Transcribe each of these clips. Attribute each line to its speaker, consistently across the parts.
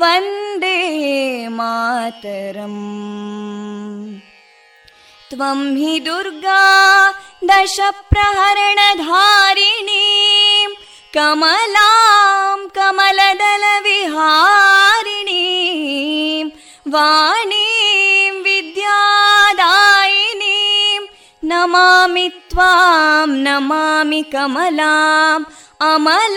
Speaker 1: वन्दे मातरम् त्वं हि दुर्गा दशप्रहरणधारिणीं कमलां कमलदलविहारिणीं वाणीं विद्यादायिनीं नमामि त्वां नमामि कमलाम् अमलामतुलां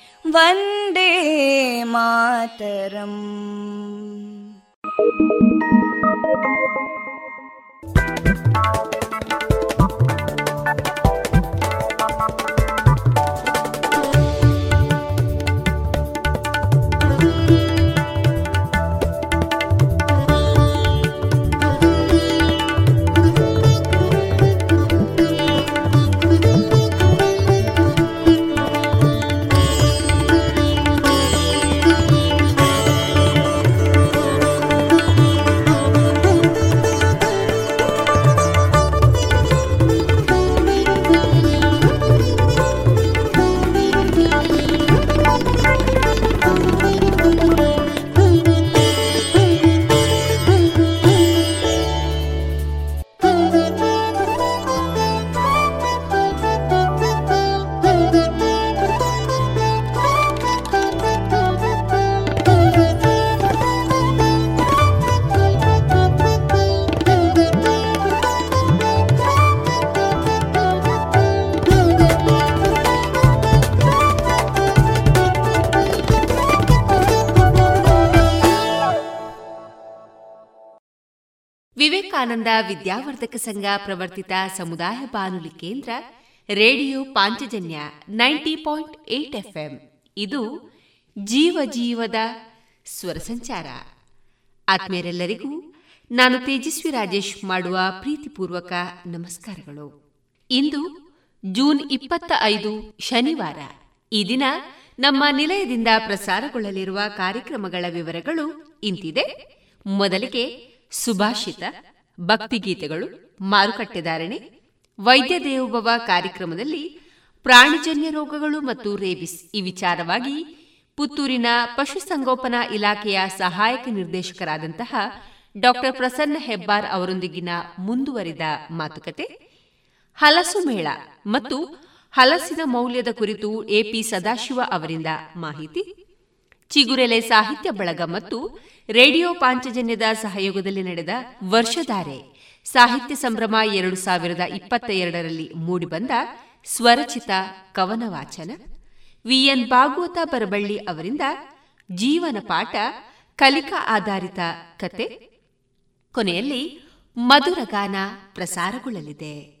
Speaker 1: वन्दे मातरम्
Speaker 2: ವಿವೇಕಾನಂದ ವಿದ್ಯಾವರ್ಧಕ ಸಂಘ ಪ್ರವರ್ತಿತ ಸಮುದಾಯ ಬಾನುಲಿ ಕೇಂದ್ರ, radio Panchajanya ninety point eight FM. ಇದು ಜೀವ ಜೀವದ ಸ್ವರ ಸಂಚಾರ. ಆತ್ಮೀಯರೆಲ್ಲರಿಗೂ ನಾನು ತೇಜಸ್ವಿ ರಾಜೇಶ್ ಮಾಡುವ ಪ್ರೀತಿಪೂರ್ವಕ ನಮಸ್ಕಾರಗಳು. ಇಂದು ಜೂನ್ ಇಪ್ಪತ್ತ ಐದು, ಶನಿವಾರ. ಈ ದಿನ ನಮ್ಮ ನಿಲಯದಿಂದ ಪ್ರಸಾರಗೊಳ್ಳಲಿರುವ ಕಾರ್ಯಕ್ರಮಗಳ ವಿವರಗಳು ಇಂತಿದೆ. ಮೊದಲಿಗೆ ಸುಭಾಷಿತ. ಭಕ್ತಿಗೀತೆಗಳು ಮಾರುಕಟ್ಟೆದಾರಣೆ ವೈದ್ಯ ದೇವೋಭವ ಕಾರ್ಯಕ್ರಮದಲ್ಲಿ ಪ್ರಾಣಿಜನ್ಯ ರೋಗಗಳು ಮತ್ತು ರೇಬಿಸ್ ಈ ವಿಚಾರವಾಗಿ ಪುತ್ತೂರಿನ ಪಶುಸಂಗೋಪನಾ ಇಲಾಖೆಯ ಸಹಾಯಕ ನಿರ್ದೇಶಕರಾದಂತಹ ಡಾಕ್ಟರ್ ಪ್ರಸನ್ನ ಹೆಬ್ಬಾರ್ ಅವರೊಂದಿಗಿನ ಮುಂದುವರಿದ ಮಾತುಕತೆ, ಹಲಸು ಮೇಳ ಮತ್ತು ಹಲಸಿನ ಮೌಲ್ಯದ ಕುರಿತು ಎಪಿ ಸದಾಶಿವ ಅವರಿಂದ ಮಾಹಿತಿ. ಚಿಗುರೆಲೆ ಸಾಹಿತ್ಯ ಬಳಗ ಮತ್ತು ರೇಡಿಯೋ ಪಾಂಚಜನ್ಯದ ಸಹಯೋಗದಲ್ಲಿ ನಡೆದ ವರ್ಷಧಾರೆ ಸಾಹಿತ್ಯ ಸಂಭ್ರಮ ಎರಡು ಸಾವಿರದ ಇಪ್ಪತ್ತ ಎರಡರಲ್ಲಿ ಮೂಡಿಬಂದ ಸ್ವರಚಿತ ಕವನ ವಾಚನ ವಿಎನ್ ಭಾಗವತ ಬರಬಳ್ಳಿ ಅವರಿಂದ ಜೀವನ ಪಾಠ, ಕಲಿಕಾ ಆಧಾರಿತ ಕತೆ, ಕೊನೆಯಲ್ಲಿ ಮಧುರಗಾನ ಪ್ರಸಾರಗೊಳ್ಳಲಿದೆ.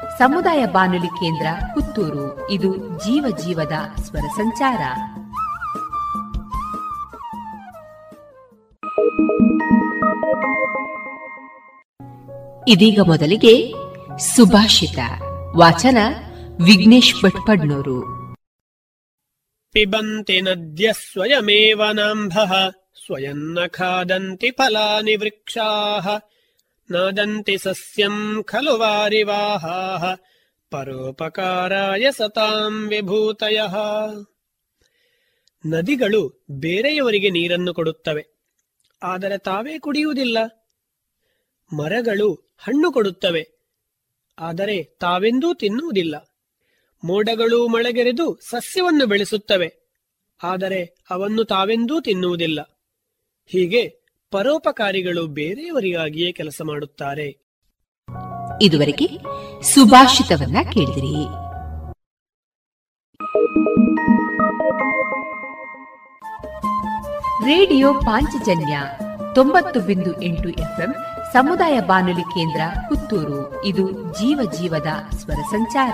Speaker 2: ಸಮುದಾಯ ಬಾನುಲಿ ಕೇಂದ್ರ ಪುತ್ತೂರು. ಇದು ಜೀವ ಜೀವದ ಸ್ವರ ಸಂಚಾರ. ಇದೀಗ ಮೊದಲಿಗೆ ಸುಭಾಷಿತ. ವಾಚನ ವಿಘ್ನೇಶ್ ಭಟ್ಪಡ್ನೂರು.
Speaker 3: ಪಿಬಂತಿ ನದ್ಯ ಸ್ವಯಮೇವ ನಾಂಭ, ಸ್ವಯನ್ನ ಖಾದಂತಿ ಫಲಾನಿ ವೃಕ್ಷಾ नादन्ति सस्यम् खलु वारिवाहाः ಪರೋಪಕಾರಾಯ ಸತಾಂ ವಿಭೂತಯ ನದಿಗಳು ಬೇರೆಯವರಿಗೆ ನೀರನ್ನು ಕೊಡುತ್ತವೆ ಆದರೆ ತಾವೇ ಕುಡಿಯುವುದಿಲ್ಲ ಮರಗಳು ಹಣ್ಣು ಕೊಡುತ್ತವೆ ಆದರೆ ತಾವೆಂದೂ ತಿನ್ನುವುದಿಲ್ಲ ಮೋಡಗಳು ಮಳೆಗೆರೆದು ಸಸ್ಯವನ್ನು ಬೆಳೆಸುತ್ತವೆ ಆದರೆ ಅವನ್ನು ತಾವೆಂದೂ ತಿನ್ನುವುದಿಲ್ಲ ಹೀಗೆ ಪರೋಪಕಾರಿಗಳು ಬೇರೆಯವರಿಗಾಗಿಯೇ ಕೆಲಸ ಮಾಡುತ್ತಾರೆ.
Speaker 2: ಇದುವರೆಗೆ ಸುಭಾಷಿತವನ್ನ ಕೇಳಿದಿರಿ. ರೇಡಿಯೋ ಪಾಂಚಜನ್ಯ ತೊಂಬತ್ತು ಬಿಂದು ಎಂಟು ಎಫ್ಎಂ ಸಮುದಾಯ ಬಾನುಲಿ ಕೇಂದ್ರ ಪುತ್ತೂರು. ಇದು ಜೀವ ಜೀವದ ಸ್ವರ ಸಂಚಾರ.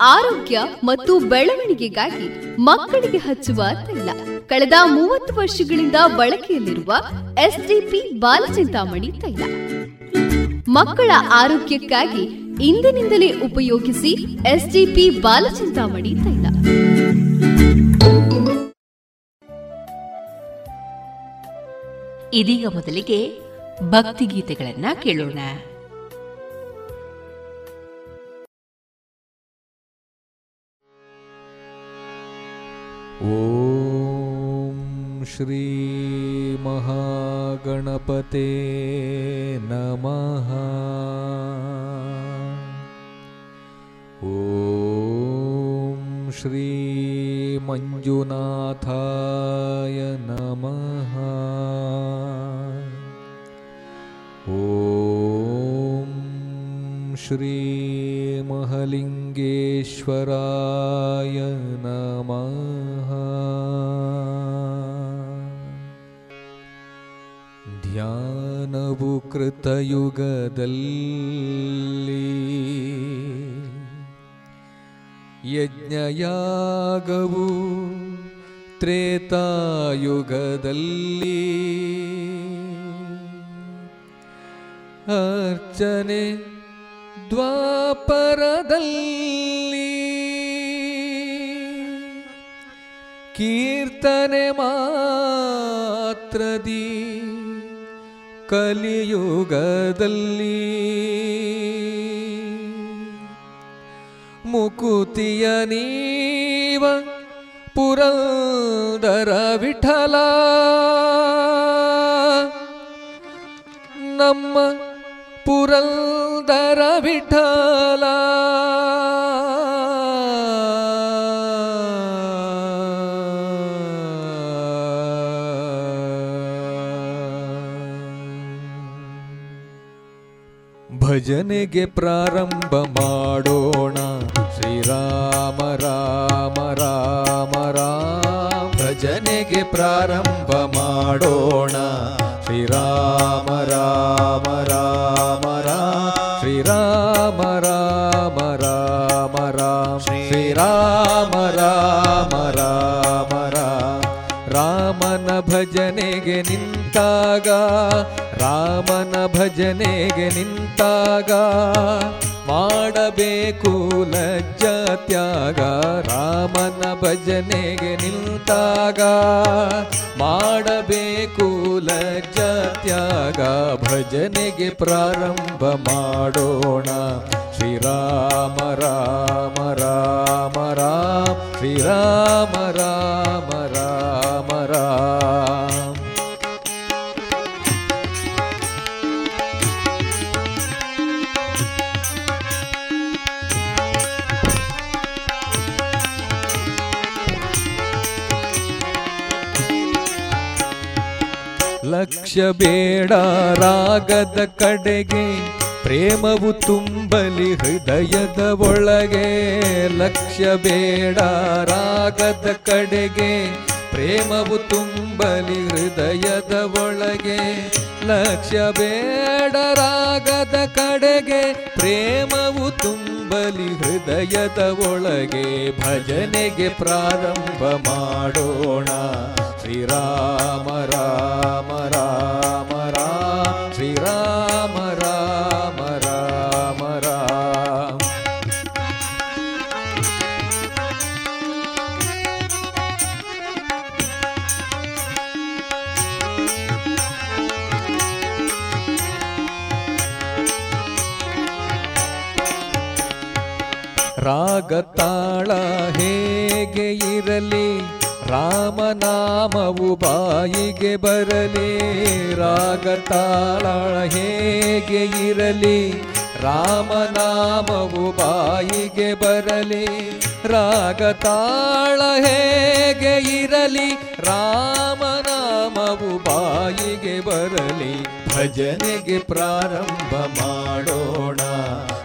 Speaker 4: ಆರೋಗ್ಯ ಮತ್ತು ಬೆಳವಣಿಗೆಗಾಗಿ ಮಕ್ಕಳಿಗೆ ಹಚ್ಚುವ ತೈಲ ಕಳೆದ ಮೂವತ್ತು ವರ್ಷಗಳಿಂದ ಬಳಕೆಯಲ್ಲಿರುವ ಎಸ್ಡಿಪಿ ಬಾಲಚಿಂತಾಮಣಿ ತೈಲ. ಮಕ್ಕಳ ಆರೋಗ್ಯಕ್ಕಾಗಿ ಇಂದಿನಿಂದಲೇ ಉಪಯೋಗಿಸಿ ಎಸ್ಡಿಪಿ ಬಾಲಚಿಂತಾಮಣಿ ತೈಲ.
Speaker 2: ಇದೀಗ ಮೊದಲಿಗೆ ಭಕ್ತಿಗೀತೆಗಳನ್ನ ಕೇಳೋಣ.
Speaker 5: ॐ श्रीमहागणपते नमः। ॐ श्रीमञ्जुनाथाय नमः। ॐ श्रीमहलिङ्गेश्वराय नमः
Speaker 6: ಜ್ಞಾನವು ಕೃತಯುಗದಲ್ಲಿ ಯಜ್ಞಯಾಗವು ತ್ರೇತಾಯುಗದಲ್ಲಿ ಅರ್ಚನೆ ದ್ವಾಪರದಲ್ಲಿ ಕೀರ್ತನೆ ಮಾತ್ರದಿ ಕಲಿಯುಗದಲ್ಲಿ ಮುಕುತಿಯ ನೀವ ಪುರಂದರ ವಿಠಲ. ನಮ್ಮ ಪುರಂದರ ವಿಠಲ. ಭಜನೆಗೆ ಪ್ರಾರಂಭ ಮಾಡೋಣ. ಶ್ರೀರಾಮ ರಾಮ ರಾಮ ರಾಮ. ಭಜನೆಗೆ ಪ್ರಾರಂಭ ಮಾಡೋಣ. ಶ್ರೀರಾಮ ರಾಮ ರಾಮ ರಾಮ ಶ್ರೀರಾಮ ರಾಮ ರಾಮ ರಾಮ ಶ್ರೀರಾಮ ರಾಮ ರಾಮ ರಾಮ. ರಾಮನ ಭಜನೆಗೆ ನಿಂತಾಗ ರಾಮನ ಭಜನೆಗೆ ನಿಂತಾಗ. ಮಾಡಬೇಕು ಲಜ್ಜ ತ್ಯಾಗ ರಾಮನ ಭಜನೆಗೆ ನಿಂತಾಗ. ಮಾಡಬೇಕು ಲಜ್ಜ ತ್ಯಾಗ ಭಜನೆಗೆ ಪ್ರಾರಂಭ ಮಾಡೋಣ. ಶ್ರೀರಾಮ ರಾಮ ರಾಮ ರಾಮ. ಶ್ರೀರಾಮ ರಾಮ ರಾಮ ರಾಮ. ಲಕ್ಷ್ಯ ಬೇಡ. ರಾಗದ ಕಡೆಗೆ ಪ್ರೇಮವು ತುಂಬಲಿ ಹೃದಯದ ಒಳಗೆ. ಲಕ್ಷ್ಯ ಬೇಡ. ರಾಗದ ಕಡೆಗೆ ಪ್ರೇಮವು ತುಂಬಲಿ ಹೃದಯದ ಒಳಗೆ. ಲಕ್ಷ್ಯ ಬೇಡ. ರಾಗದ ಕಡೆಗೆ ಪ್ರೇಮವು ತುಂಬಲಿ ಹೃದಯದ ಒಳಗೆ. ಭಜನೆಗೆ ಪ್ರಾರಂಭ ಮಾಡೋಣ. ಶ್ರೀರಾಮ ರಾಮ ರಾಮ ರಾಮ ಶ್ರೀರಾಮ ರಾಮ ರಾಮ ರಾಮ. ರಾಗ ತಾಳ ಹೇಗೆ ಇರಲಿ? ರಾಮನಾಮವು ಬಾಯಿಗೆ ಬರಲಿ ರಾಗ ತಾಳ ಹೇಗೆ ಇರಲಿ ರಾಮನಾಮವು ಬಾಯಿಗೆ ಬರಲಿ. ರಾಗ ತಾಳ ಹೇಗೆ ಇರಲಿ, ರಾಮನಾಮವು ಬಾಯಿಗೆ ಬರಲಿ, ಭಜನೆಗೆ ಪ್ರಾರಂಭ ಮಾಡೋಣ.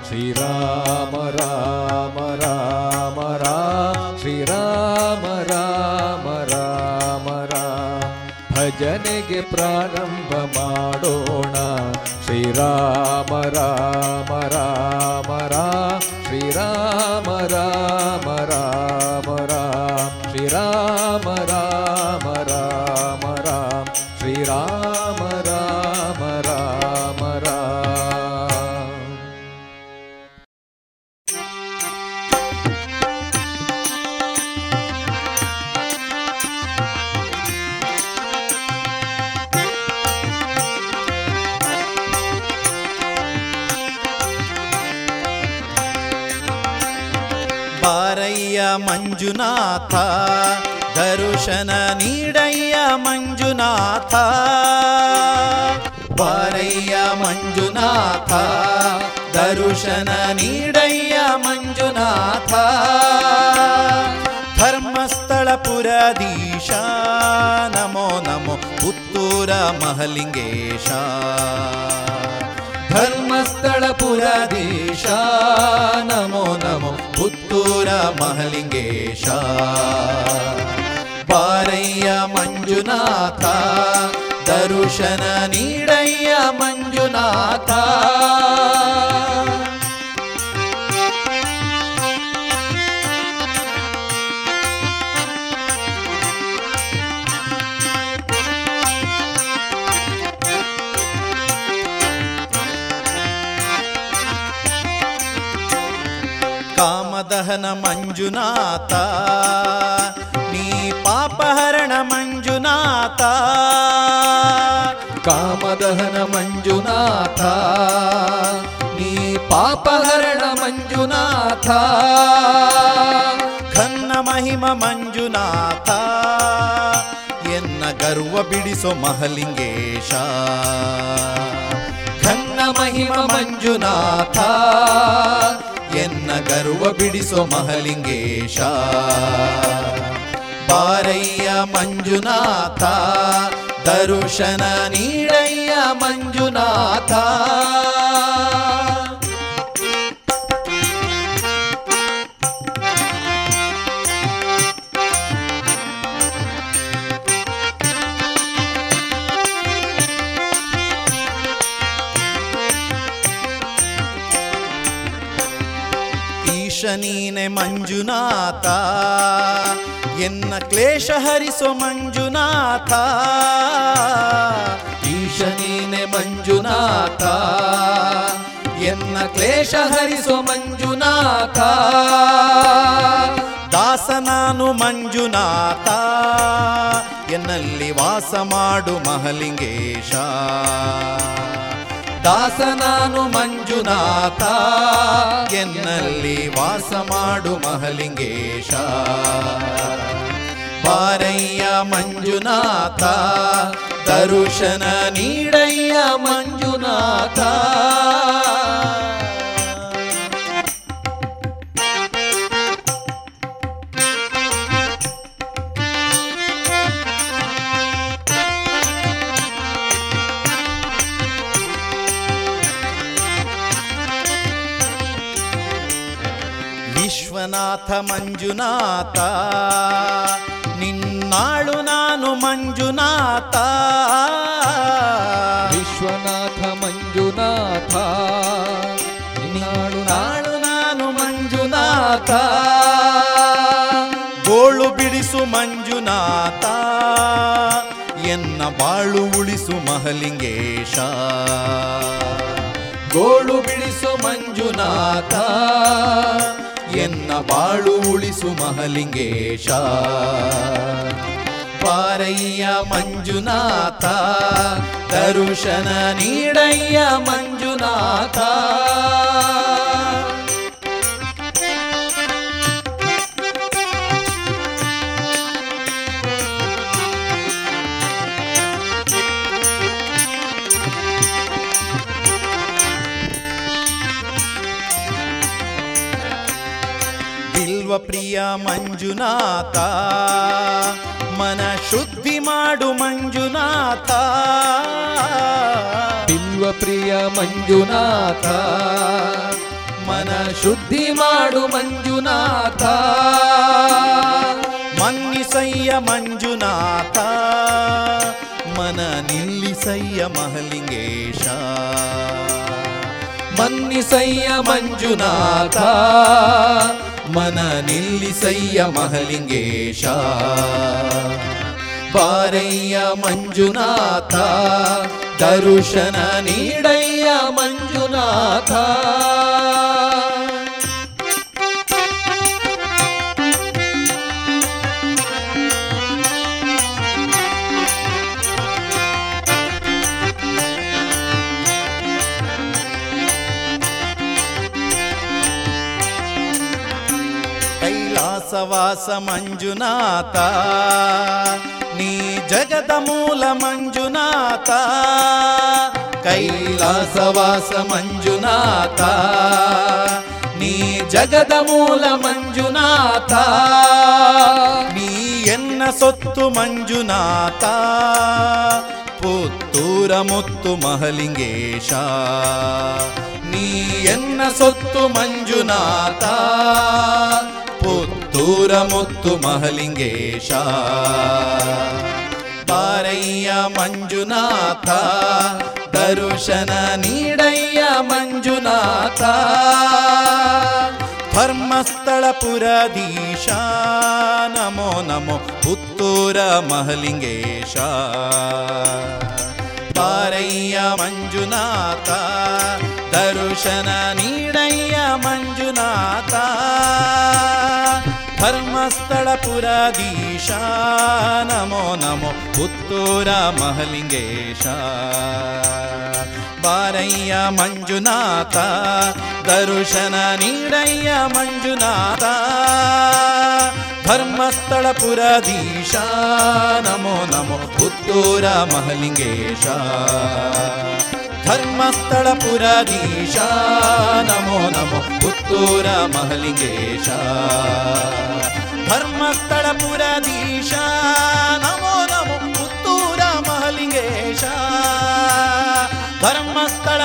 Speaker 6: ಶ್ರೀರಾಮ, ರಾಮ ರಾಮ ರಾಮ, ಶ್ರೀರಾಮ, ರಾಮ ರಾಮ ರಾಮ. ಭಜನೆಗೆ ಪ್ರಾರಂಭ ಮಾಡೋಣ. ಶ್ರೀರಾಮ ರಾಮ ರಾಮ ರಾಮ. राम
Speaker 5: राम ಮಂಜುನಾಥ, ದರುಶನ ನೀಡಯ್ಯ ಮಂಜುನಾಥ. ಬಾರಯ್ಯ ಮಂಜುನಾಥ, ದರುಶನ ನೀಡಯ್ಯ ಮಂಜುನಾಥ. ಧರ್ಮಸ್ಥಳ ಪುರದೀಶ, ನಮೋ ನಮೋ ಪುತ್ತೂರ ಮಹಲಿಂಗೇಶ. ಧರ್ಮಸ್ಥಳ ಪುರದೀಶ. ನಮೋ ನಮೋ ಪುತ್ತೂರ ಮಹಲಿಂಗೇಶ. ಬಾರಯ್ಯ ಮಂಜುನಾಥ ದರುಶನ ನೀಡಯ್ಯ ಮಂಜುನಾಥ. ಕಾಮದಹನ ಮಂಜುನಾಥ, ನೀ ಪಾಪಹರಣ ಮಂಜುನಾಥ
Speaker 6: ಕಾಮದಹನ ಮಂಜುನಾಥ, ನೀ ಪಾಪಹರಣ ಮಂಜುನಾಥ
Speaker 5: ಖನ್ನ ಮಹಿಮ ಮಂಜುನಾಥ, ಎನ್ನ ಗರ್ವ ಬಿಡಿಸೋ ಮಹಲಿಂಗೇಶ ಖನ್ನ ಮಹಿಮ ಮಂಜುನಾಥ ಎನ್ನ ಗರ್ವ ಬಿಡಿಸೋ ಮಹಲಿಂಗೇಶ. ಬಾರಯ್ಯ ಮಂಜುನಾಥ ದರುಶನ ನೀಡಯ್ಯ ಮಂಜುನಾಥ. ಈಶ ನೀನೆ ಮಂಜುನಾಥ. ಎನ್ನ ಕ್ಲೇಶ ಹರಿಸೋ ಮಂಜುನಾಥ.
Speaker 6: ಈಶ ನೀನೆ ಮಂಜುನಾಥ. ಎನ್ನ ಕ್ಲೇಶ ಹರಿಸೋ ಮಂಜುನಾಥ.
Speaker 5: ದಾಸನಾನು ಮಂಜುನಾಥ. ಎನ್ನಲ್ಲಿ ವಾಸ ಮಾಡು ಮಹಲಿಂಗೇಶ. ದಾಸ ನಾನು ಮಂಜುನಾಥ ಎನ್ನಲ್ಲಿ ವಾಸ ಮಾಡು ಮಹಲಿಂಗೇಶ. ಬಾರಯ್ಯ ಮಂಜುನಾಥ ದರುಶನ ನೀಡಯ್ಯ ಮಂಜುನಾಥ. ಮಂಜುನಾಥ. ನಿನ್ನಾಳು ನಾನು ಮಂಜುನಾಥ.
Speaker 6: ವಿಶ್ವನಾಥ ಮಂಜುನಾಥ. ನಿನ್ನಾಳು
Speaker 5: ನಾಳು ನಾನು ಮಂಜುನಾಥ. ಗೋಳು ಬಿಡಿಸು ಮಂಜುನಾಥ. ಎನ್ನ ಬಾಳು ಉಳಿಸು ಮಹಲಿಂಗೇಶ. ಗೋಳು ಬಿಡಿಸು ಮಂಜುನಾಥ. ಎನ್ನ ಬಾಳು ಉಳಿಸು ಮಹಲಿಂಗೇಶ. ಪಾರಯ್ಯ ಮಂಜುನಾಥ ದರುಶನ ನೀಡಯ್ಯ ಮಂಜುನಾಥ. ಬಿಲ್ವ ಪ್ರಿಯ ಮಂಜುನಾಥ. ಮನ ಶುದ್ಧಿ ಮಾಡು ಮಂಜುನಾಥ.
Speaker 6: ಬಿಲ್ವ ಪ್ರಿಯ ಮಂಜುನಾಥ. ಮನ ಶುದ್ಧಿ ಮಾಡು ಮಂಜುನಾಥ.
Speaker 5: ಮನ್ನಿಸಯ್ಯ ಮಂಜುನಾಥ. ಮನ ನಿಲ್ಲಿಸಯ್ಯ ಮಹಲಿಂಗೇಶ. ಮನ್ನಿಸಯ್ಯ ಮಂಜುನಾಥ. ಮನ ನಿಲ್ಲಿಸಯ್ಯ ಮಹಲಿಂಗೇಶ. ಬಾರಯ್ಯ ಮಂಜುನಾಥ ದರುಶನ ನೀಡಯ್ಯ ಮಂಜುನಾಥ. ಕೈಲಾಸವಾಸ ಮಂಜುನಾಥ. ನೀ ಜಗದ ಮೂಲ ಮಂಜುನಾಥ. ಕೈಲಾಸವಾಸ ಮಂಜುನಾಥ. ನೀ ಜಗದ ಮೂಲ ಮಂಜುನಾಥ. ನೀ ಎನ್ನ ಸೊತ್ತು ಮಂಜುನಾಥ. ಪುತ್ತೂರ ಮುತ್ತು ಮಹಲಿಂಗೇಶ. ನೀ ಎನ್ನ ಸೊತ್ತು ಮಂಜುನಾಥ. ಪುತ್ತೂರ ಮುತ್ತು ಮಹಲಿಂಗೇಶ ಬಾರಯ್ಯ ಮಂಜುನಾಥ ದರುಶನ ನೀಡಯ್ಯ ಮಂಜುನಾಥ ಧರ್ಮಸ್ಥಳ ಪುರದೀಶ ನಮೋ ನಮೋ ಪುತ್ತೂರ ಮಹಲಿಂಗೇಶ ಬಾರಯ್ಯ ಮಂಜುನಾಥ ದರುಶನ ನೀಡಯ್ಯ ಮಂಜುನಾಥ धर्मस्थलपुरदिशा नमो नमो पुत्तूरमहलिङ्गेश बारय्य मञ्जुनाथ दर्शन नीडय्य मञ्जुनाथ। धर्मस्थलपुरदिशा नमो नमो पुत्तूर महलिङ्गेश। नमो नमो पुर ಧರ್ಮಸ್ಥಳ ಪುರದೀಶ ನಮೋ ನಮೋ ಪುತ್ತೂರ ಮಹಲಿಂಗೇಶ. ಧರ್ಮಸ್ಥಳ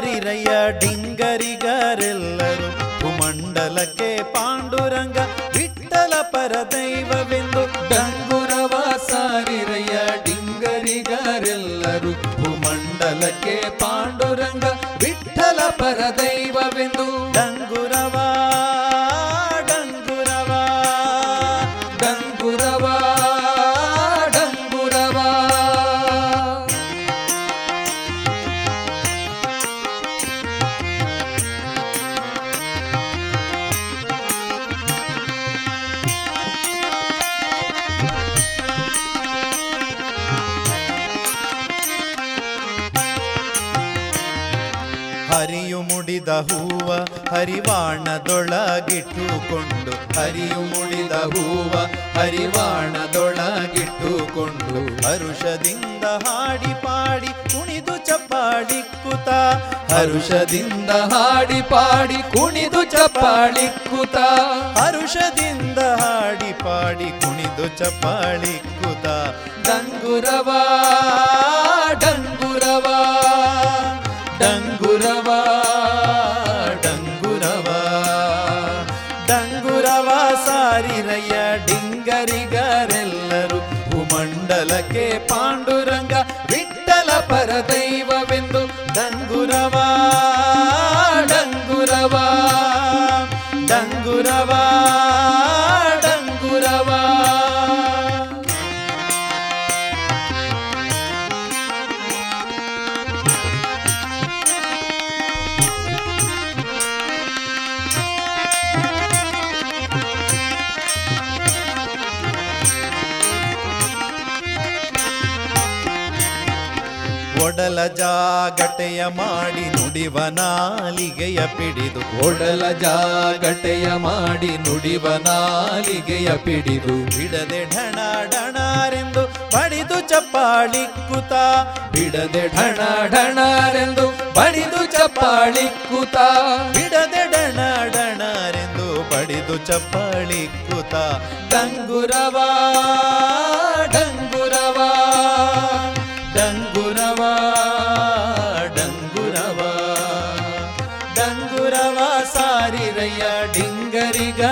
Speaker 5: ಸಾರಿರಯ್ಯ ಡಿಂಗರಿಗರೆಲ್ಲರೂ ಭೂಮಂಡಲಕ್ಕೆ ಪಾಂಡುರಂಗ ವಿಠಲ ಪರದೈವವೆಂದು
Speaker 6: ಡಂಗುರವ ಸಾರಿರಯ್ಯ ಡಿಂಗರಿಗರೆಲ್ಲರೂ ಭೂಮಂಡಲಕ್ಕೆ ಪಾಂಡುರಂಗ ವಿಠಲ ಪರದೈವವೆಂದು
Speaker 5: ಹರಿವಾಣದೊಳಗಿಟ್ಟುಕೊಂಡು,
Speaker 6: ಹರಿಯು ಮುಡಿದ ಹೂವ ಹರಿವಾಣದೊಳಗಿಟ್ಟುಕೊಂಡು,
Speaker 5: ಹರುಷದಿಂದ ಹಾಡಿ ಪಾಡಿ ಕುಣಿದು ಚಪ್ಪಾಳಿಕ್ಕುತ
Speaker 6: ಹರುಷದಿಂದ ಹಾಡಿ ಪಾಡಿ ಕುಣಿದು ಚಪ್ಪಾಳಿಕ್ಕುತ
Speaker 5: ಹರುಷದಿಂದ ಹಾಡಿ ಪಾಡಿ ಕುಣಿದು ಚಪ್ಪಾಳಿಕ್ಕುತ
Speaker 6: ಡಂಗುರವಾ ಡಂಗುರವ
Speaker 5: ಒಡಲ ಜಾಗಟೆಯ ಮಾಡಿ ನುಡಿವ ನಾಲಿಗೆಯ ಪಿಡಿದು.
Speaker 6: ಒಡಲ ಜಾಗಟೆಯ ಮಾಡಿ ನುಡಿವ ನಾಲಿಗೆಯ ಪಿಡಿದು.
Speaker 5: ಬಿಡದೆ ಢಣ ಢಣಾರೆಂದು ಬಡಿದು ಚಪ್ಪಾಳಿಕ್ಕುತ
Speaker 6: ಬಿಡದೆ ಢಣ ಢಣಾರೆಂದು ಬಡಿದು ಚಪ್ಪಾಳಿಕ್ಕುತ
Speaker 5: ಬಿಡದೆ ಢಣ ಢಣಾರೆಂದು ಬಡಿದು ಚಪ್ಪಾಳಿಕ್ಕುತ
Speaker 6: ಡಂಗುರವ ಡಂಗುರವ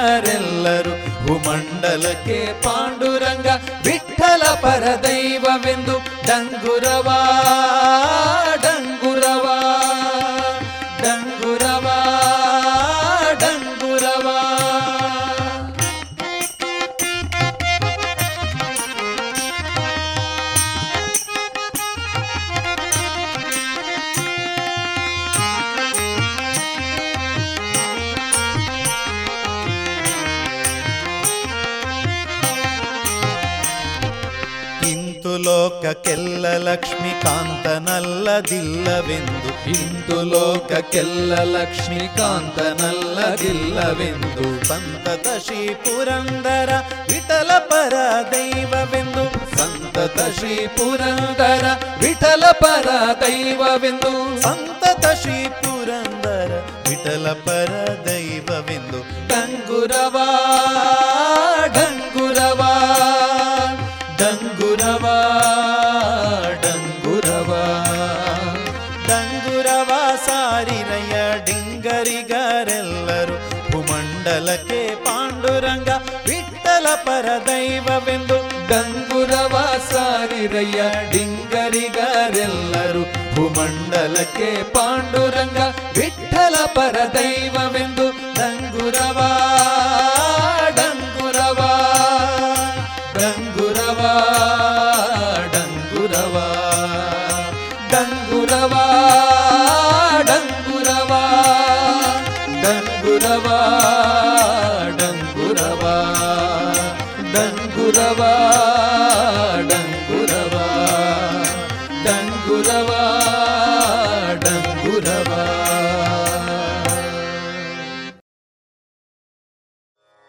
Speaker 5: ಡಿಂಗರಿಗರೆಲ್ಲರೂ ಭೂಮಂಡಲಕ್ಕೆ ಪಾಂಡುರಂಗ ವಿಠಲ ಪರದೈವವೆಂದು ಡಂಗುರವ
Speaker 6: ಲಕ್ಷ್ಮೀಕಾಂತನಲ್ಲದಿಲ್ಲವೆಂದು
Speaker 7: ಇಂದು ಲೋಕಕ್ಕೆಲ್ಲ ಲಕ್ಷ್ಮೀಕಾಂತನಲ್ಲದಿಲ್ಲವೆಂದು.
Speaker 6: ಸಂತತ ಶ್ರೀ ಪುರಂದರ ವಿಠಲ ಪರ ದೈವವೆಂದು
Speaker 7: ಸಂತತ ಶ್ರೀ ಪುರಂದರ ವಿಠಲ ಪರ ದೈವವೆಂದು
Speaker 6: ಸಂತತ ಶ್ರೀ ಪುರಂದರ ವಿಠಲ ಪರ ದೈವವೆಂದು ಪಾಂಡುರಂಗ ವಿಠಲ ಪರ ದೈವವೆಂದು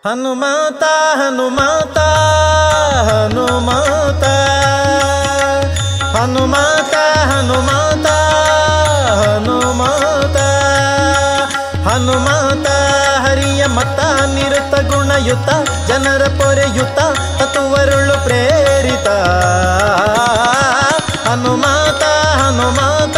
Speaker 5: ಹನುಮಾತ ಹನುಮಾತ ಹನುಮಾತ. ಹನುಮಾತ ಹನುಮಾತ ಹನುಮಾತ. ಹನುಮಾತ, ಹರಿಯ ಮತ, ನಿರತ ಗುಣಯುತ, ಜನರ ಪೊರೆಯುತ, ತತ್ವರುಳು ಪ್ರೇರಿತ. ಹನುಮಾತ ಹನುಮಾತ.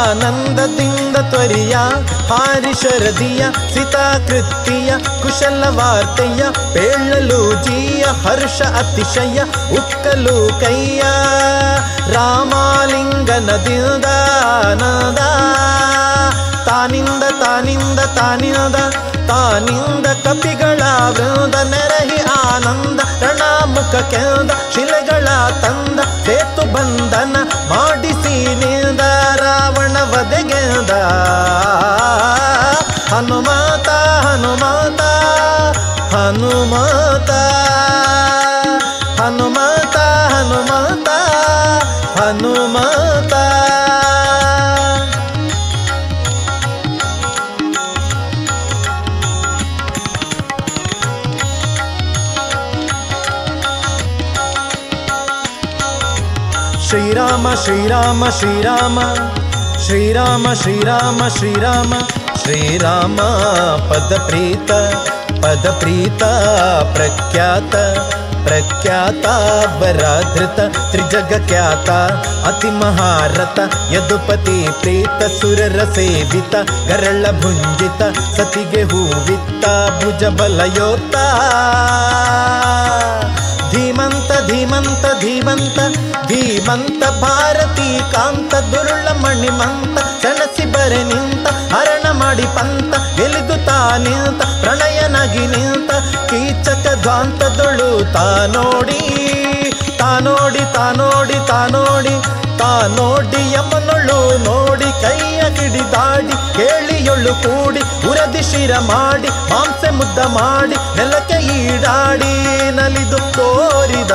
Speaker 5: ಆನಂದದಿಂದ ತ್ವರಿಯ ಸಿತಾಕೃತಿಯ ಕುಶಲ ವಾರ್ತೆಯ ಪೇಳಲು ಜೀಯ, ಹರ್ಷ ಅತಿಶಯ, ಉಕ್ಕಲು ಕೈಯ ರಾಮಾಲಿಂಗನದಿಂದ ನದ ತಾನಿಂದ ತಾನಿಂದ ತಾನಿಂದ ತಾನಿಂದ ಕಪಿಗಳ ವೃಂದ, ನೆರಹಿ ಆನಂದ, ರಣಾಮುಖ ಕೆಂದ, ಶಿಲೆಗಳ ತಂದ, ಸೇತು ಬಂಧನ ಮಾಡಿಸಿ ನಿಂದ ವಧೆಗೆಂದ ಹನುಮಾತ ಹನುಮಾತ ಹನುಮಾತ. ಹನುಮಾತ ಹನುಮಾತ ಹನುಮಾತ. ಶ್ರೀರಾಮ ಶ್ರೀರಾಮ ಶ್ರೀರಾಮ. ಶ್ರೀರಾಮ ಶ್ರೀರಾಮ ಶ್ರೀರಾಮ ಶ್ರೀರಾಮ, ಪದ ಪ್ರೀತ ಪದ ಪ್ರೀತ, ಪ್ರಖ್ಯಾತ ಪ್ರಖ್ಯಾತ ಬರಾಧೃತ ತ್ರಿಜಗ ಖ್ಯಾತ ಅತಿ ಮಹಾರಥ, ಯದುಪತಿ ಪ್ರೀತ, ಸುರರ ಸೇವಿತ, ಗರಳ ಭುಂಜಿತ, ಸತಿಗೆ ಹೂವಿತ್ತ, ಭುಜ ಬಲಯೋತ ಧೀಮಂತ ಧೀಮಂತ ಧೀಮಂತ ಧೀಮಂತ ಭಾರತಿ ಕಾಂತ ದುರುಳ ಮಣಿಮಂತ ಸೆಣಸಿ ಬರೆ ನಿಂತ, ಹರಣ ಮಾಡಿ ಪಂತ, ಎಲಿದು ತಾ ನಿಂತ, ಪ್ರಣಯನಾಗಿ ನಿಂತ, ಕೀಚಕ ಧ್ವಾಂತದೊಳು ತಾ ನೋಡಿ ತಾ ನೋಡಿ ತಾ ನೋಡಿ ತಾ ನೋಡಿ ತಾ ನೋಡಿ ಯಮನೊಳು ನೋಡಿ, ಕೈಯ ಕಿಡಿದಾಡಿ ಕೇಳಿಯೊಳು ಕೂಡಿ, ಉರದಿ ಶಿರ ಮಾಡಿ, ಮಾಂಸೆ ಮುದ್ದ ಮಾಡಿ, ನೆಲಕ್ಕೆ ಈಡಾಡಿ, ನಲಿದು ತೋರಿದ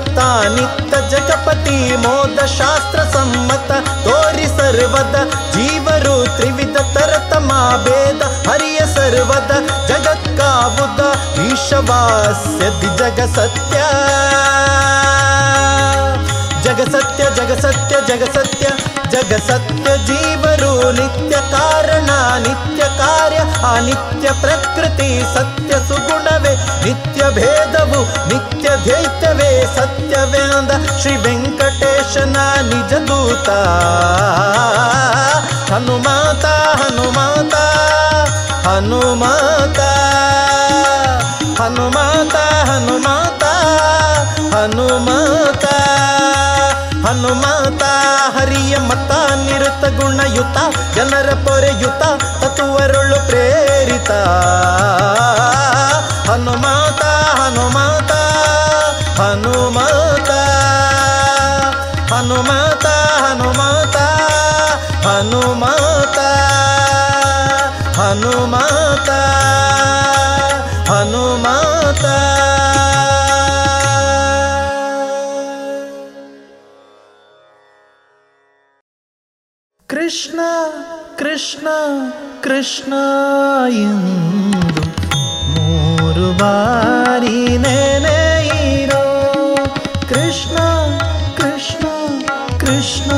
Speaker 5: नित्य नित्यजगपति मोदशास्त्रसम्मत तोरि सर्वद, जीवरु त्रिविध तरतमाभेद हरिय सर्वद जगत्कावुद ईशवास्य दिजगसत्य जगसत्य जगसत्य जगसत्य जगसत्य जीव ಸತ್ಯ ಜಗ ಸತ್ಯ ಜಗ ಸತ್ಯ ಜಗ ಸತ್ಯ ಜೀವರು ನಿತ್ಯ ಕಾರಣ, ನಿತ್ಯ ಕಾರ್ಯ, ಅನಿತ್ಯ ಪ್ರಕೃತಿ ಸತ್ಯ ಸುಗುಣವೇ, ನಿತ್ಯ ಭೇದವು, ನಿತ್ಯ ದ್ವೈತವೇ ಸತ್ಯವೇಂದ ಶ್ರೀ ವೆಂಕಟೇಶನ ನಿಜ ದೂತ. ಹನುಮಾತ ಹನುಮಾತ ಹನುಮಾತ ಹನುಮಾತ ಹನುಮಾತ ಹನುಮಾತ ಹನುಮಾತ ಹರಿಯ ಮತ ಗುಣಯುತ ಜನರ ಪೊರೆಯುತ ತತ್ವರುಳು ಪ್ರೇರಿತ. ಕೃಷ್ಣ ಕೃಷ್ಣ ಕೃಷ್ಣ ಎಂದು ಮೂರು ಬಾರಿ ನೆನೆಯಿರೋ ಕೃಷ್ಣ ಕೃಷ್ಣ ಕೃಷ್ಣ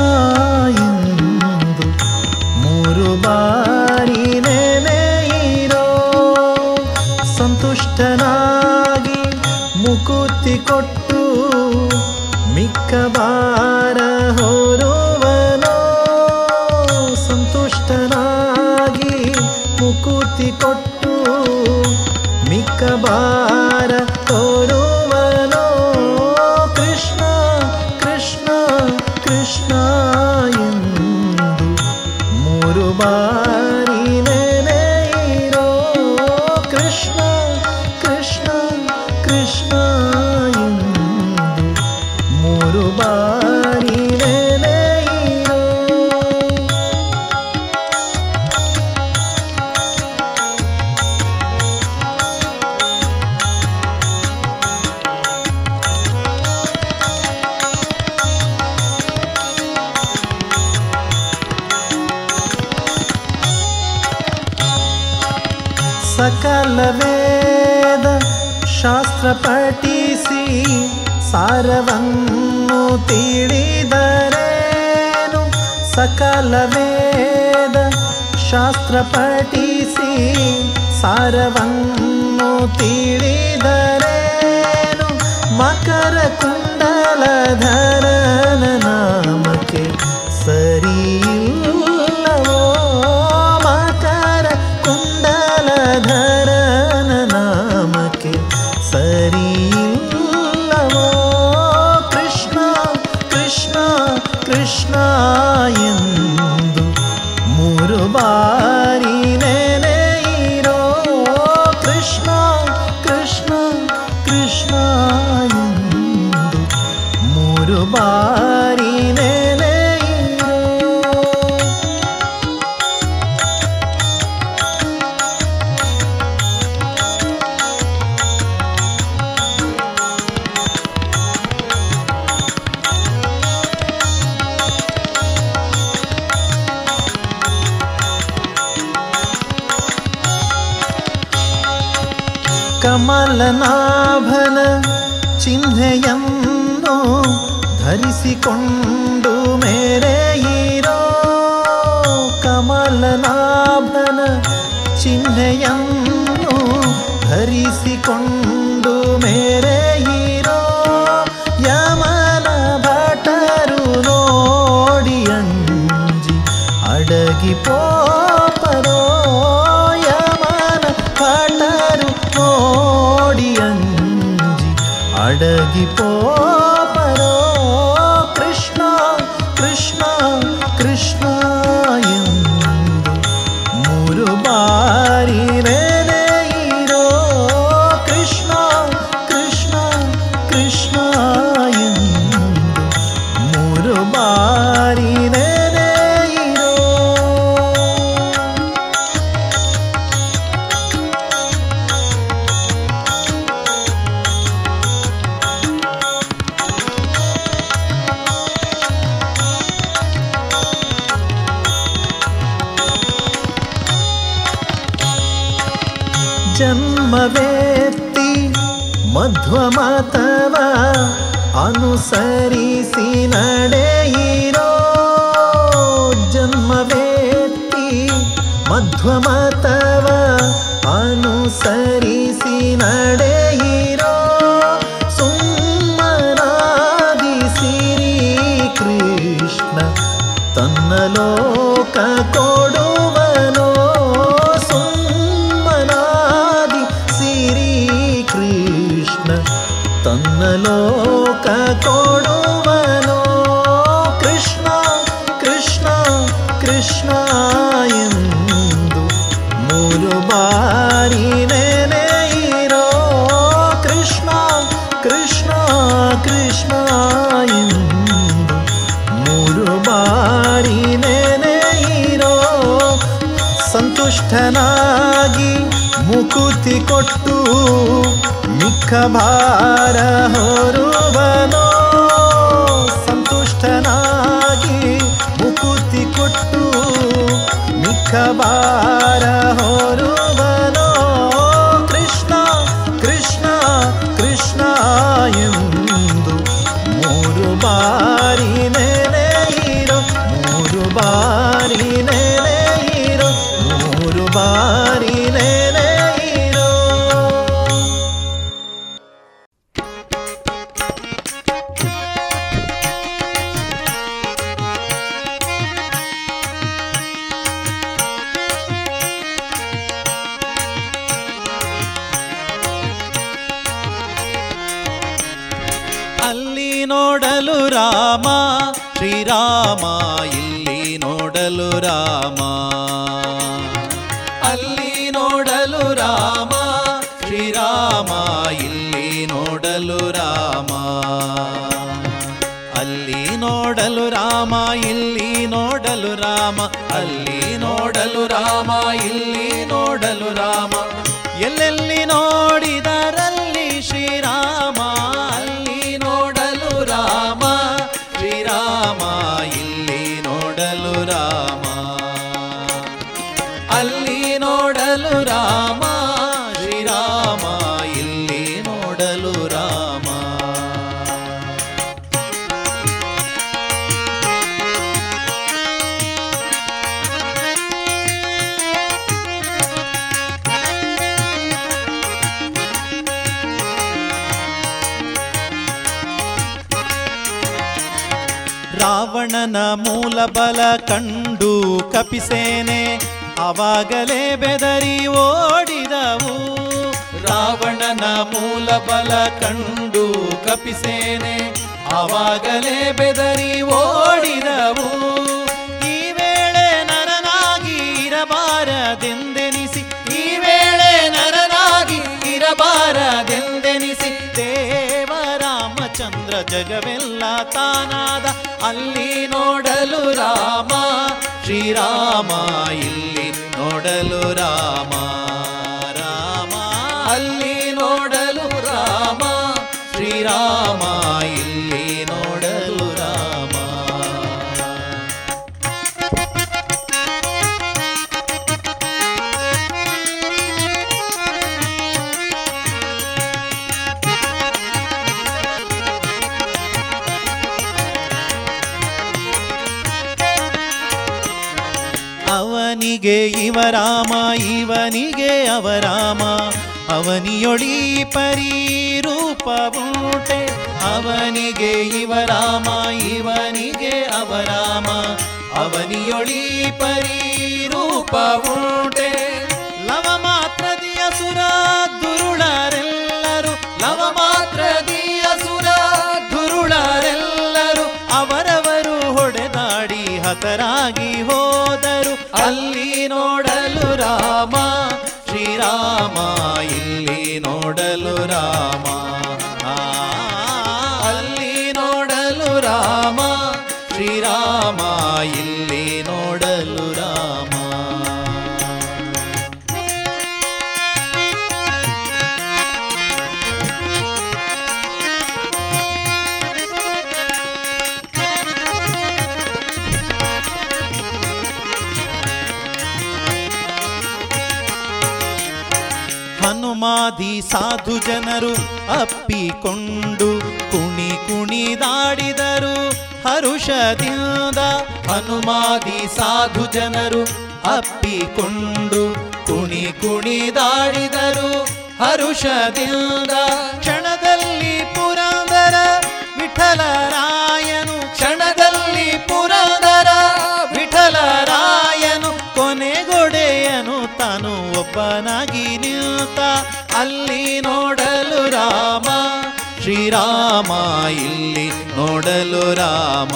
Speaker 5: ಎಂದು ಮೂರು ಬಾರಿ ನೆನೆಯಿರೋ ಸಂತುಷ್ಟನಾಗಿ ಮುಕುತಿ ಕೊಟ್ಟು ಮಿಕ್ಕ ಬಾರ ಕೊಟ್ಟು ಸಾರವನ್ನು ತಿಳಿದರೇನು ಸಕಲ ವೇದ ಶಾಸ್ತ್ರ ಪಠಿಸಿ ಸಾರವನ್ನು ತಿಳಿದರೇನು ಮಕರ ಕುಂಡಲಧರನ ಕಮಲನಾಭನ ಚಿಹ್ನೆಯನ್ನು ಧರಿಸಿಕೊಂಡು
Speaker 8: ஆகி போ ಮಾತವ ಅನುಸರಿಸಿ ನಡೆಯಿರೋ ಜನ್ಮವೇತ್ತಿ ಮಧ್ವಮ ಕೊಟ್ಟು ಮಿಕ್ಕ ಭಾರ ಹೊರುವನೋ? ಸಂತುಷ್ಟನಾಗಿ ಮುಕುತಿ ಕೊಟ್ಟು ಮಿಕ್ಕ ಭಾರ
Speaker 5: ಹೊರು ದೇವ ರಾಮಚಂದ್ರ ಜಗವೆಲ್ಲ ತಾನಾದ. ಅಲ್ಲಿ ನೋಡಲು ರಾಮ. ಶ್ರೀರಾಮ, ಇಲ್ಲಿ ನೋಡಲು ರಾಮ. ರಾಮ, ಅಲ್ಲಿ ನೋಡಲು ರಾಮ. ಶ್ರೀರಾಮ, ಇಲ್ಲಿ ಇವನಿಗೆ ಇವರಾಮ ಇವನಿಗೆ ಅವರಾಮ ಅವನಿಯೊಳಿ ಬೂಟೆ ಅವನಿಗೆ ಇವರಾಮ ಇವನಿಗೆ ಅವರಾಮ ಅವನಿಯೊಳಿ ಪರಿರೂಪವುಂಟೆ. ಲವ ಮಾತ್ರದಿಯ ಸುರ ದುರುಳರೆಲ್ಲರು ಲವ ಮಾತ್ರದಿಯ ಸುರ ದುರುಳರೆಲ್ಲರು, ಅವರವರು ಹೊಡೆದಾಡಿ ಹತರಾಗಿ ಹೋ ನೋಡಲು ರಾಮ. ಶ್ರೀರಾಮ ಇಲ್ಲಿ ನೋಡಲು ರಾಮ. ಅಲ್ಲಿ ನೋಡಲು ರಾಮ. ಶ್ರೀರಾಮ ಇಲ್ಲಿ ನೋಡಲು ಹನುಮಾದಿ ಸಾಧು ಜನರು ಅಪ್ಪಿಕೊಂಡು ಕುಣಿ ಕುಣಿದಾಡಿದರು ಹರುಷದಿಂದ ಹನುಮಾದಿ ಸಾಧು ಜನರು ಅಪ್ಪಿಕೊಂಡು ಕುಣಿ ಕುಣಿದಾಡಿದರು ಹರುಷದಿಂದ ಕ್ಷಣದಲ್ಲಿ ಪುರಂದರ ವಿಠಲರಾಯನು ಒಬ್ಬನಾಗಿ ನಿಂತ ಅಲ್ಲಿ ನೋಡಲು ರಾಮ. ಶ್ರೀರಾಮ ಇಲ್ಲಿ ನೋಡಲು ರಾಮ.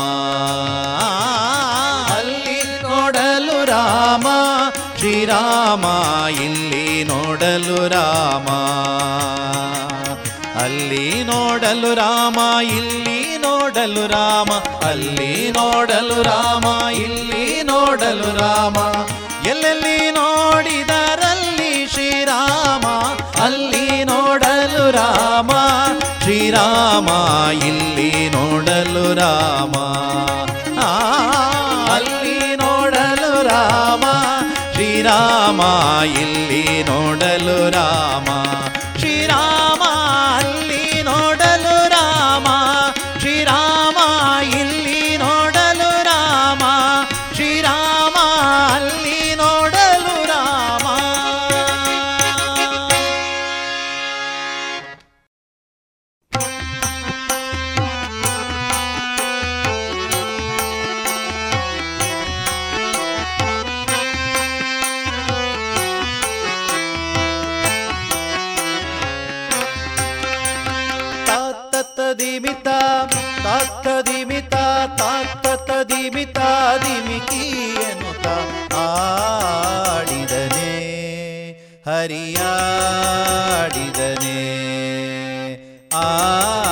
Speaker 5: ಅಲ್ಲಿ ನೋಡಲು ರಾಮ. ಶ್ರೀರಾಮ ಇಲ್ಲಿ ನೋಡಲು ರಾಮ. ಅಲ್ಲಿ ನೋಡಲು ರಾಮ, ಇಲ್ಲಿ ನೋಡಲು ರಾಮ. ಅಲ್ಲಿ ನೋಡಲು ರಾಮ, ಇಲ್ಲಿ ನೋಡಲು ರಾಮ. ಎಲ್ಲೆಲ್ಲಿ ನೋಡಿದರಲ್ಲಿ ನೋಡಲು ರಾಮ ಶ್ರೀರಾಮ ಇಲ್ಲಿ ನೋಡಲು ರಾಮ ಆ, ಅಲ್ಲಿ ನೋಡಲು ರಾಮ ಶ್ರೀರಾಮ ಇಲ್ಲಿ ನೋಡಲು ರಾಮ ತಾತ್ತದಿಮಿತ ತಾತ್ತದಿಮಿತ ದಿಮಿಕಿ ಎನ್ನುತ್ತ ಆಡಿದನೆ ಹರಿಯಾಡಿದನೆ. ಆಡಿದನೆ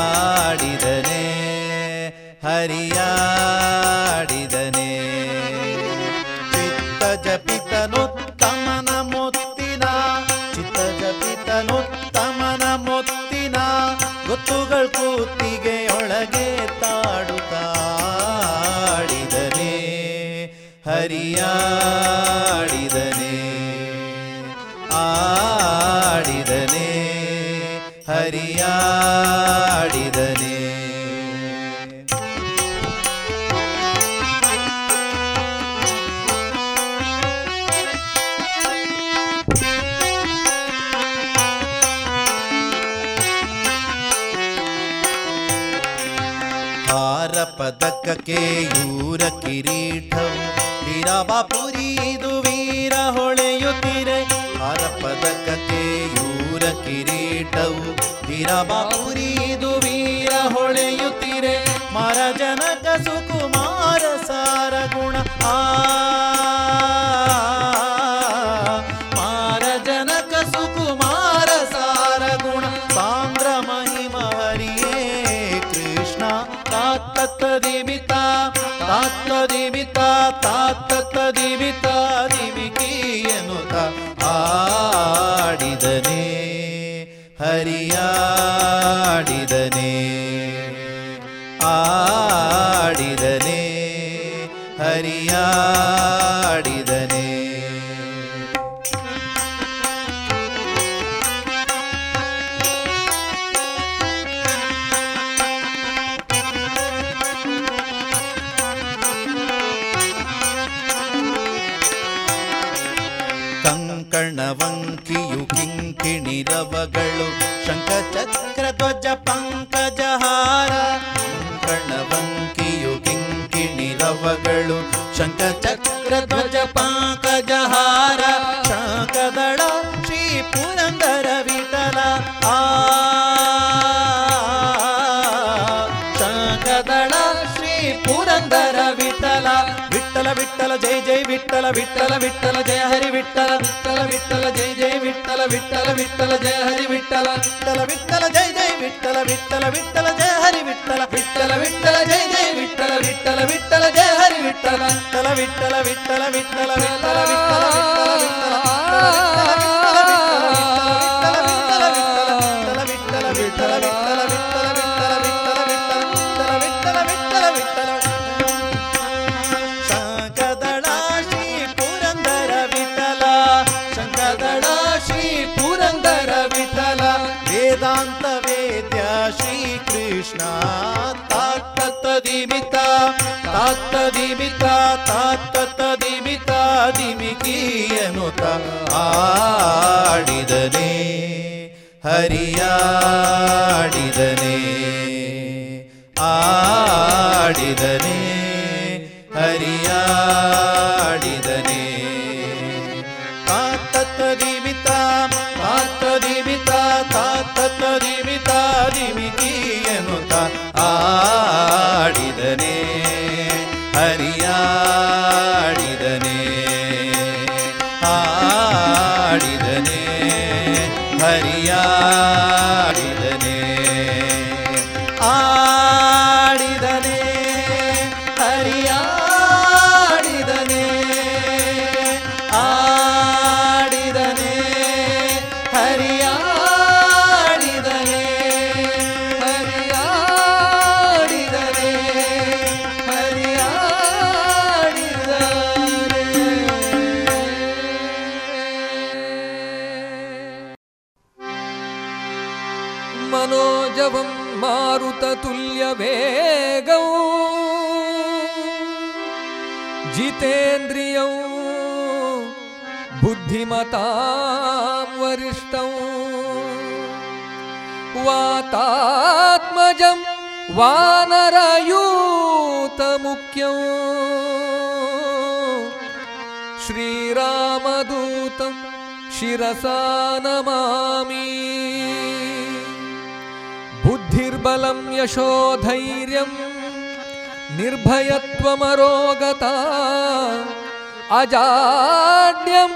Speaker 5: ಪದಕಕ್ಕೆ ಯೂರ ಕಿರೀಟವು ವೀರಬಾಪುರಿ, ಇದು ವೀರ ಹೊಳೆಯುತ್ತಿರೆ ಹರ ಪದಕ ಯೂರ ಕಿರೀಟವು. ವೀರಬಾಪುರಿ, ಇದು ವೀರ ಹೊಳೆಯುತ್ತಿರೆ ಮರ ಜನಕ ಸುಕುಮಾರ ಸಾರ ಗುಣ ಆ ತಾತ್ತದಿಮಿತ ತಾತ್ತದಿಮಿತ ದಿಮಿಕಿ ಭೈರವಗಳು ಶಂಖ ಚಕ್ರ ಧ್ವಜ ಪಂಕಜಹಾರ. ಕಣವಂಕಿಯು ಕಿಂಕಿಣಿ ರವಗಳು ಶಂಖ ಚಕ್ರ ಧ್ವಜ ಪಂಕಜಹಾರ. ಶಾಂಕದಳ ಶ್ರೀ ಪುರಂದರ ವಿಠಲ ಆ. ಶಾಂಕದಳ ಶ್ರೀ ಪುರಂದರ ವಿಠಲ. ವಿಠಲ ವಿಠಲ ಜಯ ಜಯ ವಿಠಲ ವಿಠಲ ವಿಠಲ, ಜಯ ಹರಿ ವಿಠಲ ವಿಠಲ ವಿಠಲ ಜಯ ಹರಿ ವಿಠಲ ವಿಠಲ ವಿಠಲ ಜೈ ಜೈ ವಿಠಲ ವಿಠಲ ವಿಠಲ ಜಯ ಹರಿ ವಿಠಲ ವಿಠಲ ವಿಠಲ ಜೈ ಜೈ ವಿಠಲ ವಿಠಲ ವಿಠಲ ಜಯ ಹರಿ ವಿಠಲ ವಿಠಲ ವಿಠಲ ವಿಠಲ ವಿಠಲ ವಿಠಲ ವಿಠಲ ಹರಿಯಾಡಿದನೆ ಆಡಿದನೆ.
Speaker 6: वातात्मजं वानरयूतमुख्यौ श्रीरामदूतं शिरसा नमामि बुद्धिर्बलं यशोधैर्यं निर्भयत्वमरोगता अजाड्यं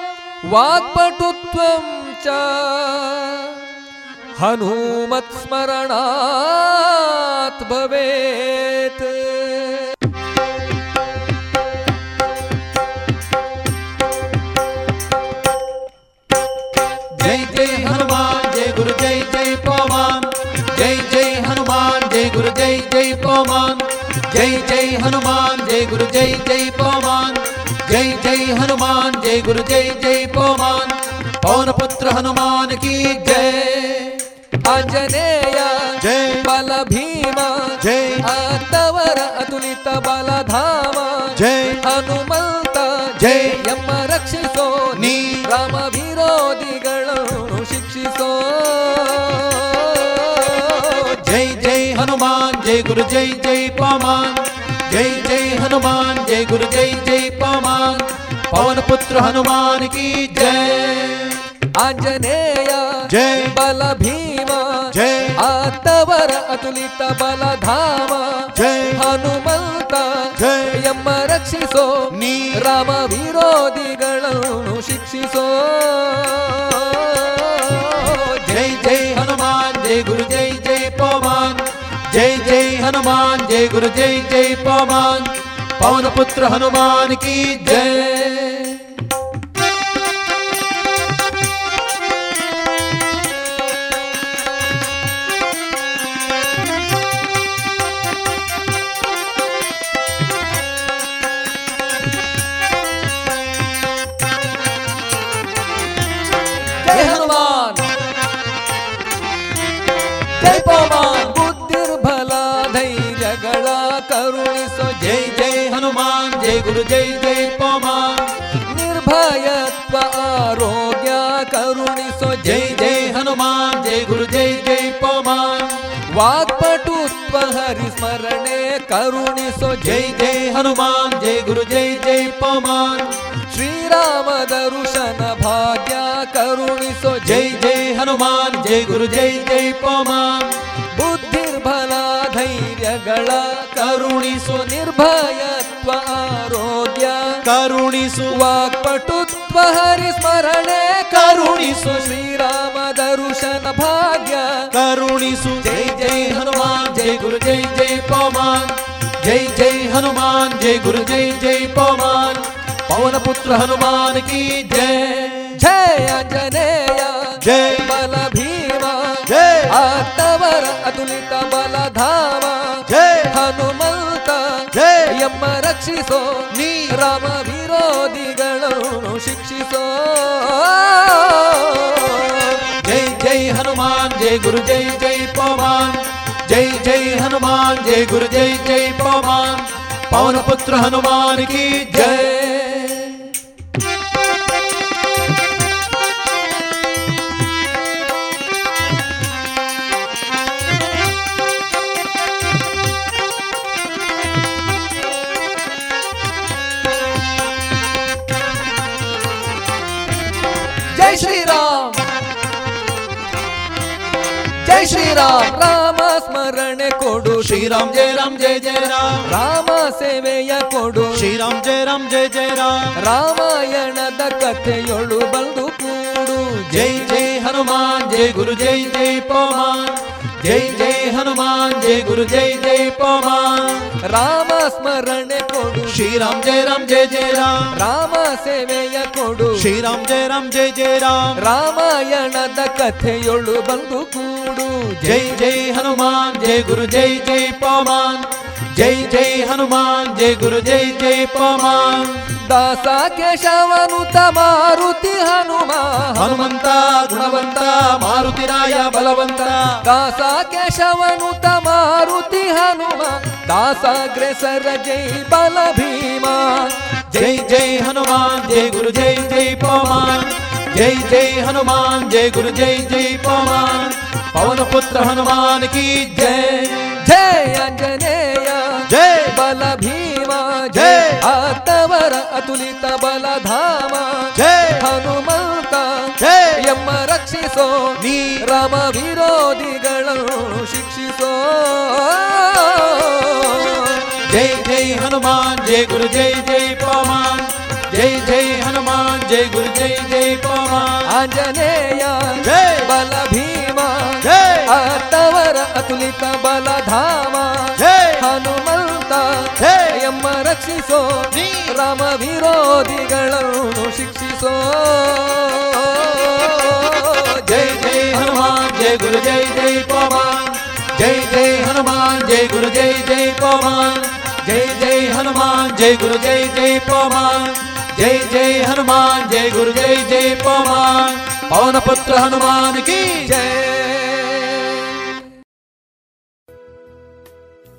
Speaker 6: वाक्पटुत्वं च हनूमत्स्मरणात् भवेत्।
Speaker 5: जय जय हनुमान, जय गुरु, जय जय पवन। जय जय हनुमान, जय गुरु, जय जय पवन। जय जय हनुमान, जय गुरु, जय जय पवन। जय जय हनुमान, जय गुरु, जय जय पवन। पवन पुत्र हनुमान की जय।
Speaker 6: अजनेया
Speaker 5: जय।
Speaker 6: बल भीम
Speaker 5: जय।
Speaker 6: आतवर अतुलित बल धामा
Speaker 5: जय।
Speaker 6: हनुमंत
Speaker 5: जय।
Speaker 6: यम रक्षिसो
Speaker 5: नी।
Speaker 6: राम विरोधिगणनु शिक्षिसो।
Speaker 5: जय जय हनुमान जय गुरु जय जय पामान। जय जय हनुमान जय गुरु जय जय पामान। पवन पुत्र हनुमान की जय।
Speaker 6: आंजनेया
Speaker 5: जय।
Speaker 6: बल भीमा
Speaker 5: जय।
Speaker 6: आतवर अतुलित बल धामा
Speaker 5: जय।
Speaker 6: हनुमता
Speaker 5: जय।
Speaker 6: यम रक्षिसो
Speaker 5: नी।
Speaker 6: राम विरोधी गणनु शिक्षिसो।
Speaker 5: जय जय हनुमान जय गुरु जय जय पवमान जय जय हनुमान जय गुरु जय जय पवमान पवन पुत्र हनुमान की जय। जय गुरु जय जय पमा।
Speaker 6: निर्भयत्व आरोग्य करुणिसो
Speaker 5: जय जय। हनुमान जय गुरु जय जय पमा।
Speaker 6: वाक्पटुत्व करुण करुणिसो
Speaker 5: जय। जय हनुमान जय गुरु जय जय पमान
Speaker 6: श्रीराम दर्शन भाग्य करुणिसो
Speaker 5: जय। जय हनुमान जय गुरु जय जय पमान
Speaker 6: ಬುದ್ಧಿರ್ಬಲ ಧೈರ್ಯಗಳ ಕರುಣಿಸು ನಿರ್ಭಯತ್ವ ಆರೋಗ್ಯ
Speaker 5: ಕರುಣಿಸು
Speaker 6: ವಾಕ್ಪಟುತ್ವ ಹರಿಸ್ಮರಣೆ ಕರುಣಿಸು ಶ್ರೀರಾಮ ದರುಶನ ಭಾಗ್ಯ
Speaker 5: ಕರುಣಿಸು ಜೈ ಜೈ ಹನುಮಾನ್ ಜೈ ಗುರು ಜೈ ಜೈ ಪವಮಾನ್ ಜೈ ಜೈ ಹನುಮಾನ್ ಜೈ ಗುರು ಜೈ ಜೈ ಪವಮಾನ್ ಪವನ ಪುತ್ರ ಹನುಮಾನ್ ಕಿ ಜೈ
Speaker 6: ಜಯ ಆಂಜನೇಯ
Speaker 5: ಜೈ
Speaker 6: ಬಲ ಭೀಮ
Speaker 5: ಜೈ
Speaker 6: ಆತವರ ಅತುಲಿತ ಬಲಧಾಮ
Speaker 5: ಜೈ
Speaker 6: ಹನುಮಂತ
Speaker 5: ಜೈ
Speaker 6: ಎಮ್ಮ ರಕ್ಷಿಸೋ
Speaker 5: ನೀ
Speaker 6: ರಾಮ ವಿರೋಧಿಗಳನ್ನು ಶಿಕ್ಷಿಸೋ
Speaker 5: ಜೈ ಜೈ ಹನುಮಾನ್ ಜೈ ಗುರು ಜೈ ಜೈ ಪವಮಾನ್ ಜೈ ಜೈ ಹನುಮಾನ್ ಜೈ ಗುರು ಜೈ ಜೈ ಪವಮಾನ್ ಪವನ ಪುತ್ರ ಹನುಮಾನ್ ಕಿ ಜೈ
Speaker 6: ಜೈ ಶ್ರೀರಾಮ್. ರಾಮ ಸ್ಮರಣೆ ಕೊಡು.
Speaker 5: ಶ್ರೀರಾಮ್ ಜಯ ರಾಮ್ ಜಯ ಜಯ ರಾಮ್.
Speaker 6: ರಾಮ ಸೇವೆಯ ಕೊಡು.
Speaker 5: ಶ್ರೀರಾಮ್ ಜಯ ರಾಮ್ ಜಯ ಜಯ ರಾಮ್.
Speaker 6: ರಾಮಾಯಣದ ಕಥೆಯೊಳು ಬಂದು ಕೂಡು.
Speaker 5: ಜೈ ಜೈ ಹನುಮಾನ್ ಜೈ ಗುರು ಜೈ ಜೈ ಪವಮಾನ್. ಜೈ ಜೈ ಹನುಮಾನ್ ಜೈ ಗುರು ಜೈ ಜೈ ಪವಮಾನ್.
Speaker 6: ರಾಮ ಸ್ಮರಣೆ ಕೊಡು.
Speaker 5: ಶ್ರೀರಾಮ್ ಜಯ ರಾಮ್ ಜಯ ಜಯ ರಾಮ್.
Speaker 6: ರಾಮ ಸೇವೆಯ ಕೊಡು.
Speaker 5: ಶ್ರೀರಾಮ್ ಜಯ ರಾಮ್ ಜಯ ಜಯ ರಾಮ್.
Speaker 6: ರಾಮಾಯಣದ ಕಥೆಯೊಳು ಬಂದು ಕೂಡು.
Speaker 5: ಜೈ ಜೈ ಹನುಮಾನ್ ಜೈ ಗುರು ಜೈ ಜೈ ಪವಮಾನ್ ಜೈ ಜೈ ಹನುಮಾನ್ ಜೈ ಗುರು ಜೈ ಜೈ ಪವಮಾನ್
Speaker 6: ದಾಸ ಕೇಶವನುತ ಮಾರುತಿ ಹನುಮ
Speaker 5: ಹನುಮಂತ ಗುಣವಂತ ಮಾರುತಿರಾಯ ಬಲವಂತ
Speaker 6: ದಾಸ ಕೇಶವನುತ ಮಾರುತಿ ಹನುಮ ದಾಸಾಗ್ರೆಸರ ಜೈ ಬಲ ಭೀಮ
Speaker 5: ಜೈ ಜೈ ಹನುಮಾನ್ ಜೈ ಗುರು ಜೈ ಜೈ ಪವಮಾನ್ ಜೈ ಜೈ ಹನುಮಾನ್ ಜೈ ಗುರು ಜೈ ಜೈ ಪವಮಾನ್ ಪವನ ಪುತ್ರ ಹನುಮಾನ್ ಕಿ ಜೈ
Speaker 6: ಜಯ ಆಂಜನೇಯ
Speaker 5: ಜೈ
Speaker 6: ಬಲ ಭೀಮ
Speaker 5: ಜೈ
Speaker 6: ಆತವರ ಅತುಲಿತ ಬಲಧಾಮ
Speaker 5: ಜೈ
Speaker 6: ಹನುಮಂತ
Speaker 5: ಜೈ
Speaker 6: ಎಮ್ಮ ರಕ್ಷಿಸೋ
Speaker 5: ನೀ
Speaker 6: ರಾಮ ವಿರೋಧಿಗಳನ್ನು ಶಿಕ್ಷಿಸೋ
Speaker 5: ಜೈ ಜೈ ಹನುಮಾನ್ ಜೈ ಗುರು ಜೈ ಜೈ ಪವಮಾನ್ ಜೈ ಜೈ ಹನುಮಾನ್ ಜೈ ಗುರು ಜೈ ಜೈ ಪವಮಾನ್
Speaker 6: ಆಂಜನೇಯ
Speaker 5: ಜೈ
Speaker 6: ಬಲ ಭೀಮ
Speaker 5: ಜೈ
Speaker 6: ಆತವರ ಅತುಲಿತ ಬಲಧಾಮ
Speaker 5: ಜೈ
Speaker 6: ಹನುಮಂತ
Speaker 5: ಜೈ
Speaker 6: ಎಮ್ಮ ರಕ್ಷಿಸೋ
Speaker 5: ನೀ
Speaker 6: ರಾಮ ವಿರೋಧಿಗಳನ್ನು ಶಿಕ್ಷಿಸೋ
Speaker 5: ಜೈ ಜೈ ಹನುಮಾನ್ ಜೈ ಗುರು ಜೈ ಜೈ ಪವಮಾನ್ ಜೈ ಜೈ ಹನುಮಾನ್ ಜೈ ಗುರು ಜೈ ಜೈ ಪವಮಾನ್ ಜೈ ಜೈ ಹನುಮಾನ್ ಜೈ ಗುರು ಜೈ ಜೈ ಪವಮಾನ್ ಜೈ ಜೈ ಹನುಮಾನ್ ಜೈ ಗುರು ಜೈ ಜೈ ಪವಮಾನ್ ಪವನ ಪುತ್ರ ಹನುಮಾನ್ ಕಿ
Speaker 6: ಜೈ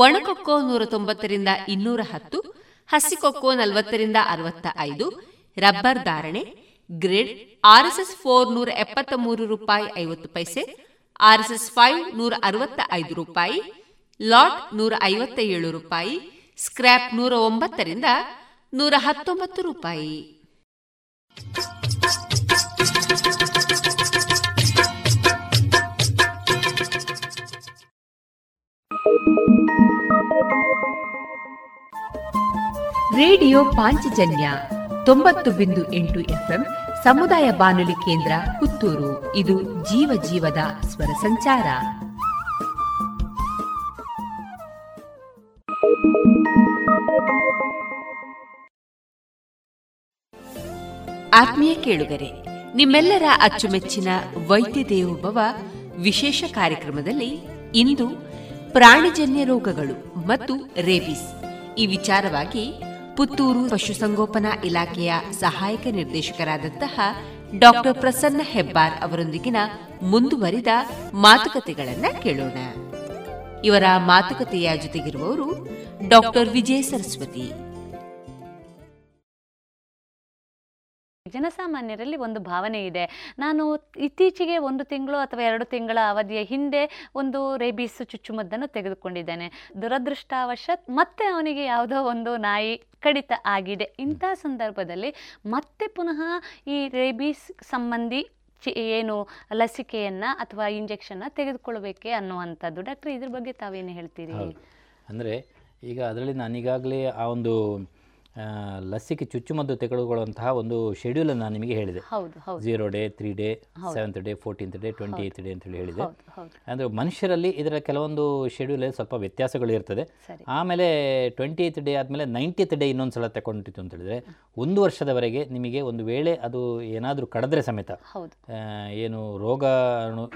Speaker 2: ಒಣಕೊಕ್ಕೋ ನೂರ ತೊಂಬತ್ತರಿಂದ ಇನ್ನೂರ ಹತ್ತು, ಹಸಿಕೊಕ್ಕೋ ನಲವತ್ತರಿಂದ ಅರವತ್ತ ಐದು, ರಬ್ಬರ್ ಧಾರಣೆ, ಗ್ರಿಡ್, ಆರ್ಎಸ್ಎಸ್ ಫೋರ್ ನೂರ ಎಪ್ಪತ್ತ ಮೂರು ರೂಪಾಯಿ ಐವತ್ತು ಪೈಸೆ, ಆರ್ಎಸ್ಎಸ್ ಫೈವ್ ನೂರ ಅರವತ್ತ ಐದು ರೂಪಾಯಿ, ಲಾಟ್ ನೂರ ಐವತ್ತ ಏಳು ರೂಪಾಯಿ, ಸ್ಕ್ರ್ಯಾಪ್ ನೂರ ಒಂಬತ್ತರಿಂದ ನೂರ ಹತ್ತೊಂಬತ್ತು ರೂಪಾಯಿ.
Speaker 9: ರೇಡಿಯೋ ಪಾಂಚಜನ್ಯ ತೊಂಬತ್ತು ಬಿಂದು ಎಂಟು ಎಫ್ಎಂ ಸಮುದಾಯ ಬಾನುಲಿ ಕೇಂದ್ರ ಪುತ್ತೂರು. ಇದು ಜೀವ ಜೀವದ ಸ್ವರ ಸಂಚಾರ.
Speaker 2: ಆತ್ಮೀಯ ಕೇಳುಗರೆ, ನಿಮ್ಮೆಲ್ಲರ ಅಚ್ಚುಮೆಚ್ಚಿನ ವೈದ್ಯ ದೇವೋಭವ ವಿಶೇಷ ಕಾರ್ಯಕ್ರಮದಲ್ಲಿ ಇಂದು ಪ್ರಾಣಿಜನ್ಯ ರೋಗಗಳು ಮತ್ತು ರೇಬಿಸ್. ಈ ವಿಚಾರವಾಗಿ ಪುತ್ತೂರು ಪಶುಸಂಗೋಪನಾ ಇಲಾಖೆಯ ಸಹಾಯಕ ನಿರ್ದೇಶಕರಾದಂತಹ ಡಾಕ್ಟರ್ ಪ್ರಸನ್ನ ಹೆಬ್ಬಾರ್ ಅವರೊಂದಿಗಿನ ಮುಂದುವರಿದ ಮಾತುಕತೆಗಳನ್ನು ಕೇಳೋಣ. ಇವರ ಮಾತುಕತೆಯ ಜೊತೆಗಿರುವವರು ಡಾಕ್ಟರ್ ವಿಜಯ ಸರಸ್ವತಿ.
Speaker 10: ಜನಸಾಮಾನ್ಯರಲ್ಲಿ ಒಂದು ಭಾವನೆ ಇದೆ. ನಾನು ಇತ್ತೀಚೆಗೆ ಒಂದು ತಿಂಗಳು ಅಥವಾ ಎರಡು ತಿಂಗಳ ಅವಧಿಯ ಹಿಂದೆ ಒಂದು ರೇಬೀಸ್ ಚುಚ್ಚುಮದ್ದನ್ನು ತೆಗೆದುಕೊಂಡಿದ್ದೇನೆ. ದುರದೃಷ್ಟಾವಶತ್ ಮತ್ತೆ ಅವನಿಗೆ ಯಾವುದೋ ಒಂದು ನಾಯಿ ಕಡಿತ ಆಗಿದೆ. ಇಂಥ ಸಂದರ್ಭದಲ್ಲಿ ಮತ್ತೆ ಪುನಃ ಈ ರೇಬೀಸ್ ಸಂಬಂಧಿ ಏನು ಲಸಿಕೆಯನ್ನು ಅಥವಾ ಇಂಜೆಕ್ಷನ್ನ ತೆಗೆದುಕೊಳ್ಬೇಕೆ ಅನ್ನುವಂಥದ್ದು. ಡಾಕ್ಟರ್, ಇದ್ರ ಬಗ್ಗೆ ತಾವೇನು ಹೇಳ್ತೀರಿ?
Speaker 11: ಅಂದರೆ ಈಗ ಅದರಲ್ಲಿ ನಾನೀಗಾಗಲೇ ಆ ಒಂದು ಲಸಿಕೆ ಚುಚ್ಚುಮದ್ದು ತೆಗೆದುಕೊಳ್ಳುವಂತಹ ಒಂದು ಶೆಡ್ಯೂಲ್ ನಾನು ನಿಮಗೆ ಹೇಳಿದೆ. Zero day three day seventh day fourteenth day twenty eighth day ಅಂತ ಹೇಳಿ ಹೇಳಿದೆ. ಅಂದರೆ ಮನುಷ್ಯರಲ್ಲಿ ಇದರ ಕೆಲವೊಂದು ಶೆಡ್ಯೂಲ್ ಸ್ವಲ್ಪ ವ್ಯತ್ಯಾಸಗಳು ಇರ್ತದೆ. ಆಮೇಲೆ ಟ್ವೆಂಟಿ ಏತ್ ಡೇ ಆದಮೇಲೆ ನೈಂಟಿತ್ ಡೇ ಇನ್ನೊಂದು ಸಲ ತಗೊಂಡಿತ್ತು ಅಂತ ಹೇಳಿದ್ರೆ ಒಂದು ವರ್ಷದವರೆಗೆ ನಿಮಗೆ ಒಂದು ವೇಳೆ ಅದು ಏನಾದರೂ ಕಡದ್ರೆ ಸಮೇತ ಏನು ರೋಗ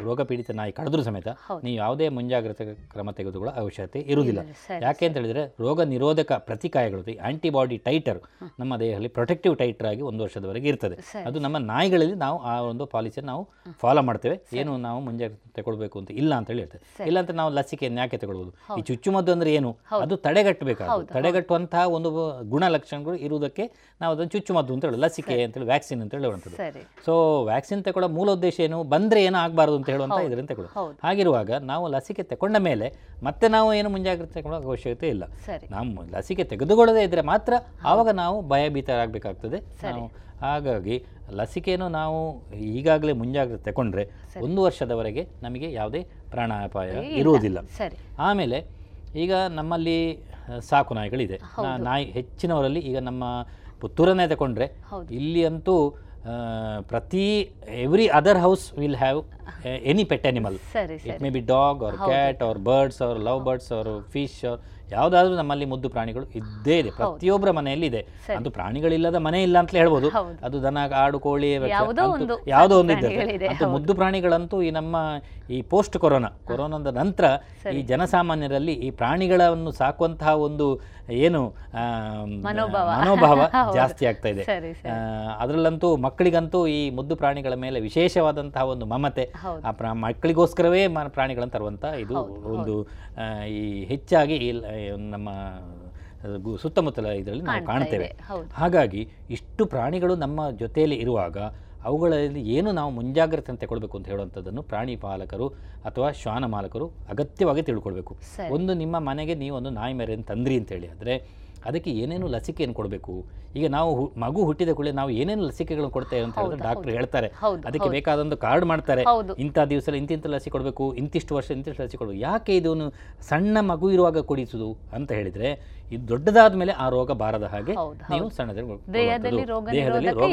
Speaker 11: ರೋಗ ಪೀಡಿತ ನಾಯಿ ಕಡಿದ್ರು ಸಮೇತ ನೀವು ಯಾವುದೇ ಮುಂಜಾಗ್ರತೆ ಕ್ರಮ ತೆಗೆದುಕೊಳ್ಳೋ ಅವಶ್ಯಕತೆ ಇರುವುದಿಲ್ಲ. ಯಾಕೆ ಅಂತ ಹೇಳಿದ್ರೆ ರೋಗ ನಿರೋಧಕ ಪ್ರತಿಕಾಯಗಳು ಆಂಟಿಬಾಡಿ ಟೈಟರ್ ನಮ್ಮ ದೇಹದಲ್ಲಿ ಪ್ರೊಟೆಕ್ಟಿವ್ ಟೈಟರ್ ಆಗಿ ಒಂದು ವರ್ಷದವರೆಗೆ ಇರ್ತದೆ. ಅದು ನಮ್ಮ ನಾಯಿಗಳಲ್ಲಿ ನಾವು ಆ ಒಂದು ಪಾಲಿಸಿಯನ್ನು ನಾವು ಫಾಲೋ ಮಾಡ್ತೇವೆ. ಏನು ನಾವು ಮುಂಜಾಗ್ರತೆ ತಗೊಳ್ಬೇಕು ಅಂತ ಇಲ್ಲ ಅಂತ ಹೇಳಿ ಹೇಳ್ತೇವೆ. ಇಲ್ಲ ಅಂತ ನಾವು ಲಸಿಕೆಯನ್ನು ಯಾಕೆ ತಗೊಳ್ಬೋದು? ಈ ಚುಚ್ಚುಮದ್ದು ಅಂದ್ರೆ ಏನು? ಅದು ತಡೆಗಟ್ಟಬೇಕಾಗುತ್ತೆ. ತಡೆಗಟ್ಟುವಂತಹ ಒಂದು ಗುಣಲಕ್ಷಣಗಳು ಇರುವುದಕ್ಕೆ ನಾವು ಅದನ್ನು ಚುಚ್ಚುಮದ್ದು ಅಂತ ಹೇಳೋದು ಲಸಿಕೆ ಅಂತ ಹೇಳಿ ವ್ಯಾಕ್ಸಿನ್ ಅಂತ ಹೇಳುವಂಥದ್ದು. ಸೊ ವ್ಯಾಕ್ಸಿನ್ ತಗೊಳ್ಳೋ ಮೂಲ ಉದ್ದೇಶ ಏನು? ಬಂದ್ರೆ ಏನು ಆಗಬಾರ್ದು ಅಂತ ಹೇಳುವಂಥ ಇದರಿಂದ ತಗೊಳ್ಳೋದು. ಹಾಗಿರುವಾಗ ನಾವು ಲಸಿಕೆ ತಗೊಂಡ ಮೇಲೆ ಮತ್ತೆ ನಾವು ಏನು ಮುಂಜಾಗ್ರತೆ ತಗೊಳ್ಳೋ ಅವಶ್ಯಕತೆ ಇಲ್ಲ. ನಾವು ಲಸಿಕೆ ತೆಗೆದುಕೊಳ್ಳದೇ ಇದ್ರೆ ಮಾತ್ರ ಆವಾಗ ನಾವು ಭಯಭೀತರಾಗಬೇಕಾಗ್ತದೆ. ನಾವು ಹಾಗಾಗಿ ಲಸಿಕೆಯನ್ನು ನಾವು ಈಗಾಗಲೇ ಮುಂಜಾಗ್ರತೆ ತಗೊಂಡ್ರೆ ಒಂದು ವರ್ಷದವರೆಗೆ ನಮಗೆ ಯಾವುದೇ ಪ್ರಾಣಾಪಾಯ ಇರುವುದಿಲ್ಲ. ಆಮೇಲೆ ಈಗ ನಮ್ಮಲ್ಲಿ ಸಾಕು ನಾಯಿಗಳಿದೆ. ನಾಯಿ ಹೆಚ್ಚಿನವರಲ್ಲಿ ಈಗ ನಮ್ಮ ಪುತ್ತೂರನ್ನೇ ತಗೊಂಡ್ರೆ ಇಲ್ಲಿ ಅಂತೂ ಪ್ರತಿ every other house will have any pet animal it may be dog or cat or birds or love birds or fish or ಯಾವುದಾದ್ರೂ ನಮ್ಮಲ್ಲಿ ಮುದ್ದು ಪ್ರಾಣಿಗಳು ಇದ್ದೇ ಇದೆ. ಪ್ರತಿಯೊಬ್ಬರ ಮನೆಯಲ್ಲಿ ಇದೆ ಅದು ಪ್ರಾಣಿಗಳಿಲ್ಲದ ಮನೆ ಇಲ್ಲ ಅಂತ ಹೇಳ್ಬೋದು. ಅದು ದನ ಆಡು ಕೋಳಿ ಯಾವುದೋ ಒಂದು ಇದೆ. ಅಂತ ಮುದ್ದು ಪ್ರಾಣಿಗಳಂತೂ ಈ ನಮ್ಮ ಈ ಪೋಸ್ಟ್ ಕೊರೋನಾ ಕೊರೋನಾದ ನಂತರ ಈ ಜನಸಾಮಾನ್ಯರಲ್ಲಿ ಈ ಪ್ರಾಣಿಗಳನ್ನು ಸಾಕುವಂತಹ ಒಂದು ಏನು ಮನೋಭಾವ. ಜಾಸ್ತಿ ಆಗ್ತಾ ಇದೆ. ಅದರಲ್ಲಂತೂ ಮಕ್ಕಳಿಗಂತೂ ಈ ಮುದ್ದು ಪ್ರಾಣಿಗಳ ಮೇಲೆ ವಿಶೇಷವಾದಂತಹ ಒಂದು ಮಮತೆ ಆ ಮಕ್ಕಳಿಗೋಸ್ಕರವೇ ಪ್ರಾಣಿಗಳನ್ನು ತರುವಂತ ಇದು ಒಂದು ಈ ಹೆಚ್ಚಾಗಿ ನಮ್ಮ ಸುತ್ತಮುತ್ತಲ ಇದರಲ್ಲಿ ನಾವು ಕಾಣ್ತೇವೆ. ಹಾಗಾಗಿ ಇಷ್ಟು ಪ್ರಾಣಿಗಳು ನಮ್ಮ ಜೊತೆಯಲ್ಲಿ ಇರುವಾಗ ಅವುಗಳಲ್ಲಿ ಏನು ನಾವು ಮುಂಜಾಗ್ರತೆ ತಗೊಳ್ಬೇಕು ಅಂತ ಹೇಳುವಂಥದ್ದನ್ನು ಪ್ರಾಣಿ ಪಾಲಕರು ಅಥವಾ ಶ್ವಾನ ಮಾಲಕರು ಅಗತ್ಯವಾಗಿ ತಿಳ್ಕೊಳ್ಬೇಕು. ಒಂದು ನಿಮ್ಮ ಮನೆಗೆ ನೀವು ಒಂದು ನಾಯಿ ಮೇರೆಯನ್ನು ತಂದ್ರಿ ಅಂತೇಳಿ ಆದರೆ ಅದಕ್ಕೆ ಏನೇನು ಲಸಿಕೆಯನ್ನು ಕೊಡಬೇಕು? ಈಗ ನಾವು ಮಗು ಹುಟ್ಟಿದ ಕೂಡಲೇ ನಾವು ಏನೇನು ಲಸಿಕೆಗಳನ್ನು ಕೊಡ್ತೇವೆ ಅಂತ ಹೇಳಿದ್ರೆ ಡಾಕ್ಟರ್ ಹೇಳ್ತಾರೆ. ಅದಕ್ಕೆ ಬೇಕಾದೊಂದು ಕಾರ್ಡ್ ಮಾಡ್ತಾರೆ. ಇಂಥ ದಿವಸ ಇಂತಿಂಥ ಲಸಿಕೆ ಕೊಡಬೇಕು ಇಂತಿಷ್ಟು ವರ್ಷ ಇಂತಿಷ್ಟು ಲಸಿಕೆ ಕೊಡಬೇಕು. ಯಾಕೆ ಇದನ್ನು ಸಣ್ಣ ಮಗು ಇರುವಾಗ ಕೊಡಿಸುದು ಅಂತ ಹೇಳಿದ್ರೆ ಇದು ದೊಡ್ಡದಾದ ಮೇಲೆ ಆ ರೋಗ ಬಾರದ ಹಾಗೆ ನೀವು
Speaker 10: ದೇಹದಲ್ಲಿ ರೋಗ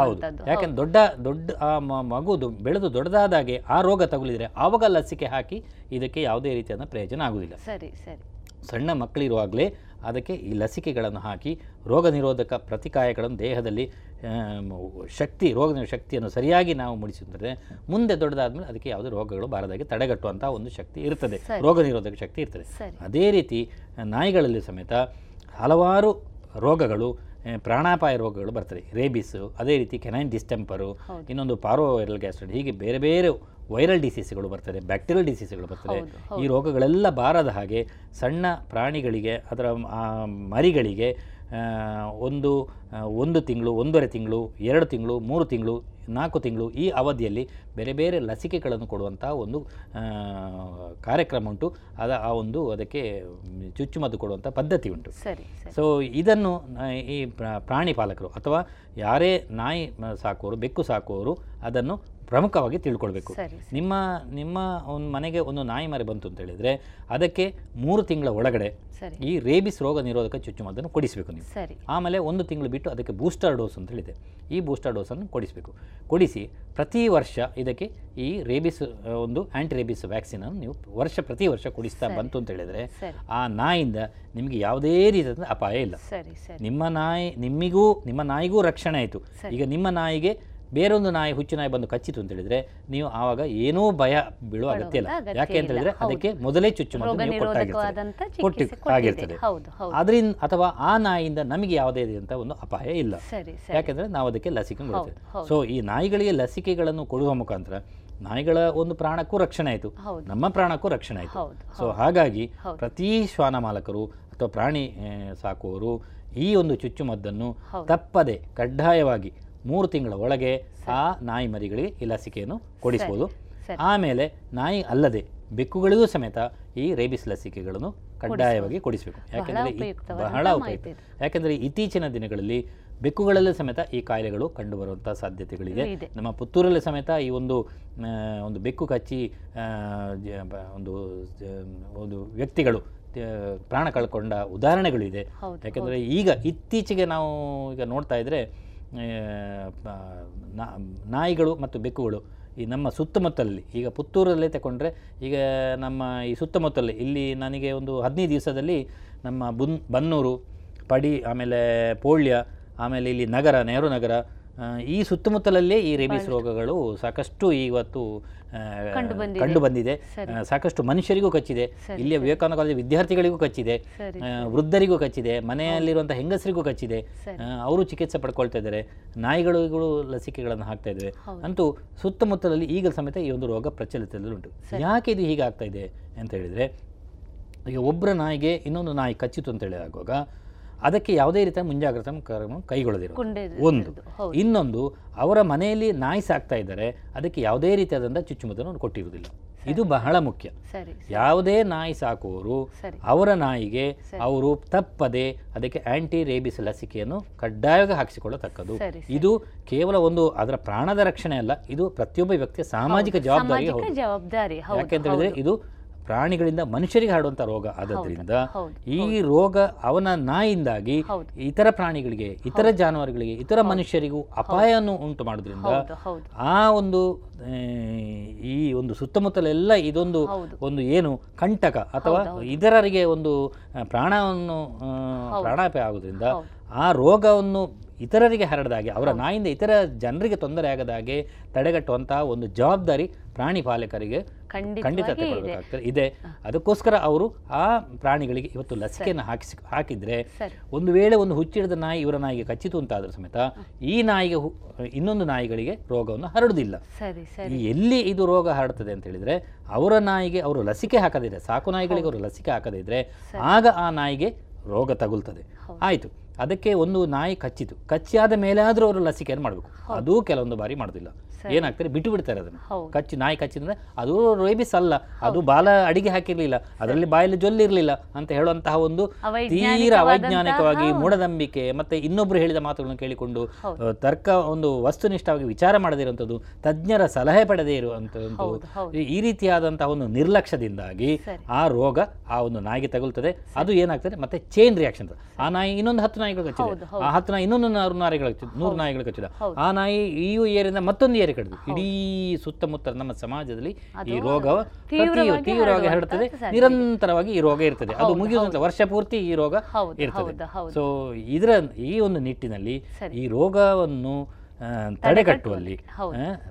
Speaker 11: ಹೌದು. ಯಾಕಂದ್ರೆ ದೊಡ್ಡ ದೊಡ್ಡ ಆ ಮಗು ಬೆಳೆದು ದೊಡ್ಡದಾದಾಗೆ ಆ ರೋಗ ತಗುಲಿದ್ರೆ ಆವಾಗ ಲಸಿಕೆ ಹಾಕಿ ಇದಕ್ಕೆ ಯಾವುದೇ ರೀತಿಯಾದ ಪ್ರಯೋಜನ ಆಗುದಿಲ್ಲ.
Speaker 10: ಸರಿ ಸರಿ.
Speaker 11: ಸಣ್ಣ ಮಕ್ಕಳಿರುವಾಗಲೇ ಅದಕ್ಕೆ ಈ ಲಸಿಕೆಗಳನ್ನು ಹಾಕಿ ರೋಗ ನಿರೋಧಕ ಪ್ರತಿಕಾಯಗಳನ್ನು ದೇಹದಲ್ಲಿ ಶಕ್ತಿ ರೋಗ ಶಕ್ತಿಯನ್ನು ಸರಿಯಾಗಿ ನಾವು ಮೂಡಿಸಿದ್ರೆ ಮುಂದೆ ದೊಡ್ಡದಾದ್ಮೇಲೆ ಅದಕ್ಕೆ ಯಾವುದೇ ರೋಗಗಳು ಬಾರದಾಗಿ ತಡೆಗಟ್ಟುವಂಥ ಒಂದು ಶಕ್ತಿ ಇರ್ತದೆ. ರೋಗ ನಿರೋಧಕ ಶಕ್ತಿ ಇರ್ತದೆ. ಅದೇ ರೀತಿ ನಾಯಿಗಳಲ್ಲಿ ಸಮೇತ ಹಲವಾರು ರೋಗಗಳು ಪ್ರಾಣಾಪಾಯ ರೋಗಗಳು ಬರ್ತದೆ. ರೇಬಿಸು ಅದೇ ರೀತಿ ಕೆನೈನ್ ಡಿಸ್ಟೆಂಪರು ಇನ್ನೊಂದು ಪಾರೋ ವೈರಲ್ ಗ್ಯಾಸ್ಟ್ರೈಡ್ ಹೀಗೆ ಬೇರೆ ಬೇರೆ ವೈರಲ್ ಡಿಸೀಸ್ಗಳು ಬರ್ತದೆ ಬ್ಯಾಕ್ಟೀರಿಯಲ್ ಡಿಸೀಸ್ಗಳು ಬರ್ತದೆ. ಈ ರೋಗಗಳೆಲ್ಲ ಬಾರದ ಹಾಗೆ ಸಣ್ಣ ಪ್ರಾಣಿಗಳಿಗೆ ಅದರ ಮರಿಗಳಿಗೆ ಒಂದು ಒಂದು ತಿಂಗಳು ಒಂದೂವರೆ ತಿಂಗಳು ಎರಡು ತಿಂಗಳು ಮೂರು ತಿಂಗಳು ನಾಲ್ಕು ತಿಂಗಳು ಈ ಅವಧಿಯಲ್ಲಿ ಬೇರೆ ಬೇರೆ ಲಸಿಕೆಗಳನ್ನು ಕೊಡುವಂಥ ಒಂದು ಕಾರ್ಯಕ್ರಮ ಉಂಟು. ಅದ ಆ ಒಂದು ಅದಕ್ಕೆ ಚುಚ್ಚುಮದ್ದು ಕೊಡುವಂಥ ಪದ್ಧತಿ ಉಂಟು.
Speaker 10: ಸರಿ
Speaker 11: ಸೊ ಇದನ್ನು ಈ ಪ್ರ- ಪ್ರಾಣಿ ಪಾಲಕರು ಅಥವಾ ಯಾರೇ ನಾಯಿ ಸಾಕುವರು ಬೆಕ್ಕು ಸಾಕುವವರು ಅದನ್ನು ಪ್ರಮುಖವಾಗಿ ತಿಳ್ಕೊಳ್ಬೇಕು. ನಿಮ್ಮ ನಿಮ್ಮ ಒಂದು ಮನೆಗೆ ಒಂದು ನಾಯಿ ಮರಿ ಬಂತು ಅಂತ ಹೇಳಿದರೆ ಅದಕ್ಕೆ ಮೂರು ತಿಂಗಳ ಒಳಗಡೆ ಈ ರೇಬಿಸ್ ರೋಗ ನಿರೋಧಕ ಚುಚ್ಚುಮದ್ದನ್ನು ಕೊಡಿಸಬೇಕು ನೀವು. ಆಮೇಲೆ ಒಂದು ತಿಂಗಳು ಬಿಟ್ಟು ಅದಕ್ಕೆ ಬೂಸ್ಟರ್ ಡೋಸ್ ಅಂತ ಹೇಳಿದೆ. ಈ ಬೂಸ್ಟರ್ ಡೋಸನ್ನು ಕೊಡಿಸಬೇಕು. ಕೊಡಿಸಿ ಪ್ರತಿ ವರ್ಷ ಇದಕ್ಕೆ ಈ ರೇಬಿಸ್ ಒಂದು ಆ್ಯಂಟಿ ರೇಬಿಸ್ ವ್ಯಾಕ್ಸಿನನ್ನು ನೀವು ವರ್ಷ ಪ್ರತಿ ವರ್ಷ ಕೊಡಿಸ್ತಾ ಬಂತು ಅಂತ ಹೇಳಿದರೆ ಆ ನಾಯಿಂದ ನಿಮಗೆ ಯಾವುದೇ ರೀತಿಯಾದ ಅಪಾಯ ಇಲ್ಲ. ನಿಮ್ಮ ನಾಯಿ ನಿಮ್ಮಿಗೂ ನಿಮ್ಮ ನಾಯಿಗೂ ರಕ್ಷಣೆ ಆಯಿತು. ಈಗ ನಿಮ್ಮ ನಾಯಿಗೆ ಬೇರೊಂದು ನಾಯಿ ಹುಚ್ಚು ನಾಯಿ ಬಂದು ಕಚ್ಚಿತು ಅಂತ ಹೇಳಿದ್ರೆ ನೀವು ಆವಾಗ ಏನೂ ಭಯ ಬೀಳುವ ಅಗತ್ಯ ಇಲ್ಲ. ಯಾಕೆ ಅಂತ ಹೇಳಿದ್ರೆ ಅದಕ್ಕೆ ಮೊದಲೇ ಚುಚ್ಚುಮದ್ದು
Speaker 10: ನಿರೋಧಕವಾದಂಥ
Speaker 11: ಆಗಿರ್ತದೆ. ಅದರಿಂದ ಅಥವಾ ಆ ನಾಯಿಯಿಂದ ನಮಗೆ ಯಾವುದೇ ರೀತಿಯಂತ ಒಂದು ಅಪಾಯ ಇಲ್ಲ. ಯಾಕೆಂದ್ರೆ ನಾವು ಅದಕ್ಕೆ ಲಸಿಕೆ
Speaker 10: ಮಾಡ್ತೇವೆ
Speaker 11: ಕೊಡ್ತೇವೆ. ಸೊ ಈ ನಾಯಿಗಳಿಗೆ ಲಸಿಕೆಗಳನ್ನು ಕೊಡುವ ಮುಖಾಂತರ ನಾಯಿಗಳ ಒಂದು ಪ್ರಾಣಕ್ಕೂ ರಕ್ಷಣೆ ಆಯಿತು. ನಮ್ಮ ಪ್ರಾಣಕ್ಕೂ ರಕ್ಷಣೆ ಆಯಿತು. ಸೊ ಹಾಗಾಗಿ ಪ್ರತಿ ಶ್ವಾನ ಮಾಲಕರು ಅಥವಾ ಪ್ರಾಣಿ ಸಾಕುವವರು ಈ ಒಂದು ಚುಚ್ಚುಮದ್ದನ್ನು ತಪ್ಪದೆ ಕಡ್ಡಾಯವಾಗಿ ಮೂರು ತಿಂಗಳ ಒಳಗೆ ಆ ನಾಯಿ ಮರಿಗಳಿಗೆ ಈ ಲಸಿಕೆಯನ್ನು ಕೊಡಿಸ್ಬೋದು. ಆಮೇಲೆ ನಾಯಿ ಅಲ್ಲದೆ ಬೆಕ್ಕುಗಳಿಗೂ ಸಮೇತ ಈ ರೇಬಿಸ್ ಲಸಿಕೆಗಳನ್ನು ಕಡ್ಡಾಯವಾಗಿ ಕೊಡಿಸಬೇಕು. ಯಾಕೆಂದರೆ ಬಹಳ ಉಪಯುಕ್ತ. ಯಾಕೆಂದರೆ ಇತ್ತೀಚಿನ ದಿನಗಳಲ್ಲಿ ಬೆಕ್ಕುಗಳಲ್ಲೂ ಸಮೇತ ಈ ಕಾಯಿಲೆಗಳು ಕಂಡುಬರುವಂಥ ಸಾಧ್ಯತೆಗಳಿದೆ. ನಮ್ಮ ಪುತ್ತೂರಲ್ಲಿ ಸಮೇತ ಈ ಒಂದು ಒಂದು ಬೆಕ್ಕು ಕಚ್ಚಿ ಒಂದು ಒಂದು ವ್ಯಕ್ತಿಗಳು ಪ್ರಾಣ ಕಳ್ಕೊಂಡ ಉದಾಹರಣೆಗಳು ಇದೆ
Speaker 10: ಹೌದು,
Speaker 11: ಯಾಕೆಂದರೆ ಈಗ ಇತ್ತೀಚೆಗೆ ನಾವು ಈಗ ನೋಡ್ತಾ ಇದ್ದರೆ ನಾಯಿಗಳು ಮತ್ತು ಬೆಕ್ಕುಗಳು ಈ ನಮ್ಮ ಸುತ್ತಮುತ್ತಲಲ್ಲಿ, ಈಗ ಪುತ್ತೂರಲ್ಲೇ ತಗೊಂಡ್ರೆ ಈಗ ನಮ್ಮ ಈ ಸುತ್ತಮುತ್ತಲಲ್ಲಿ ಇಲ್ಲಿ ನನಗೆ ಒಂದು ಹದಿನೈದು ದಿವಸದಲ್ಲಿ ನಮ್ಮ ಬುನ್, ಬನ್ನೂರು, ಪಡಿ, ಆಮೇಲೆ ಪೋಳ್ಯ, ಆಮೇಲೆ ಇಲ್ಲಿ ನಗರ, ನೆಹರು ನಗರ ಈ ಸುತ್ತಮುತ್ತಲಲ್ಲೇ ಈ ರೇಬಿಸ್ ರೋಗಗಳು ಸಾಕಷ್ಟು ಇವತ್ತು
Speaker 10: ಕಂಡು ಬಂದಿದೆ.
Speaker 11: ಸಾಕಷ್ಟು ಮನುಷ್ಯರಿಗೂ ಕಚ್ಚಿದೆ. ಇಲ್ಲಿಯ ವಿವೇಕಾನಂದ ಕಾಲೇಜ್ ವಿದ್ಯಾರ್ಥಿಗಳಿಗೂ ಕಚ್ಚಿದೆ. ವೃದ್ಧರಿಗೂ ಕಚ್ಚಿದೆ. ಮನೆಯಲ್ಲಿರುವಂತಹ ಹೆಂಗಸರಿಗೂ ಕಚ್ಚಿದೆ. ಅವರು ಚಿಕಿತ್ಸೆ ಪಡ್ಕೊಳ್ತಾ ಇದ್ದಾರೆ ನಾಯಿಗಳು ಲಸಿಕೆಗಳನ್ನು ಹಾಕ್ತಾ
Speaker 10: ಇದ್ದಾರೆ
Speaker 11: ಅಂತೂ ಸುತ್ತಮುತ್ತಲಲ್ಲಿ ಈಗ ಸಮೇತ ಈ ಒಂದು ರೋಗ ಪ್ರಚಲಿತದಲ್ಲಿ ಉಂಟು. ಯಾಕೆ ಇದು ಹೀಗೆ ಆಗ್ತಾ ಇದೆ ಅಂತ ಹೇಳಿದ್ರೆ ಈಗ ಒಬ್ಬರ ನಾಯಿಗೆ ಇನ್ನೊಂದು ನಾಯಿ ಕಚ್ಚಿತು ಅಂತ ಹೇಳಿ ಆಗುವಾಗ ಅದಕ್ಕೆ ಯಾವುದೇ ರೀತಿಯ ಮುಂಜಾಗ್ರತಾ ಕ್ರಮ ಕೈಗೊಳ್ಳದಿರ ಒಂದು. ಇನ್ನೊಂದು ಅವರ ಮನೆಯಲ್ಲಿ ನಾಯಿ ಸಾಕ್ತಾ ಇದ್ದಾರೆ ಅದಕ್ಕೆ ಯಾವುದೇ ರೀತಿಯಾದಂಥ ಚುಚ್ಚುಮದ್ದನ್ನು ಅವ್ರು ಕೊಟ್ಟಿರುವುದಿಲ್ಲ. ಇದು ಬಹಳ ಮುಖ್ಯ. ಯಾವುದೇ ನಾಯಿ ಸಾಕುವವರು ಅವರ ನಾಯಿಗೆ ಅವರು ತಪ್ಪದೆ ಅದಕ್ಕೆ ಆಂಟಿ ರೇಬಿಸ್ ಲಸಿಕೆಯನ್ನು ಕಡ್ಡಾಯವಾಗಿ ಹಾಕಿಸಿಕೊಳ್ಳತಕ್ಕದ್ದು. ಇದು ಕೇವಲ ಒಂದು ಅದರ ಪ್ರಾಣದ ರಕ್ಷಣೆ ಅಲ್ಲ ಇದು ಪ್ರತಿಯೊಬ್ಬ ವ್ಯಕ್ತಿಯ ಸಾಮಾಜಿಕ ಜವಾಬ್ದಾರಿ. ಯಾಕೆಂತ ಹೇಳಿದ್ರೆ ಇದು ಪ್ರಾಣಿಗಳಿಂದ ಮನುಷ್ಯರಿಗೆ ಹರಡುವಂಥ ರೋಗ ಆದದ್ರಿಂದ ಈ ರೋಗ ಅವನ ನಾಯಿಯಿಂದಾಗಿ ಇತರ ಪ್ರಾಣಿಗಳಿಗೆ ಇತರ ಜಾನುವಾರುಗಳಿಗೆ ಇತರ ಮನುಷ್ಯರಿಗೂ ಅಪಾಯವನ್ನು ಉಂಟು ಮಾಡೋದ್ರಿಂದ. ಆ ಒಂದು ಈ ಒಂದು ಸುತ್ತಮುತ್ತಲೆಲ್ಲ ಇದೊಂದು ಒಂದು ಏನು ಕಂಟಕ ಅಥವಾ ಇತರರಿಗೆ ಒಂದು ಪ್ರಾಣವನ್ನು ಪ್ರಾಣಾಪಾಯ ಆಗೋದ್ರಿಂದ ಆ ರೋಗವನ್ನು ಇತರರಿಗೆ ಹರಡದಾಗೆ ಅವರ ನಾಯಿಂದ ಇತರ ಜನರಿಗೆ ತೊಂದರೆ ಆಗದಾಗೆ ತಡೆಗಟ್ಟುವಂತಹ ಒಂದು ಜವಾಬ್ದಾರಿ ಪ್ರಾಣಿ ಪಾಲಕರಿಗೆ ಖಂಡಿತ
Speaker 10: ಇದೆ.
Speaker 11: ತಗೊಳ್ಬೇಕಾಗ್ತದೆ ಇದೆ. ಅದಕ್ಕೋಸ್ಕರ ಅವರು ಆ ಪ್ರಾಣಿಗಳಿಗೆ ಇವತ್ತು ಲಸಿಕೆಯನ್ನು ಹಾಕಿಸಿ ಹಾಕಿದ್ರೆ. ಒಂದು ವೇಳೆ ಒಂದು ಹುಚ್ಚಿಡಿದ ನಾಯಿ ಇವರ ನಾಯಿಗೆ ಕಚ್ಚಿತು ಅಂತಾದ್ರೂ ಸಮೇತ ಈ ನಾಯಿಗೆ ಇನ್ನೊಂದು ನಾಯಿಗಳಿಗೆ ರೋಗವನ್ನು
Speaker 10: ಹರಡುದಿಲ್ಲ
Speaker 11: ಎಲ್ಲಿ ಇದು ರೋಗ ಹರಡ್ತದೆ ಅಂತ ಹೇಳಿದ್ರೆ ಅವರ ನಾಯಿಗೆ ಅವರು ಲಸಿಕೆ ಹಾಕದಿದ್ರೆ ಸಾಕು ನಾಯಿಗಳಿಗೆ ಅವರು ಲಸಿಕೆ ಹಾಕದಿದ್ರೆ ಆಗ ಆ ನಾಯಿಗೆ ರೋಗ ತಗುಲ್ತದೆ. ಆಯಿತು. ಅದಕ್ಕೆ ಒಂದು ನಾಯಿ ಕಚ್ಚಿತು. ಕಚ್ಚಿಯಾದ ಮೇಲೆ ಆದರೂ ಅವರು ಲಸಿಕೆಯನ್ನು ಮಾಡಬೇಕು. ಅದು ಕೆಲವೊಂದು ಬಾರಿ ಮಾಡೋದಿಲ್ಲ. ಏನಾಗ್ತದೆ? ಬಿಟ್ಟು ಬಿಡ್ತಾರೆ ಅದನ್ನು. ಕಚ್ಚಿ ನಾಯಿ ಕಚ್ಚಿದ್ರೆ ಅದು ರೇಬಿಸ್ ಅಲ್ಲ ಅದು ಬಾಲ ಅಡಿಗೆ ಹಾಕಿರ್ಲಿಲ್ಲ. ಅದರಲ್ಲಿ ಬಾಯಲ್ಲಿ ಜೊಲ್ಲಿರ್ಲಿಲ್ಲ ಅಂತ ಹೇಳುವಂತಹ ಒಂದು ತೀರ ಅವೈಜ್ಞಾನಿಕವಾಗಿ ಮೂಢನಂಬಿಕೆ ಮತ್ತೆ ಇನ್ನೊಬ್ರು ಹೇಳಿದ ಮಾತುಗಳನ್ನು ಕೇಳಿಕೊಂಡು ತರ್ಕ ಒಂದು ವಸ್ತುನಿಷ್ಠವಾಗಿ ವಿಚಾರ ಮಾಡದೇ ಇರುವಂಥದ್ದು ತಜ್ಞರ ಸಲಹೆ ಪಡೆದೇ ಇರುವಂಥದ್ದು. ಈ- ಈ ರೀತಿಯಾದಂತಹ ಒಂದು ನಿರ್ಲಕ್ಷ್ಯದಿಂದಾಗಿ ಆ ರೋಗ ಆ ಒಂದು ನಾಯಿಗೆ ತಗುಲ್ತದೆ. ಅದು ಏನಾಗ್ತದೆ? ಮತ್ತೆ ಚೈನ್ ರಿಯಾಕ್ಷನ್ ಆ ನಾಯಿ ಇನ್ನೊಂದು ಹತ್ತು ನಾಯಿಗಳು ಕಚ್ಚಿದೆ. ಆ ಹತ್ತು ನಾಯಿ ಇನ್ನೊಂದು ನೂರು ನಾಯಿಗಳು ಕಚ್ಚಿದೆ ನೂರು ನಾಯಿಗಳು ಕಚ್ಚಿದ. ಆ ನಾಯಿ ಈ ಏರಿಯಿಂದ ಮತ್ತೊಂದು ಏರಿ ಕಡಿದು ಕಡೆ ಇಡೀ ಸುತ್ತಮುತ್ತ ನಮ್ಮ ಸಮಾಜದಲ್ಲಿ ಈ ರೋಗ
Speaker 10: ತೀವ್ರವಾಗಿ
Speaker 11: ಹರಡುತ್ತದೆ ನಿರಂತರವಾಗಿ ಈ ರೋಗ ಇರ್ತದೆ. ಅದು ಮುಗಿಯುವಂತ ವರ್ಷ ಪೂರ್ತಿ ಈ ರೋಗ ಇರ್ತದೆ. ಸೊ ಇದರ ಈ ಒಂದು ನಿಟ್ಟಿನಲ್ಲಿ ಈ ರೋಗವನ್ನು ತಡೆಗಟ್ಟುವಲ್ಲಿ.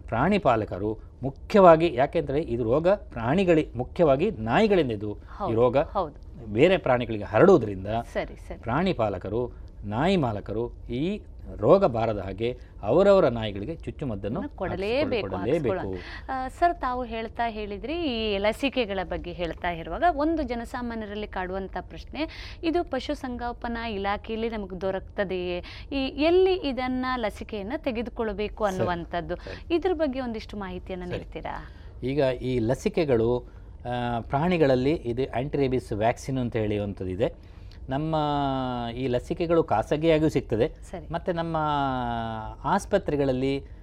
Speaker 11: ಪ್ರಾಣಿ ಪಾಲಕರು ಮುಖ್ಯವಾಗಿ ಯಾಕೆಂದ್ರೆ ಇದು ರೋಗ ಪ್ರಾಣಿಗಳಿ ಮುಖ್ಯವಾಗಿ ನಾಯಿಗಳಿಂದ ಇದು ಈ ರೋಗ
Speaker 10: ಹೌದು.
Speaker 11: ಬೇರೆ ಪ್ರಾಣಿಗಳಿಗೆ ಹರಡುವುದರಿಂದ
Speaker 10: ಸರಿ ಸರಿ.
Speaker 11: ಪ್ರಾಣಿ ಪಾಲಕರು ನಾಯಿ ಮಾಲಕರು ಈ ರೋಗ ಬಾರದ ಹಾಗೆ ಅವರವರ ನಾಯಿಗಳಿಗೆ ಚುಚ್ಚುಮದ್ದನ್ನು
Speaker 10: ಕೊಡಲೇಬೇಕು ಸರ್ ತಾವು ಹೇಳ್ತಾ ಹೇಳಿದ್ರಿ ಈ ಲಸಿಕೆಗಳ ಬಗ್ಗೆ ಹೇಳ್ತಾ ಇರುವಾಗ ಒಂದು ಜನಸಾಮಾನ್ಯರಲ್ಲಿ ಕಾಡುವಂಥ ಪ್ರಶ್ನೆ ಇದು ಪಶುಸಂಗೋಪನಾ ಇಲಾಖೆಯಲ್ಲಿ ನಮಗೆ ದೊರಕ್ತದೆಯೇ? ಈ ಎಲ್ಲಿ ಇದನ್ನ ಲಸಿಕೆಯನ್ನ ತೆಗೆದುಕೊಳ್ಳಬೇಕು ಅನ್ನುವಂಥದ್ದು. ಇದ್ರ ಬಗ್ಗೆ ಒಂದಿಷ್ಟು ಮಾಹಿತಿಯನ್ನು ನೀಡ್ತೀರಾ?
Speaker 11: ಈಗ ಈ ಲಸಿಕೆಗಳು ಪ್ರಾಣಿಗಳಲ್ಲಿ ಇದು ಆ್ಯಂಟಿರೇಬಿಸ್ ವ್ಯಾಕ್ಸಿನ್ ಅಂತ ಹೇಳುವಂಥದ್ದಿದೆ ನಮ್ಮ ಈ ಲಸಿಕೆಗಳು ಖಾಸಗಿಯಾಗಿಯೂ ಸಿಗ್ತದೆ. ಮತ್ತು ನಮ್ಮ ಆಸ್ಪತ್ರೆಗಳಲ್ಲಿ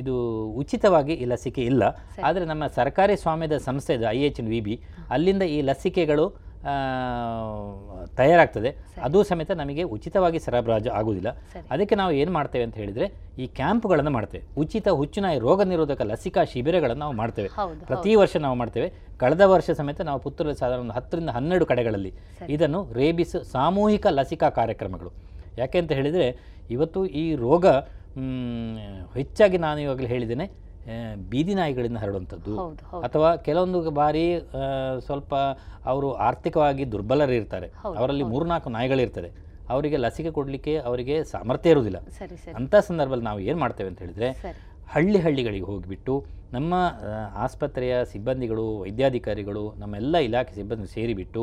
Speaker 11: ಇದು ಉಚಿತವಾಗಿ ಈ ಲಸಿಕೆ ಇಲ್ಲ. ಆದರೆ ನಮ್ಮ ಸರ್ಕಾರಿ ಸ್ವಾಮ್ಯದ ಸಂಸ್ಥೆ ಇದೆ ಐ ಎಚ್ ವಿ ಬಿ ಅಲ್ಲಿಂದ ಈ ಲಸಿಕೆಗಳು ತಯಾರಾಗ್ತದೆ. ಅದು ಸಮೇತ ನಮಗೆ ಉಚಿತವಾಗಿ ಸರಬರಾಜು ಆಗುವುದಿಲ್ಲ ಅದಕ್ಕೆ ನಾವು ಏನು ಮಾಡ್ತೇವೆ ಅಂತ ಹೇಳಿದರೆ ಈ ಕ್ಯಾಂಪ್ಗಳನ್ನು ಮಾಡ್ತೇವೆ. ಉಚಿತ ಹುಚ್ಚುನಾಯಿ ರೋಗ ನಿರೋಧಕ ಲಸಿಕಾ ಶಿಬಿರಗಳನ್ನು ನಾವು ಮಾಡ್ತೇವೆ. ಪ್ರತಿ ವರ್ಷ ನಾವು ಮಾಡ್ತೇವೆ. ಕಳೆದ ವರ್ಷ ಸಮೇತ ನಾವು ಪುತ್ತೂರಲ್ಲಿ ಸಾಧಾರಣ ಒಂದು ಹತ್ತರಿಂದ ಹನ್ನೆರಡು ಕಡೆಗಳಲ್ಲಿ ಇದನ್ನು ರೇಬಿಸ್ ಸಾಮೂಹಿಕ ಲಸಿಕಾ ಕಾರ್ಯಕ್ರಮಗಳು. ಯಾಕೆ ಅಂತ ಹೇಳಿದರೆ ಇವತ್ತು ಈ ರೋಗ ಹೆಚ್ಚಾಗಿ ನಾನು ಇವಾಗಲೇ ಹೇಳಿದ್ದೇನೆ ಬೀದಿ ನಾಯಿಗಳಿಂದ ಹರಡುವಂಥದ್ದು. ಅಥವಾ ಕೆಲವೊಂದು ಬಾರಿ ಸ್ವಲ್ಪ ಅವರು ಆರ್ಥಿಕವಾಗಿ ದುರ್ಬಲರಿರ್ತಾರೆ. ಅವರಲ್ಲಿ
Speaker 10: ಮೂರು
Speaker 11: ಮೂರ್ನಾಲ್ಕು ನಾಯಿಗಳಿರ್ತದೆ. ಅವರಿಗೆ ಲಸಿಕೆ ಕೊಡಲಿಕ್ಕೆ ಅವರಿಗೆ ಸಾಮರ್ಥ್ಯ ಇರುವುದಿಲ್ಲ. ಅಂಥ ಸಂದರ್ಭದಲ್ಲಿ ನಾವು ಏನು ಮಾಡ್ತೇವೆ ಅಂತ ಹೇಳಿದರೆ ಹಳ್ಳಿ ಹಳ್ಳಿಗಳಿಗೆ ಹೋಗಿಬಿಟ್ಟು ನಮ್ಮ ಆಸ್ಪತ್ರೆಯ ಸಿಬ್ಬಂದಿಗಳು ವೈದ್ಯಾಧಿಕಾರಿಗಳು ನಮ್ಮೆಲ್ಲ ಇಲಾಖೆ ಸಿಬ್ಬಂದಿ ಸೇರಿಬಿಟ್ಟು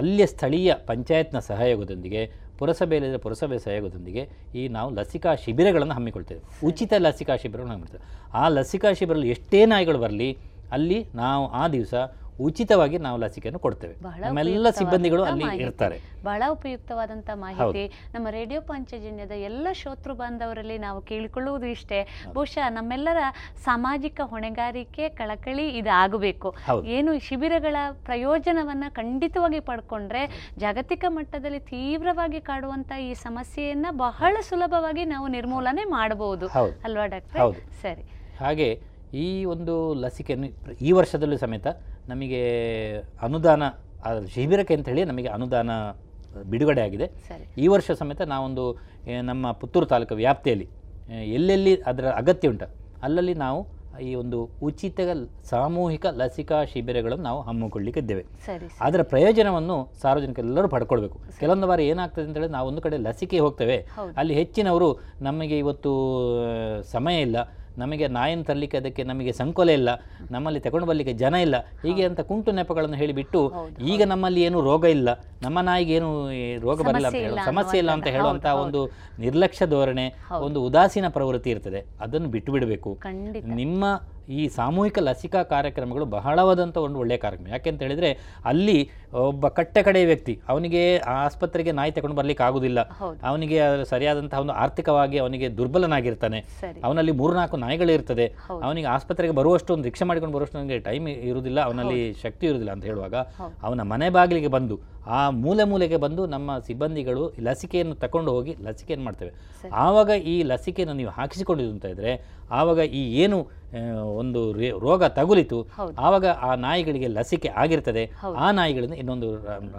Speaker 11: ಅಲ್ಲಿಯ ಸ್ಥಳೀಯ ಪಂಚಾಯತ್ನ ಸಹಯೋಗದೊಂದಿಗೆ ಪುರಸಭೆಯಲ್ಲಿದ್ದರೆ ಪುರಸಭೆ ಸಹಯೋಗದೊಂದಿಗೆ ಈ ನಾವು ಲಸಿಕಾ ಶಿಬಿರಗಳನ್ನು ಹಮ್ಮಿಕೊಳ್ತೇವೆ. ಉಚಿತ ಲಸಿಕಾ ಶಿಬಿರಗಳನ್ನು ಹಮ್ಮಿಕೊಳ್ತೇವೆ. ಆ ಲಸಿಕಾ ಶಿಬಿರಲ್ಲಿ ಎಷ್ಟೇ ನಾಯಿಗಳು ಬರಲಿ, ಅಲ್ಲಿ ನಾವು ಆ ದಿವಸ ಉಚಿತವಾಗಿ ನಾವು ಲಸಿಕೆಯನ್ನು ಕೊಡ್ತೇವೆ.
Speaker 10: ಬಹಳ
Speaker 11: ನಮ್ಮೆಲ್ಲ ಸಿಬ್ಬಂದಿಗಳು ಅಲ್ಲಿ ಇರ್ತಾರೆ.
Speaker 10: ಮಾಹಿತಿ. ಬಹಳ ಉಪಯುಕ್ತವಾದಂಥ ಮಾಹಿತಿ. ನಮ್ಮ ರೇಡಿಯೋ ಪಂಚಜನ್ಯದ ಎಲ್ಲ ಶ್ರೋತೃ ಬಾಂಧವರಲ್ಲಿ ನಾವು ಕೇಳಿಕೊಳ್ಳುವುದು ಇಷ್ಟೇ. ಬಹುಶಃ ನಮ್ಮೆಲ್ಲರ ಸಾಮಾಜಿಕ ಹೊಣೆಗಾರಿಕೆ ಕಳಕಳಿ ಇದಾಗಬೇಕು. ಏನು ಶಿಬಿರಗಳ ಪ್ರಯೋಜನವನ್ನ ಖಂಡಿತವಾಗಿ ಪಡ್ಕೊಂಡ್ರೆ ಜಾಗತಿಕ ಮಟ್ಟದಲ್ಲಿ ತೀವ್ರವಾಗಿ ಕಾಡುವಂತ ಈ ಸಮಸ್ಯೆಯನ್ನ ಬಹಳ ಸುಲಭವಾಗಿ ನಾವು ನಿರ್ಮೂಲನೆ ಮಾಡಬಹುದು. ಅಲ್ವಾ ಡಾಕ್ಟರ್? ಸರಿ.
Speaker 11: ಹಾಗೆ ಈ ಒಂದು ಲಸಿಕೆಯನ್ನು ಈ ವರ್ಷದಲ್ಲೂ ಸಮೇತ ನಮಗೆ ಅನುದಾನ ಶಿಬಿರಕ್ಕೆ ಅಂತ ಹೇಳಿ ನಮಗೆ ಅನುದಾನ ಬಿಡುಗಡೆ ಆಗಿದೆ. ಈ ವರ್ಷ ಸಮೇತ ನಾವೊಂದು ನಮ್ಮ ಪುತ್ತೂರು ತಾಲೂಕು ವ್ಯಾಪ್ತಿಯಲ್ಲಿ ಎಲ್ಲೆಲ್ಲಿ ಅದರ ಅಗತ್ಯ ಉಂಟು ಅಲ್ಲಲ್ಲಿ ನಾವು ಈ ಒಂದು ಉಚಿತ ಸಾಮೂಹಿಕ ಲಸಿಕಾ ಶಿಬಿರಗಳನ್ನು ನಾವು ಹಮ್ಮಿಕೊಳ್ಳಿಕ್ಕಿದ್ದೇವೆ ಅದರ ಪ್ರಯೋಜನವನ್ನು ಸಾರ್ವಜನಿಕರೆಲ್ಲರೂ ಪಡ್ಕೊಳ್ಬೇಕು. ಕೆಲವೊಂದು ಬಾರಿ ಏನಾಗ್ತದೆ ಅಂತ ಹೇಳಿದ್ರೆ ನಾವು ಒಂದು ಕಡೆ ಲಸಿಕೆ ಹೋಗ್ತೇವೆ. ಅಲ್ಲಿ ಹೆಚ್ಚಿನವರು ನಮಗೆ ಇವತ್ತು ಸಮಯ ಇಲ್ಲ. ನಮಗೆ ನಾಯನ್ನು ತರಲಿಕ್ಕೆ ಅದಕ್ಕೆ ನಮಗೆ ಸಂಕೋಲೆ ಇಲ್ಲ ನಮ್ಮಲ್ಲಿ ತಗೊಂಡು ಬರಲಿಕ್ಕೆ ಜನ ಇಲ್ಲ ಹೀಗೆ ಅಂತ ಕುಂಟು ನೆಪಗಳನ್ನು ಹೇಳಿಬಿಟ್ಟು ಈಗ ನಮ್ಮಲ್ಲಿ ಏನು ರೋಗ ಇಲ್ಲ ನಮ್ಮ ನಾಯಿಗೆ ಏನು ರೋಗ ಬರಲ್ಲ ಅಂತ ಹೇಳೋ ಸಮಸ್ಯೆ ಇಲ್ಲ ಅಂತ. ಹೇಳುವಂಥ ಒಂದು ನಿರ್ಲಕ್ಷ್ಯ ಧೋರಣೆ ಒಂದು ಉದಾಸೀನ ಪ್ರವೃತ್ತಿ ಇರ್ತದೆ. ಅದನ್ನು ಬಿಟ್ಟು ಬಿಡಬೇಕು. ನಿಮ್ಮ ಈ ಸಾಮೂಹಿಕ ಲಸಿಕಾ ಕಾರ್ಯಕ್ರಮಗಳು ಬಹಳವಾದಂಥ ಒಂದು ಒಳ್ಳೆಯ ಕಾರ್ಯಕ್ರಮ. ಯಾಕೆ ಅಂತ ಹೇಳಿದರೆ ಅಲ್ಲಿ ಒಬ್ಬ ಕಟ್ಟೆ ಕಡೆ ವ್ಯಕ್ತಿ ಅವನಿಗೆ ಆ ಆಸ್ಪತ್ರೆಗೆ ನಾಯಿ ತಗೊಂಡು ಬರ್ಲಿಕ್ಕೆ ಆಗುದಿಲ್ಲ. ಅವನಿಗೆ ಅದರ ಸರಿಯಾದಂತಹ ಒಂದು ಆರ್ಥಿಕವಾಗಿ ಅವನಿಗೆ ದುರ್ಬಲನಾಗಿರ್ತಾನೆ.
Speaker 10: ಅವನಲ್ಲಿ
Speaker 11: ಅವನಲ್ಲಿ ಮೂರ್ನಾಲ್ಕು ನಾಯಿಗಳಿರ್ತದೆ. ಅವನಿಗೆ ಆಸ್ಪತ್ರೆಗೆ ಬರುವಷ್ಟು ಒಂದು ರಿಕ್ಷಾ ಮಾಡಿಕೊಂಡು ಬರುವಷ್ಟು ನನಗೆ ಟೈಮ್ ಇರುವುದಿಲ್ಲ. ಅವನಲ್ಲಿ ಶಕ್ತಿ ಇರುವುದಿಲ್ಲ ಅಂತ ಹೇಳುವಾಗ ಅವನ ಮನೆ ಬಾಗಿಲಿಗೆ ಬಂದು ಆ ಮೂಲೆ ಮೂಲೆಗೆ ಬಂದು ನಮ್ಮ ಸಿಬ್ಬಂದಿಗಳು ಲಸಿಕೆಯನ್ನು ತಕೊಂಡು ಹೋಗಿ ಲಸಿಕೆಯನ್ನು ಮಾಡ್ತೇವೆ. ಆವಾಗ ಈ ಲಸಿಕೆಯನ್ನು ನೀವು ಹಾಕಿಸಿಕೊಂಡಿದ್ದು ಅಂತ ಇದ್ರೆ ಆವಾಗ ಈ ಏನು ಒಂದು ರೋಗ ತಗುಲಿತು. ಆವಾಗ ಆ ನಾಯಿಗಳಿಗೆ ಲಸಿಕೆ ಆಗಿರ್ತದೆ. ಆ ನಾಯಿಗಳಿಂದ ಇನ್ನೊಂದು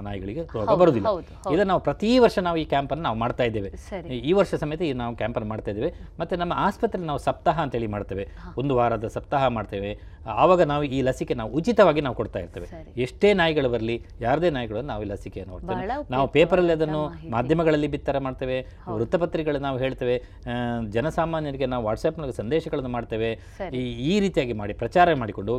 Speaker 11: ನಾಯಿಗಳಿಗೆ ರೋಗ ಬರುವುದಿಲ್ಲ. ಇದನ್ನು ನಾವು ಪ್ರತಿ ವರ್ಷ ನಾವು ಈ ಕ್ಯಾಂಪನ್ನು ನಾವು ಮಾಡ್ತಾ ಇದ್ದೇವೆ. ಈ ವರ್ಷ ಸಮೇತ ಈ ನಾವು ಕ್ಯಾಂಪನ್ನು ಮಾಡ್ತಾ ಇದ್ದೇವೆ. ಮತ್ತು ನಮ್ಮ ಆಸ್ಪತ್ರೆ ನಾವು ಸಪ್ತಾಹ ಅಂತೇಳಿ ಮಾಡ್ತೇವೆ. ಒಂದು ವಾರದ ಸಪ್ತಾಹ ಮಾಡ್ತೇವೆ. ಆವಾಗ ನಾವು ಈ ಲಸಿಕೆ ನಾವು ಉಚಿತವಾಗಿ ನಾವು ಕೊಡ್ತಾ ಇರ್ತೇವೆ. ಎಷ್ಟೇ ನಾಯಿಗಳು ಬರಲಿ ಯಾರದೇ ನಾಯಿಗಳನ್ನು ನಾವು ಈ ಲಸಿಕೆಯನ್ನು
Speaker 10: ನೋಡ್ತೇವೆ
Speaker 11: ನಾವು ಪೇಪರಲ್ಲಿ ಅದನ್ನು ಮಾಧ್ಯಮಗಳಲ್ಲಿ ಬಿತ್ತರ ಮಾಡ್ತೇವೆ ವೃತ್ತಪತ್ರಿಕೆಗಳು ನಾವು ಹೇಳ್ತೇವೆ ಜನಸಾಮಾನ್ಯರಿಗೆ ನಾವು ವಾಟ್ಸಪ್ನಲ್ಲಿ ಸಂದೇಶಗಳನ್ನು ಮಾಡ್ತೇವೆ. ಈ ಈ ರೀತಿಯಾಗಿ ಮಾಡಿ ಪ್ರಚಾರ ಮಾಡಿಕೊಂಡು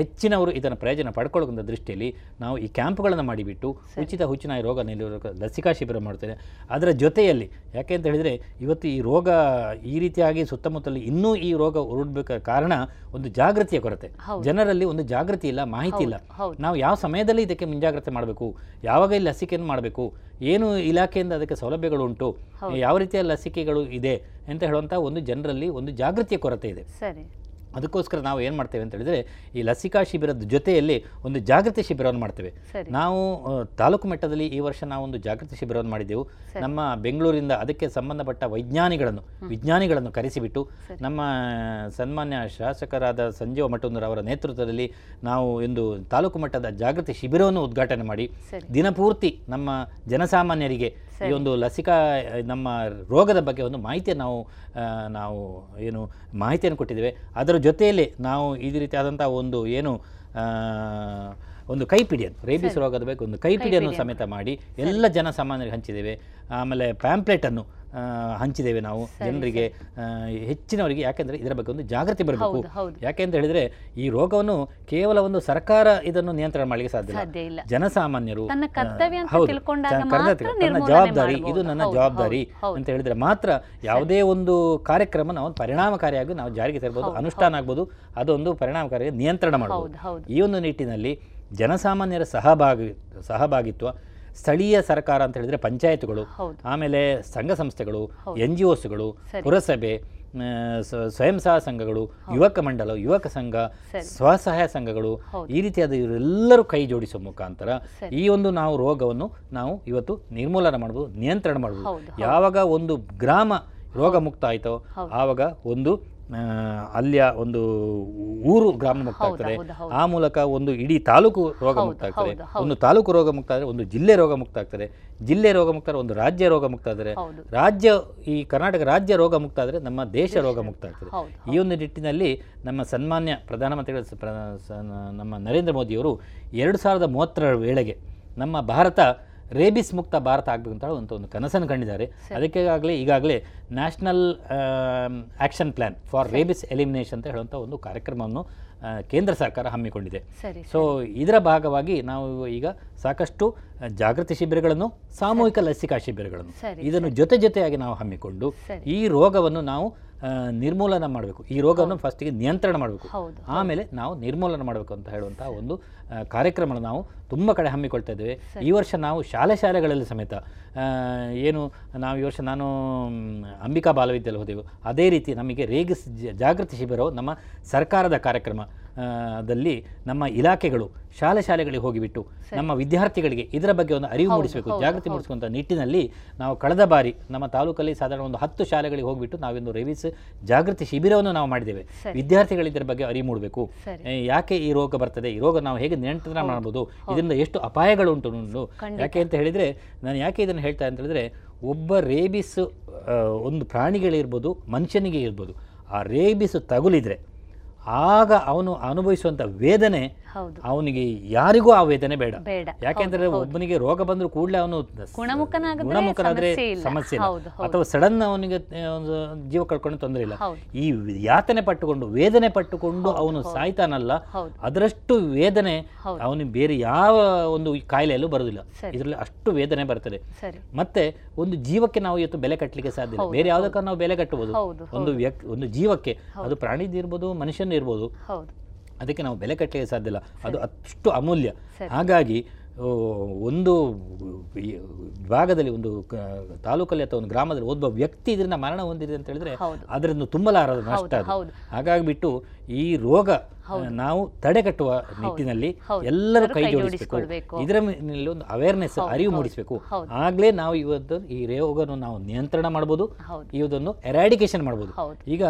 Speaker 11: ಹೆಚ್ಚಿನವರು ಇದನ್ನು ಪ್ರಯೋಜನ ಪಡ್ಕೊಳ್ಳುವಂಥ ದೃಷ್ಟಿಯಲ್ಲಿ ನಾವು ಈ ಕ್ಯಾಂಪ್ಗಳನ್ನು ಮಾಡಿಬಿಟ್ಟು ಉಚಿತ ಹುಚ್ಚುನಾಯಿ ರೋಗ ನಿರೋಧಕ ಲಸಿಕಾ ಶಿಬಿರ ಮಾಡ್ತೇವೆ. ಅದರ ಜೊತೆಯಲ್ಲಿ ಯಾಕೆ ಅಂತ ಹೇಳಿದರೆ ಇವತ್ತು ಈ ರೋಗ ಈ ರೀತಿಯಾಗಿ ಸುತ್ತಮುತ್ತಲು ಇನ್ನೂ ಈ ರೋಗ ಉರುಡ್ಬೇಕಾದ ಕಾರಣ ಒಂದು ಜಾಗೃತಿಯ ಕೊರತೆ.
Speaker 10: ಹೌದು.
Speaker 11: ಜನರಲ್ಲಿ ಒಂದು ಜಾಗೃತಿ ಇಲ್ಲ ಮಾಹಿತಿ ಇಲ್ಲ. ನಾವು ಯಾವ ಸಮಯದಲ್ಲಿ ಇದಕ್ಕೆ ಮುಂಜಾಗ್ರತೆ ಮಾಡಬೇಕು? ಯಾವಾಗ ಈ ಲಸಿಕೆಯನ್ನು ಮಾಡಬೇಕು? ಏನು ಇಲಾಖೆಯಿಂದ ಅದಕ್ಕೆ ಸೌಲಭ್ಯಗಳು ಉಂಟು? ಯಾವ ರೀತಿಯ ಲಸಿಕೆಗಳು ಇದೆ? ಅಂತ ಹೇಳುವಂಥ ಒಂದು ಜನರಲ್ಲಿ ಒಂದು ಜಾಗೃತಿಯ ಕೊರತೆ ಇದೆ.
Speaker 10: ಸರಿ.
Speaker 11: ಅದಕ್ಕೋಸ್ಕರ ನಾವು ಏನು ಮಾಡ್ತೇವೆ ಅಂತ ಹೇಳಿದರೆ ಈ ಲಸಿಕಾ ಶಿಬಿರದ ಜೊತೆಯಲ್ಲಿ ಒಂದು ಜಾಗೃತಿ ಶಿಬಿರವನ್ನು ಮಾಡ್ತೇವೆ. ನಾವು ತಾಲೂಕು ಮಟ್ಟದಲ್ಲಿ ಈ ವರ್ಷ ನಾವು ಒಂದು ಜಾಗೃತಿ ಶಿಬಿರವನ್ನು ಮಾಡಿದ್ದೆವು. ನಮ್ಮ ಬೆಂಗಳೂರಿಂದ ಅದಕ್ಕೆ ಸಂಬಂಧಪಟ್ಟ ವೈಜ್ಞಾನಿಗಳನ್ನು ವಿಜ್ಞಾನಿಗಳನ್ನು ಕರೆಸಿಬಿಟ್ಟು ನಮ್ಮ ಸನ್ಮಾನ್ಯ ಶಾಸಕರಾದ ಸಂಜೀವ ಮಠಂದೂರ್ ಅವರ ನೇತೃತ್ವದಲ್ಲಿ ನಾವು ಒಂದು ತಾಲೂಕು ಮಟ್ಟದ ಜಾಗೃತಿ ಶಿಬಿರವನ್ನು ಉದ್ಘಾಟನೆ ಮಾಡಿ ದಿನಪೂರ್ತಿ ನಮ್ಮ ಜನಸಾಮಾನ್ಯರಿಗೆ ಈ ಒಂದು ಲಸಿಕಾ ನಮ್ಮ ರೋಗದ ಬಗ್ಗೆ ಒಂದು ಮಾಹಿತಿ ನಾವು ನಾವು ಏನು ಮಾಹಿತಿಯನ್ನು ಕೊಟ್ಟಿದ್ದೇವೆ. ಅದರ ಜೊತೆಯಲ್ಲಿ ನಾವು ಈ ರೀತಿಯಾದಂಥ ಒಂದು ಏನು ಒಂದು ಕೈಪಿಡಿಯನ್ನು ರೇಬಿಸ್ ರೋಗದ ಬಗ್ಗೆ ಒಂದು ಕೈಪಿಡಿಯನ್ನು. ಸಮೇತ ಮಾಡಿ ಎಲ್ಲ ಜನಸಾಮಾನ್ಯರಿಗೆ ಹಂಚಿದ್ದೇವೆ. ಆಮೇಲೆ ಪ್ಯಾಂಪ್ಲೆಟನ್ನು ಹಂಚಿದ್ದೇವೆ ನಾವು. ಜನರಿಗೆ ಹೆಚ್ಚಿನವರಿಗೆ ಯಾಕೆಂದರೆ ಇದರ ಬಗ್ಗೆ ಒಂದು ಜಾಗೃತಿ ಬರಬೇಕು.
Speaker 10: ಯಾಕೆ
Speaker 11: ಅಂತ ಹೇಳಿದ್ರೆ ಈ ರೋಗವನ್ನು ಕೇವಲ ಒಂದು ಸರ್ಕಾರ ಇದನ್ನು ನಿಯಂತ್ರಣ ಮಾಡಲಿಕ್ಕೆ ಸಾಧ್ಯ
Speaker 10: ಇಲ್ಲ.
Speaker 11: ಜನಸಾಮಾನ್ಯರು
Speaker 10: ನನ್ನ
Speaker 11: ಜವಾಬ್ದಾರಿ ಇದು ನನ್ನ ಜವಾಬ್ದಾರಿ. ಅಂತ ಹೇಳಿದ್ರೆ ಮಾತ್ರ ಯಾವುದೇ ಒಂದು ಕಾರ್ಯಕ್ರಮ ನಾವು ಪರಿಣಾಮಕಾರಿಯಾಗಿ ನಾವು ಜಾರಿಗೆ ತರಬಹುದು ಅನುಷ್ಠಾನ ಆಗ್ಬೋದು ಅದೊಂದು ಪರಿಣಾಮಕಾರಿಯಾಗಿ ನಿಯಂತ್ರಣ ಮಾಡಬಹುದು
Speaker 10: ಹೌದು, ಹೌದು.
Speaker 11: ಈ ಒಂದು ನಿಟ್ಟಿನಲ್ಲಿ ಜನಸಾಮಾನ್ಯರ ಸಹಭಾಗಿ ಸಹಭಾಗಿತ್ವ ಸ್ಥಳೀಯ ಸರ್ಕಾರ ಅಂತ ಹೇಳಿದ್ರೆ ಪಂಚಾಯತ್ಗಳು ಆಮೇಲೆ ಸಂಘ ಸಂಸ್ಥೆಗಳು ಎನ್ ಜಿ ಒಸ್ಗಳು ಪುರಸಭೆ ಸ್ವಯಂ ಸಹಾಯ ಸಂಘಗಳು ಯುವಕ ಮಂಡಲ ಯುವಕ ಸಂಘ ಸ್ವಸಹಾಯ ಸಂಘಗಳು. ಈ ರೀತಿಯಾದ ಇವರೆಲ್ಲರೂ ಕೈ ಜೋಡಿಸುವ ಮುಖಾಂತರ ಈ ಒಂದು ನಾವು ರೋಗವನ್ನು ನಾವು ಇವತ್ತು ನಿರ್ಮೂಲನೆ ಮಾಡ್ಬೋದು ನಿಯಂತ್ರಣ ಮಾಡ್ಬೋದು. ಯಾವಾಗ ಒಂದು ಗ್ರಾಮ ರೋಗ ಮುಕ್ತ ಆಯಿತೋ ಆವಾಗ ಒಂದು ಅಲ್ಲಿಯ ಒಂದು ಊರು ಗ್ರಾಮ ಮುಕ್ತ ಆಗ್ತದೆ. ಆ ಮೂಲಕ ಒಂದು ಇಡೀ ತಾಲೂಕು ರೋಗ ಮುಕ್ತ ಆಗ್ತದೆ. ಒಂದು ತಾಲೂಕು ರೋಗ ಮುಕ್ತ ಆದರೆ ಒಂದು ಜಿಲ್ಲೆ ರೋಗ ಮುಕ್ತ ಆಗ್ತದೆ. ಜಿಲ್ಲೆ ರೋಗ ಮುಕ್ತ ಆದರೆ ಒಂದು ರಾಜ್ಯ ರೋಗ ಮುಕ್ತ ಆದರೆ ರಾಜ್ಯ ಈ ಕರ್ನಾಟಕ ರಾಜ್ಯ ರೋಗ ಮುಕ್ತ ಆದರೆ ನಮ್ಮ ದೇಶ ರೋಗ ಮುಕ್ತ ಆಗ್ತದೆ. ಈ ಒಂದು ನಿಟ್ಟಿನಲ್ಲಿ ನಮ್ಮ ಸನ್ಮಾನ್ಯ ಪ್ರಧಾನಮಂತ್ರಿಗಳ ನಮ್ಮ ನರೇಂದ್ರ ಮೋದಿಯವರು ಎರಡು ಸಾವಿರದ ಮೂವತ್ತರ ವೇಳೆಗೆ ನಮ್ಮ ಭಾರತ ರೇಬಿಸ್ ಮುಕ್ತ ಭಾರತ ಆಗಬೇಕು ಅಂತ ಅಂತ ಒಂದು ಕನಸನ್ನು ಕಂಡಿದ್ದಾರೆ. ಅದಕ್ಕಾಗಲೇ ಈಗಾಗಲೇ national action plan for rabies elimination ಅಂತ ಹೇಳುವಂಥ ಒಂದು ಕಾರ್ಯಕ್ರಮವನ್ನು ಕೇಂದ್ರ ಸರ್ಕಾರ ಹಮ್ಮಿಕೊಂಡಿದೆ. ಸೊ ಇದರ ಭಾಗವಾಗಿ ನಾವು ಈಗ ಸಾಕಷ್ಟು ಜಾಗೃತಿ ಶಿಬಿರಗಳನ್ನು ಸಾಮೂಹಿಕ ಲಸಿಕಾ ಶಿಬಿರಗಳನ್ನು ಇದನ್ನು ಜೊತೆ ಜೊತೆಯಾಗಿ ನಾವು ಹಮ್ಮಿಕೊಂಡು ಈ ರೋಗವನ್ನು ನಾವು ನಿರ್ಮೂಲನ ಮಾಡಬೇಕು. ಈ ರೋಗವನ್ನು ಫಸ್ಟಿಗೆ ನಿಯಂತ್ರಣ ಮಾಡಬೇಕು. ಆಮೇಲೆ ನಾವು ನಿರ್ಮೂಲನ ಮಾಡಬೇಕು ಅಂತ ಹೇಳುವಂಥ ಒಂದು ಕಾರ್ಯಕ್ರಮವನ್ನು ಕಾರ್ಯಕ್ರಮ ನಾವು ತುಂಬ ಕಡೆ ಹಮ್ಮಿಕೊಳ್ತಾ ಇದ್ದೇವೆ. ಈ ವರ್ಷ ನಾವು ಶಾಲೆ ಶಾಲೆಗಳಲ್ಲಿ ಸಮೇತ ಏನು ನಾವು ಈ ವರ್ಷ ನಾನು ಅಂಬಿಕಾ ಬಾಲವಿದ್ಯಾಲಯ ಹೋದೆವು. ಅದೇ ರೀತಿ ನಮಗೆ ರೇಗಿಸ್ ಜಾಗೃತಿ ಶಿಬಿರವು ನಮ್ಮ ಸರ್ಕಾರದ ಕಾರ್ಯಕ್ರಮ. ದಲ್ಲಿ ನಮ್ಮ ಇಲಾಖೆಗಳು ಶಾಲೆ ಶಾಲೆಗಳಿಗೆ ಹೋಗಿಬಿಟ್ಟು ನಮ್ಮ ವಿದ್ಯಾರ್ಥಿಗಳಿಗೆ ಇದರ ಬಗ್ಗೆ ಒಂದು ಅರಿವು ಮೂಡಿಸಬೇಕು ಜಾಗೃತಿ. ಮೂಡಿಸುವಂಥ ನಿಟ್ಟಿನಲ್ಲಿ ನಾವು ಕಳೆದ ಬಾರಿ ನಮ್ಮ ತಾಲೂಕಲ್ಲಿ ಸಾಧಾರಣ ಒಂದು ಹತ್ತು ಶಾಲೆಗಳಿಗೆ ಹೋಗಿಬಿಟ್ಟು ನಾವಿಂದು ರೇಬಿಸ್ ಜಾಗೃತಿ ಶಿಬಿರವನ್ನು ನಾವು ಮಾಡಿದ್ದೇವೆ. ವಿದ್ಯಾರ್ಥಿಗಳು ಇದರ ಬಗ್ಗೆ ಅರಿವು ಮೂಡಬೇಕು. ಯಾಕೆ ಈ ರೋಗ ಬರ್ತದೆ? ಈ ರೋಗ ನಾವು ಹೇಗೆ ನಿಯಂತ್ರಣ ಮಾಡಬಹುದು ಇದರಿಂದ ಎಷ್ಟು ಅಪಾಯಗಳು ಉಂಟು
Speaker 10: ನೋಡು
Speaker 11: ಯಾಕೆ ಅಂತ ಹೇಳಿದರೆ ನಾನು ಯಾಕೆ ಇದನ್ನು ಹೇಳ್ತಾ ಅಂತ ಹೇಳಿದ್ರೆ ಒಬ್ಬ ರೇಬಿಸ್ ಒಂದು ಪ್ರಾಣಿಗಳಿರ್ಬೋದು ಮನುಷ್ಯನಿಗೆ ಇರ್ಬೋದು. ಆ ರೇಬಿಸ್ ತಗುಲಿದ್ರೆ ಆಗ ಅವನು ಅನುಭವಿಸುವಂಥ ವೇದನೆ ಅವನಿಗೆ ಯಾರಿಗೂ ಆ ವೇದನೆ ಬೇಡ. ಯಾಕೆಂದ್ರೆ. ಒಬ್ಬನಿಗೆ ರೋಗ ಬಂದರೂ ಕೂಡಲೇ ಅವನು ಗುಣಮುಖನಾದ್ರೆ
Speaker 10: ಸಮಸ್ಯೆ ಇಲ್ಲ.
Speaker 11: ಅಥವಾ ಸಡನ್ ಅವನಿಗೆ ಒಂದು ಜೀವ ಕಳ್ಕೊಂಡು ತೊಂದರೆ ಇಲ್ಲ. ಈ ಯಾತನೆ ಪಟ್ಟುಕೊಂಡು ವೇದನೆ ಪಟ್ಟುಕೊಂಡು ಅವನು ಸಾಯ್ತಾನಲ್ಲ ಅದರಷ್ಟು ವೇದನೆ. ಅವನಿಗೆ ಬೇರೆ ಯಾವ ಒಂದು ಕಾಯಿಲೆಯಲ್ಲೂ ಬರುವುದಿಲ್ಲ.
Speaker 10: ಸರಿ.
Speaker 11: ಇದರಲ್ಲಿ ಅಷ್ಟು ವೇದನೆ ಬರ್ತದೆ. ಮತ್ತೆ ಒಂದು ಜೀವಕ್ಕೆ ನಾವು ಇವತ್ತು ಬೆಲೆ ಕಟ್ಟಲಿಕ್ಕೆ ಸಾಧ್ಯ ಇಲ್ಲ. ಬೇರೆ ಯಾವುದಕ್ಕೆ ನಾವು ಬೆಲೆ ಕಟ್ಟಬಹುದು ಒಂದು. ವ್ಯಕ್ತಿ ಒಂದು ಜೀವಕ್ಕೆ ಅದು ಪ್ರಾಣಿದಿರ್ಬೋದು ಮನುಷ್ಯನ ಇರ್ಬೋದು
Speaker 10: ಹೌದು.
Speaker 11: ಅದಕ್ಕೆ ನಾವು ಬೆಲೆ ಕಟ್ಟಲಿಕ್ಕೆ ಸಾಧ್ಯ ಇಲ್ಲ. ಅದು ಅಷ್ಟು ಅಮೂಲ್ಯ. ಹಾಗಾಗಿ ಒಂದು ವಿಭಾಗದಲ್ಲಿ ಭಾಗದಲ್ಲಿ ಒಂದು ತಾಲೂಕಲ್ಲಿ ಅಥವಾ ಒಂದು ಗ್ರಾಮದಲ್ಲಿ ಒಬ್ಬ ವ್ಯಕ್ತಿ ಇದರಿಂದ ಮರಣ ಹೊಂದಿದೆ ಅಂತ ಹೇಳಿದ್ರೆ. ಅದರಿಂದ ತುಂಬಲಾರದ ನಷ್ಟ ಅದು. ಹಾಗಾಗಿ ಬಿಟ್ಟು ಈ ರೋಗ ನಾವು ತಡೆಗಟ್ಟುವ ನಿಟ್ಟಿನಲ್ಲಿ ಎಲ್ಲರೂ ಕೈ ಜೋಡಿಸಬೇಕು. ಇದರ ಮೇಲೆ ಒಂದು ಅವೇರ್ನೆಸ್ ಅರಿವು ಮೂಡಿಸಬೇಕು. ಆಗ್ಲೇ ನಾವು ಇವತ್ತು ಈ ರೋಗವನ್ನು ನಾವು ನಿಯಂತ್ರಣ ಮಾಡ್ಬೋದು. ಇವುದನ್ನು ಎರಾಡಿಕೇಶನ್ ಮಾಡ್ಬೋದು. ಈಗ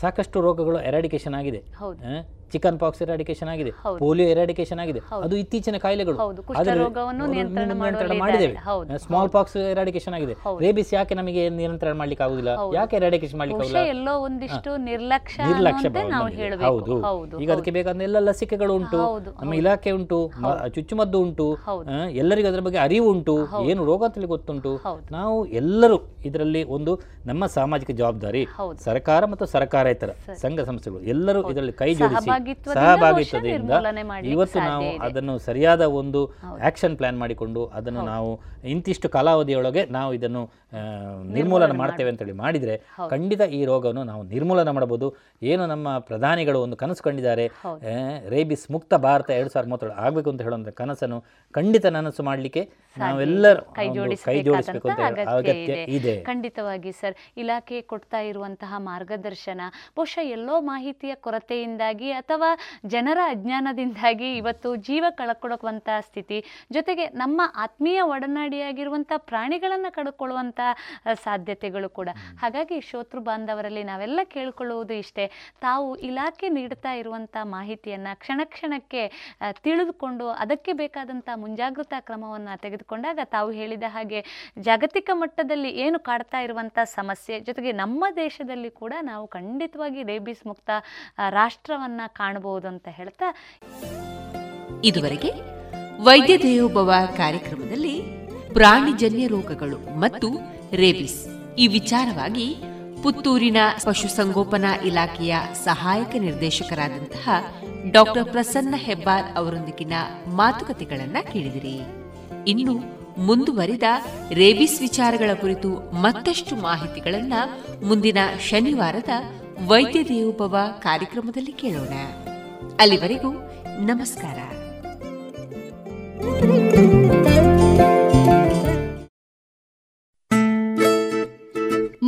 Speaker 11: ಸಾಕಷ್ಟು ರೋಗಗಳು ಎರಾಡಿಕೇಶನ್ ಆಗಿದೆ. ಚಿಕನ್ ಪಾಕ್ಸ್ ಎರಾಡಿಕೇಶನ್ ಆಗಿದೆ ಪೋಲಿಯೋ ಎರಾಡಿಕೇಶನ್ ಆಗಿದೆ ಅದು ಇತ್ತೀಚಿನ ಕಾಯಿಲೆಗಳು.
Speaker 10: ನಿಯಂತ್ರಣ
Speaker 11: ಮಾಡಿದ್ದೇವೆ. ಸ್ಮಾಲ್ ಪಾಕ್ಸ್ ಎರಾಡಿಕೇಶನ್ ಆಗಿದೆ. ರೇಬಿಸ್ ಯಾಕೆ ನಮಗೆ ನಿಯಂತ್ರಣ ಮಾಡ್ಲಿಕ್ಕೆ ಆಗುದಿಲ್ಲ ಯಾಕೆ ಎರಾಡಿಕೇಶನ್ ಮಾಡ್ಲಿಕ್ಕೆ
Speaker 10: ಎಲ್ಲೋ ಒಂದಿಷ್ಟು ನಿರ್ಲಕ್ಷ್ಯ
Speaker 11: ಹೌದು. ಈಗ ಅದಕ್ಕೆ ಬೇಕಾದ ಎಲ್ಲ ಲಸಿಕೆಗಳು ಉಂಟು ನಮ್ಮ. ಇಲಾಖೆ ಉಂಟು ಚುಚ್ಚುಮದ್ದು ಉಂಟು ಎಲ್ಲರಿಗೂ ಅದರ ಬಗ್ಗೆ ಅರಿವು ಉಂಟು ಏನು ರೋಗ ಅಂತೇಳಿ ಗೊತ್ತುಂಟು. ನಾವು ಎಲ್ಲರೂ ಇದರಲ್ಲಿ ಒಂದು ನಮ್ಮ ಸಾಮಾಜಿಕ ಜವಾಬ್ದಾರಿ ಸರ್ಕಾರ ಮತ್ತು ಸರ್ಕಾರೇತರ ಸಂಘ ಸಂಸ್ಥೆಗಳು ಎಲ್ಲರೂ ಇದರಲ್ಲಿ ಕೈ ಜೋಡಿಸಿ ಸಹಭಾಗಿತ್ವದಿಂದ ಇವತ್ತು ನಾವು ಅದನ್ನು ಸರಿಯಾದ ಒಂದು ಆಕ್ಷನ್ ಪ್ಲಾನ್ ಮಾಡಿಕೊಂಡು ಅದನ್ನು ನಾವು ಇಂತಿಷ್ಟು ಕಾಲಾವಧಿಯೊಳಗೆ ನಾವು ಇದನ್ನು ನಿರ್ಮೂಲನ ಮಾಡ್ತೇವೆ. ಅಂತೇಳಿ ಮಾಡಿದರೆ ಖಂಡಿತ ಈ ರೋಗವನ್ನು ನಾವು ನಿರ್ಮೂಲನ ಮಾಡಬಹುದು. ಏನು ನಮ್ಮ ಪ್ರಧಾನಿಗಳು ಒಂದು ಕನಸು ಕಂಡಿದ್ದಾರೆ ರೇಬಿಸ್ ಮುಕ್ತ ಭಾರತ ಎರಡು ಸಾವಿರದ ಮೂವತ್ತೇಳು ಆಗಬೇಕು ಅಂತ ಹೇಳುವಂಥ ಕನಸನ್ನು ಖಂಡಿತ ನನಸು ಮಾಡಲಿಕ್ಕೆ ನಾವೆಲ್ಲರೂ ಕೈ ಜೋಡಿಸಬೇಕು ಅಗತ್ಯ ಇದೆ.
Speaker 10: ಖಂಡಿತವಾಗಿ ಸರ್ ಇಲಾಖೆ ಕೊಡ್ತಾ ಇರುವಂತಹ ಮಾರ್ಗದರ್ಶನ ಬಹುಶಃ ಎಲ್ಲೋ ಮಾಹಿತಿಯ ಕೊರತೆಯಿಂದಾಗಿ ಅಥವಾ ಜನರ ಅಜ್ಞಾನದಿಂದಾಗಿ ಇವತ್ತು ಜೀವ ಕಳಕೊಳಕುವಂತಹ ಸ್ಥಿತಿ ಜೊತೆಗೆ ನಮ್ಮ ಆತ್ಮೀಯ ಒಡನಾಡಿಯಾಗಿರುವಂಥ ಪ್ರಾಣಿಗಳನ್ನು ಕಳ್ಕೊಳ್ಳುವಂಥ ಸಾಧ್ಯತೆಗಳು ಕೂಡ. ಹಾಗಾಗಿ ಶೋತೃ ಬಾಂಧವರಲ್ಲಿ ನಾವೆಲ್ಲ ಕೇಳ್ಕೊಳ್ಳುವುದು ಇಷ್ಟೇ. ತಾವು ಇಲಾಖೆ ನೀಡ್ತಾ ಇರುವಂಥ ಮಾಹಿತಿಯನ್ನು ಕ್ಷಣ ಕ್ಷಣಕ್ಕೆ ತಿಳಿದುಕೊಂಡು ಅದಕ್ಕೆ ಬೇಕಾದಂಥ ಮುಂಜಾಗ್ರತಾ ಕ್ರಮವನ್ನು ತೆಗೆದುಕೊಂಡಾಗ ತಾವು ಹೇಳಿದ ಹಾಗೆ ಜಾಗತಿಕ ಮಟ್ಟದಲ್ಲಿ ಏನು ಕಾಡ್ತಾ ಇರುವಂಥ ಸಮಸ್ಯೆ ಜೊತೆಗೆ ನಮ್ಮ ದೇಶದಲ್ಲಿ ಕೂಡ ನಾವು ಖಂಡಿತವಾಗಿ ರೇಬಿಸ್ ಮುಕ್ತ ರಾಷ್ಟ್ರವನ್ನು ಕಾಣಬಹುದು ಅಂತ ಹೇಳ್ತಾ
Speaker 9: ಇದುವರೆಗೆ ವೈದ್ಯ ದೇವೋಭವ ಕಾರ್ಯಕ್ರಮದಲ್ಲಿ ಪ್ರಾಣಿಜನ್ಯ ರೋಗಗಳು ಮತ್ತು ರೇಬಿಸ್. ಈ ವಿಚಾರವಾಗಿ ಪುತ್ತೂರಿನ ಪಶುಸಂಗೋಪನಾ ಇಲಾಖೆಯ ಸಹಾಯಕ ನಿರ್ದೇಶಕರಾದಂತಹ ಡಾಕ್ಟರ್ ಪ್ರಸನ್ನ ಹೆಬ್ಬಾರ್ ಅವರೊಂದಿಗಿನ ಮಾತುಕತೆಗಳನ್ನು ಕೇಳಿದಿರಿ. ಇನ್ನು ಮುಂದುವರಿದ ರೇಬಿಸ್ ವಿಚಾರಗಳ ಕುರಿತು ಮತ್ತಷ್ಟು ಮಾಹಿತಿಗಳನ್ನ ಮುಂದಿನ ಶನಿವಾರದ ವೈದ್ಯ ದೇವೋಭವ ಕಾರ್ಯಕ್ರಮದಲ್ಲಿ ಕೇಳೋಣ. ಅಲ್ಲಿವರೆಗೂ ನಮಸ್ಕಾರ.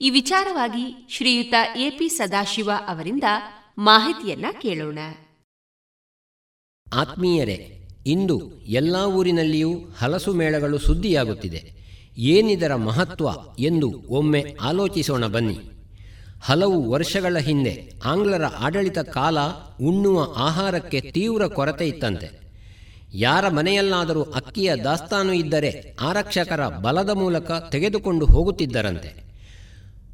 Speaker 9: ಈ ವಿಚಾರವಾಗಿ ಶ್ರೀಯುತ ಎಪಿ ಸದಾಶಿವ ಅವರಿಂದ ಮಾಹಿತಿಯನ್ನ ಕೇಳೋಣ.
Speaker 12: ಆತ್ಮೀಯರೇ, ಇಂದು ಎಲ್ಲ ಊರಿನಲ್ಲಿಯೂ ಹಲಸು ಮೇಳಗಳು ಸುದ್ದಿಯಾಗುತ್ತಿದೆ. ಏನಿದರ ಮಹತ್ವ ಎಂದು ಒಮ್ಮೆ ಆಲೋಚಿಸೋಣ ಬನ್ನಿ. ಹಲವು ವರ್ಷಗಳ ಹಿಂದೆ ಆಂಗ್ಲರ ಆಡಳಿತ ಕಾಲ ಉಣ್ಣುವ ಆಹಾರಕ್ಕೆ ತೀವ್ರ ಕೊರತೆ ಇತ್ತಂತೆ. ಯಾರ ಮನೆಯಲ್ಲಾದರೂ ಅಕ್ಕಿಯ ದಾಸ್ತಾನು ಇದ್ದರೆ ಆರಕ್ಷಕರ ಬಲದ ಮೂಲಕ ತೆಗೆದುಕೊಂಡು ಹೋಗುತ್ತಿದ್ದರಂತೆ.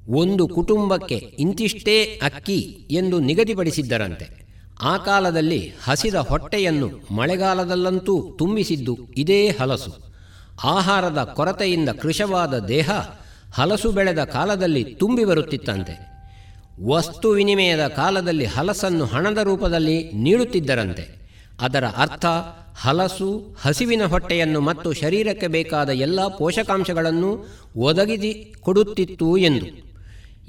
Speaker 12: ಒಂದು ಕುಟುಂಬಕ್ಕೆ ಇಂತಿಷ್ಟೇ ಅಕ್ಕಿ ಎಂದು ನಿಗದಿಪಡಿಸಿದ್ದರಂತೆ. ಆ ಕಾಲದಲ್ಲಿ ಹಸಿದ ಹೊಟ್ಟೆಯನ್ನು ಮಳೆಗಾಲದಲ್ಲಂತೂ ತುಂಬಿಸಿದ್ದು ಇದೇ ಹಲಸು. ಆಹಾರದ ಕೊರತೆಯಿಂದ ಕೃಶವಾದ ದೇಹ ಹಲಸು ಬೆಳೆದ ಕಾಲದಲ್ಲಿ ತುಂಬಿ ಬರುತ್ತಿತ್ತಂತೆ. ವಸ್ತು ವಿನಿಮಯದ ಕಾಲದಲ್ಲಿ ಹಲಸನ್ನು ಹಣದ ರೂಪದಲ್ಲಿ ನೀಡುತ್ತಿದ್ದರಂತೆ. ಅದರ ಅರ್ಥ ಹಲಸು ಹಸಿವಿನ ಹೊಟ್ಟೆಯನ್ನು ಮತ್ತು ಶರೀರಕ್ಕೆ ಬೇಕಾದ ಎಲ್ಲ ಪೋಷಕಾಂಶಗಳನ್ನು ಒದಗಿಸಿ ಕೊಡುತ್ತಿತ್ತು ಎಂದು.